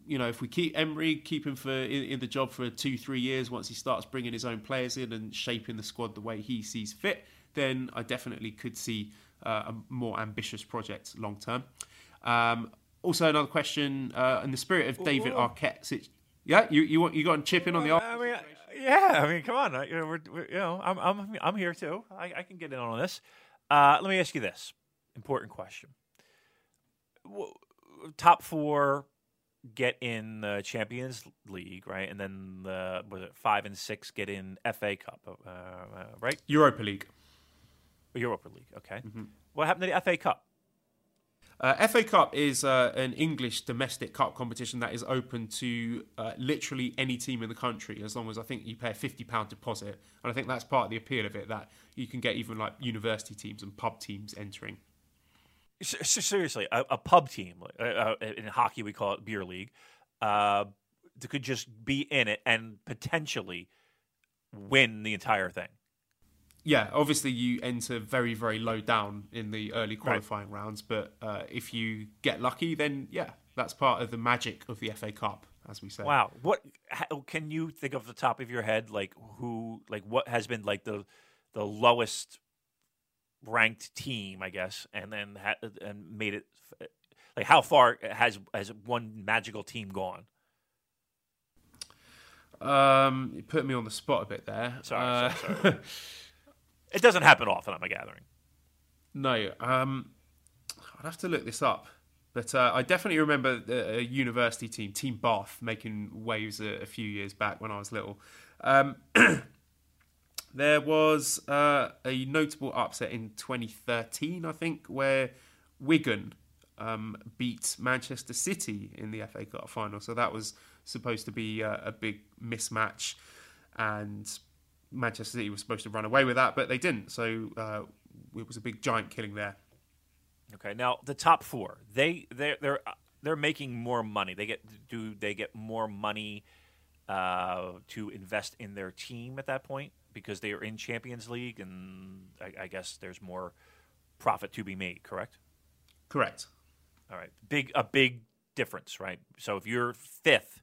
Speaker 1: you know, if we keep Emery, keep him for in, in, the job for two, three years, once he starts bringing his own players in and shaping the squad the way he sees fit, then I definitely could see uh, a more ambitious project long term. Um, also, another question uh, in the spirit of David Arquette. Yeah, you you want you got to chip in on the.
Speaker 2: Well, I mean, yeah, I mean, come on, you know, we're, we're, you know, I'm I'm I'm here too. I, I can get in on this. Uh, let me ask you this important question: Top four get in the Champions League, right? And then the was it five and six get in FA Cup, uh, uh, right?
Speaker 1: Europa League.
Speaker 2: Europa League. Okay. Mm-hmm. What happened to the FA Cup?
Speaker 1: Uh, FA Cup is uh, an English domestic cup competition that is open to uh, literally any team in the country, as long as I think you pay a fifty pound deposit, and I think that's part of the appeal of it that you can get even like university teams and pub teams entering.
Speaker 2: Seriously, a, a pub team uh, uh, in hockey we call it beer league, uh, could just be in it and potentially win the entire thing
Speaker 1: yeah, obviously you enter very, very low down in the early qualifying right. rounds, but uh, if you get lucky, then yeah, that's part of the magic of the FA Cup, as we say.
Speaker 2: Wow, what how, can you think of the top of your head, like who, like what has been like the the lowest ranked team, I guess, and then ha- and made it like how far has has one magical team gone?
Speaker 1: Um, you put me on the spot a bit there.
Speaker 2: Sorry, uh, sorry, sorry. <laughs> It doesn't happen often, I'm gathering.
Speaker 1: No, um, I'd have to look this up. But uh, I definitely remember a university team, Team Bath, making waves a, a few years back when I was little. Um, <clears throat> there was uh, a notable upset in 2013, I think, where Wigan um, beat Manchester City in the FA Cup final. So that was supposed to be a, a big mismatch. And Manchester City was supposed to run away with that, but they didn't. So uh, it was a big giant killing there.
Speaker 2: Okay, now the top four, they they they're they're making more money. They get do they get more money uh, to invest in their team at that point because they are in Champions League, and I, I guess there's more profit to be made. Correct.
Speaker 1: Correct.
Speaker 2: All right, big a big difference, right? So if you're fifth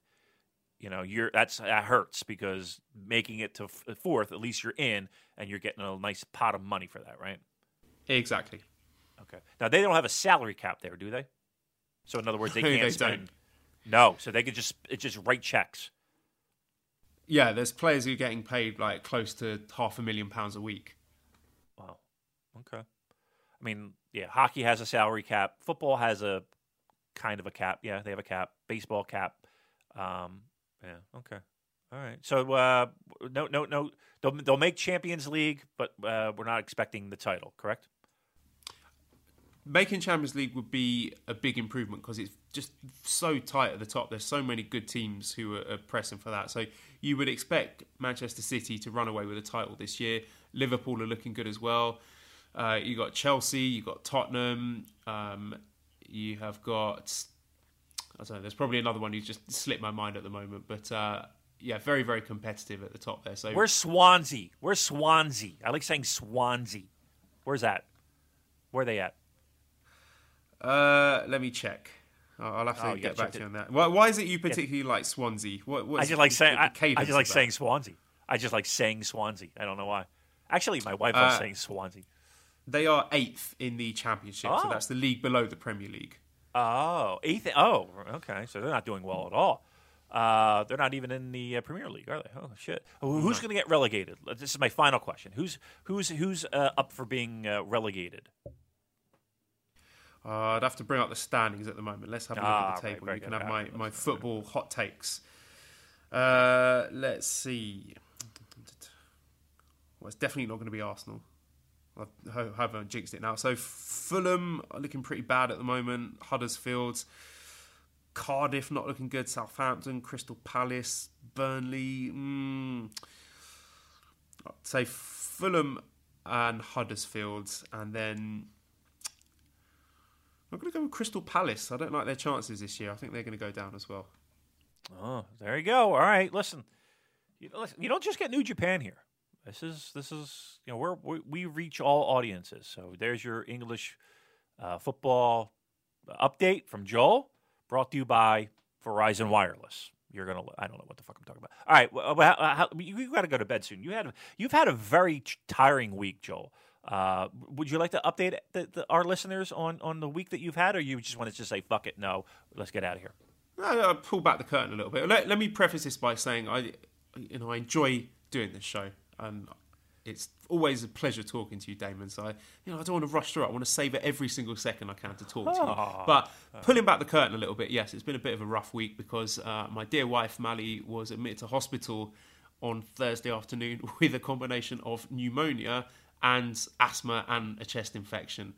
Speaker 2: you know you're that's that hurts because making it to fourth at least you're in and you're getting a nice pot of money for that right?
Speaker 1: Exactly.
Speaker 2: Okay. Now they don't have a salary cap there do they? So in other words they <laughs> can't
Speaker 1: they
Speaker 2: spend
Speaker 1: don't.
Speaker 2: no so they could just it just write checks.
Speaker 1: Yeah there's players who are getting paid like close to half a million pounds a week.
Speaker 2: Wow. Okay. I mean yeah hockey has a salary cap. Football has a kind of a cap. Yeah they have a cap. Baseball cap. Um, yeah. Okay. All right. So uh, no, no, no. They'll, they'll make Champions League, but uh, we're not expecting the title. Correct.
Speaker 1: Making Champions League would be a big improvement because it's just so tight at the top. There's so many good teams who are, are pressing for that. So you would expect Manchester City to run away with a title this year. Liverpool are looking good as well. Uh, you got Chelsea, you got Tottenham, um, you have got I don't know. There's probably another one who's just slipped my mind at the moment, but uh, yeah, very very competitive at the top there. So
Speaker 2: where's Swansea? Where's Swansea? I like saying Swansea. Where's that? Where are they at?
Speaker 1: Uh, let me check. I'll have to oh, get back to you on that. Why, why, is it you particularly yeah. like Swansea? What,
Speaker 2: I just like saying. I, I, just like saying Swansea. I just like saying Swansea. I don't know why. Actually, my wife loves uh, saying Swansea.
Speaker 1: They are eighth in the Championship, oh. so that's the league below the Premier League.
Speaker 2: Oh, eighth. Oh, okay. So they're not doing well at all. Uh, they're not even in the uh, Premier League, are they? Oh shit! Who's going to get relegated? This is my final question. Who's who's who's uh, up for being uh, relegated?
Speaker 1: Uh, I'd have to bring up the standings at the moment. Let's have a look ah, at the table. Right, you can have my, my football hot takes. Uh, let's see. Well, it's definitely not going to be Arsenal. I haven't jinxed it now. So Fulham are looking pretty bad at the moment. Huddersfield. Cardiff not looking good. Southampton, Crystal Palace, Burnley. Mm, I'd say Fulham and Huddersfield, and then I'm going to go with Crystal Palace. I don't like their chances this year. I think they're going to go down as well.
Speaker 2: Oh, there you go. All right, listen. You, listen, you don't just get New Japan here. This is this is you know we're, we we reach all audiences. So there's your English uh, football update from Joel, brought to you by Verizon Wireless. You're gonna I don't know what the fuck I'm talking about. All right, well, how, how, you, you got to go to bed soon. You had you've had a very tiring week, Joel. Uh, would you like to update the, the, our listeners on, on the week that you've had, or you just want to just say fuck it? No, let's get out of here.
Speaker 1: I'll pull back the curtain a little bit. Let, let me preface this by saying I, you know, I enjoy doing this show, and it's always a pleasure talking to you, Damon. So I, you know, I don't want to rush through it. I want to savor every single second I can to talk to you. But pulling back the curtain a little bit, yes, it's been a bit of a rough week because uh, my dear wife Mally was admitted to hospital on Thursday afternoon <laughs> with a combination of pneumonia and asthma and a chest infection.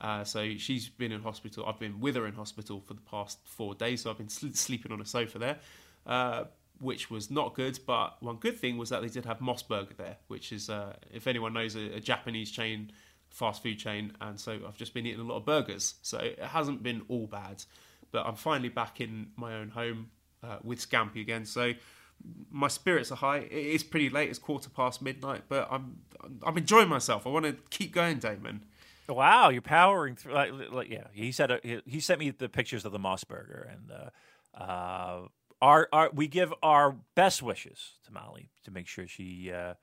Speaker 1: Uh, so she's been in hospital. I've been with her in hospital for the past four days. So I've been sl- sleeping on a sofa there, uh, which was not good. But one good thing was that they did have MOS Burger there, which is, uh, if anyone knows, a, a, Japanese chain, fast food chain. And so I've just been eating a lot of burgers. So it hasn't been all bad. But I'm finally back in my own home uh, with Scampy again. So my spirits are high. It is pretty late. It's quarter past midnight, but I'm I'm enjoying myself. I want to keep going, Damon.
Speaker 2: Wow, you're powering through. Like, like yeah, he said uh, he, he, sent me the pictures of the MOS Burger, and uh, uh, our, our we give our best wishes to Molly to make sure she uh,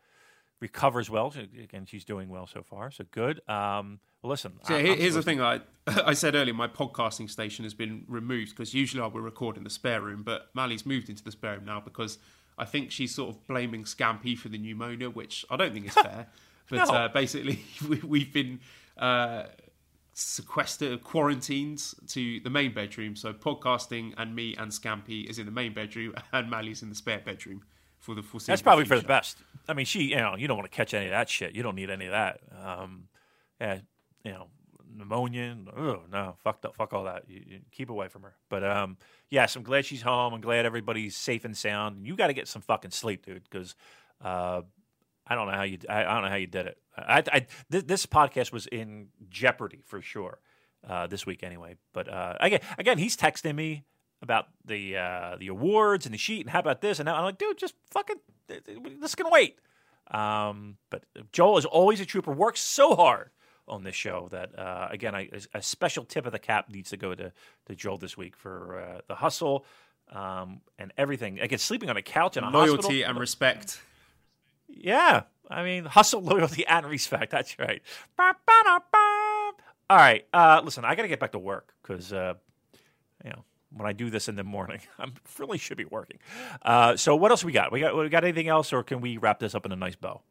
Speaker 2: recovers well. Again, she's doing well so far, so good. Um, well, listen.
Speaker 1: So I, here's the thing. I <laughs> I said earlier, my podcasting station has been removed because usually I would record in the spare room, but Mally's moved into the spare room now because I think she's sort of blaming Scampy for the pneumonia, which I don't think is <laughs> fair. but no. uh, basically, <laughs> we, have been uh, sequestered, quarantined to the main bedroom. So podcasting and me and Scampy is in the main bedroom, <laughs> and Mally's in the spare bedroom for the foreseeable.
Speaker 2: That's probably
Speaker 1: future.
Speaker 2: for the best. I mean, she, you know, you don't want to catch any of that shit. You don't need any of that. Um, yeah, you know, pneumonia. Oh no, fuck up, fuck all that. You, you keep away from her. But um, yes, I'm glad she's home. I'm glad everybody's safe and sound. You got to get some fucking sleep, dude, because uh, I don't know how you. I, I, don't know how you did it. I, I th- this podcast was in jeopardy for sure uh, this week anyway. But uh, again, again, he's texting me about the uh, the awards and the sheet and how about this and now I'm like, dude, just fucking this can wait. Um, but Joel is always a trooper. Works so hard on this show that uh, again, I, a special tip of the cap needs to go to to Joel this week for uh, the hustle um, and everything. Again, sleeping on a couch in a
Speaker 1: loyalty
Speaker 2: hospital.
Speaker 1: and respect.
Speaker 2: Yeah, I mean hustle, <laughs> loyalty, and respect. That's right. All right, uh, listen, I got to get back to work because uh, you know when I do this in the morning. <laughs> I really should be working. Uh, so what else we got? We got we got anything else, or can we wrap this up in a nice bow?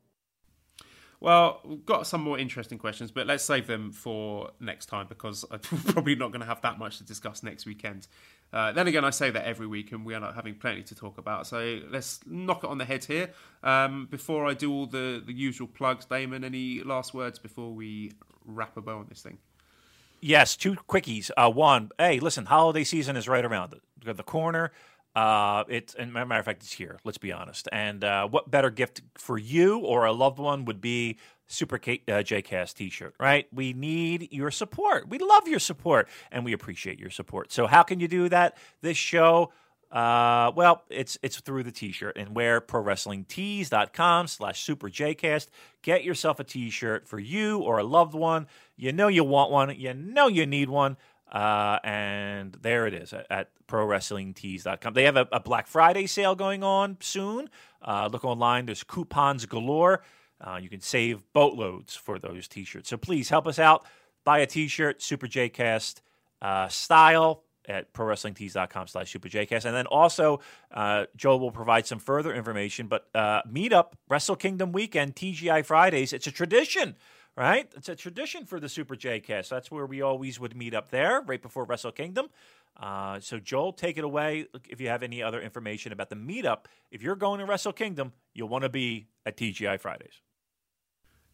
Speaker 1: Well, we've got some more interesting questions, but let's save them for next time because I'm <laughs> probably not going to have that much to discuss next weekend. Uh, then again, I say that every week, and we are not having plenty to talk about. So let's knock it on the head here. Um, before I do all the, the usual plugs, Damon, any last words before we wrap a bow on this thing?
Speaker 2: Yes, two quickies. Uh, one, hey, listen, holiday season is right around the, the corner. Uh, it's and matter of fact, it's here. Let's be honest. And uh, what better gift for you or a loved one would be Super K- uh, JCast T-shirt, right? We need your support. We love your support, and we appreciate your support. So, how can you do that? This show. Uh, well, it's it's through the T-shirt and wear ProWrestlingTees.com slash SuperJCast. Get yourself a T-shirt for you or a loved one. You know you want one. You know you need one. Uh, and there it is at, at ProWrestlingTees.com. They have a, a, Black Friday sale going on soon. Uh, look online. There's coupons galore. Uh, you can save boatloads for those T-shirts. So please help us out. Buy a T-shirt, Super J-Cast uh, style at ProWrestlingTees.com slash SuperJCast. And then also, uh, Joe will provide some further information. But uh, meet up, Wrestle Kingdom Weekend, TGI Fridays. It's a tradition right? It's a tradition for the Super J Cast. That's where we always would meet up there, right before Wrestle Kingdom. Uh, so, Joel, take it away. If you have any other information about the meetup, if you're going to Wrestle Kingdom, you'll want to be at TGI Fridays.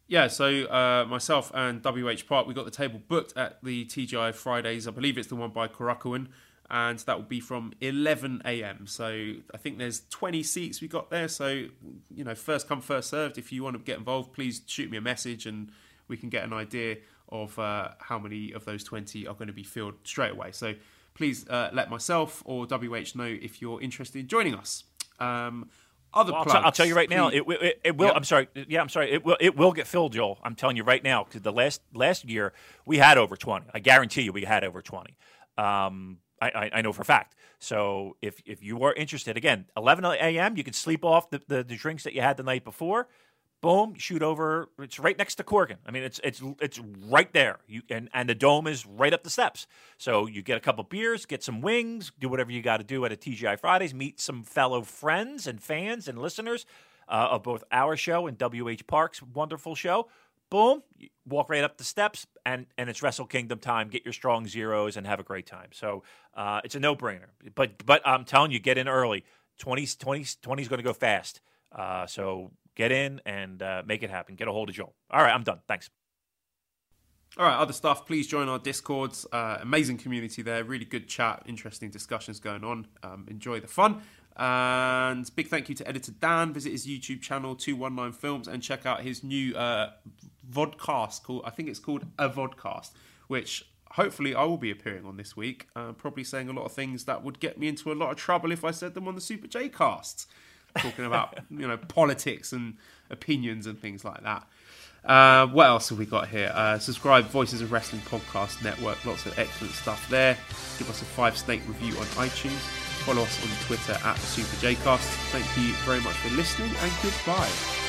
Speaker 1: Yeah, so uh, myself and WH Park, we got the table booked at the TGI Fridays. I believe it's the one by Korakuen. and that will be from 11 a.m. So I think there's 20 seats we got there. So you know, first come, first served. If you want to get involved, please shoot me a message, and we can get an idea of uh, how many of those 20 are going to be filled straight away. So please uh, let myself or WH know if you're interested in joining us. Um, other
Speaker 2: Well, I'll, t- I'll tell you right now, it, it, it will.
Speaker 1: Yep.
Speaker 2: I'm sorry. Yeah, I'm sorry. It will. It will get filled, Joel. I'm telling you right now because the last last year we had over 20. I guarantee you we had over 20. Um, I, I, I know for a fact. So if if you are interested, again, 11 a.m. You can sleep off the, the, the drinks that you had the night before. Boom, shoot over. It's right next to Corgan. I mean, it's it's it's right there. You and and the dome is right up the steps. So you get a couple beers, get some wings, do whatever you got to do at a TGI Fridays. Meet some fellow friends and fans and listeners uh, of both our show and WH Park's wonderful show. Boom, walk right up the steps, and and it's Wrestle Kingdom time. Get your strong zeros and have a great time. So uh, it's a no brainer. But but I'm telling you, get in early. 20 20 20 is going to go fast. Uh, so get in and uh, make it happen. Get a hold of Joel. All right, I'm done. Thanks.
Speaker 1: All right, other stuff. Please join our discords. Uh, amazing community there. Really good chat. Interesting discussions going on. Um, enjoy the fun. And big thank you to editor Dan. Visit his YouTube channel, 219 Films, and check out his new uh, vodcast called, I think it's called A Vodcast, which hopefully I will be appearing on this week. Uh, probably saying a lot of things that would get me into a lot of trouble if I said them on the Super J cast. Talking about, you know, politics and opinions and things like that. Uh, what else have we got here? Uh, subscribe Voices of Wrestling Podcast Network. Lots of excellent stuff there. Give us a five snake review on iTunes. Follow us on Twitter at SuperJcast. Thank you very much for listening and goodbye.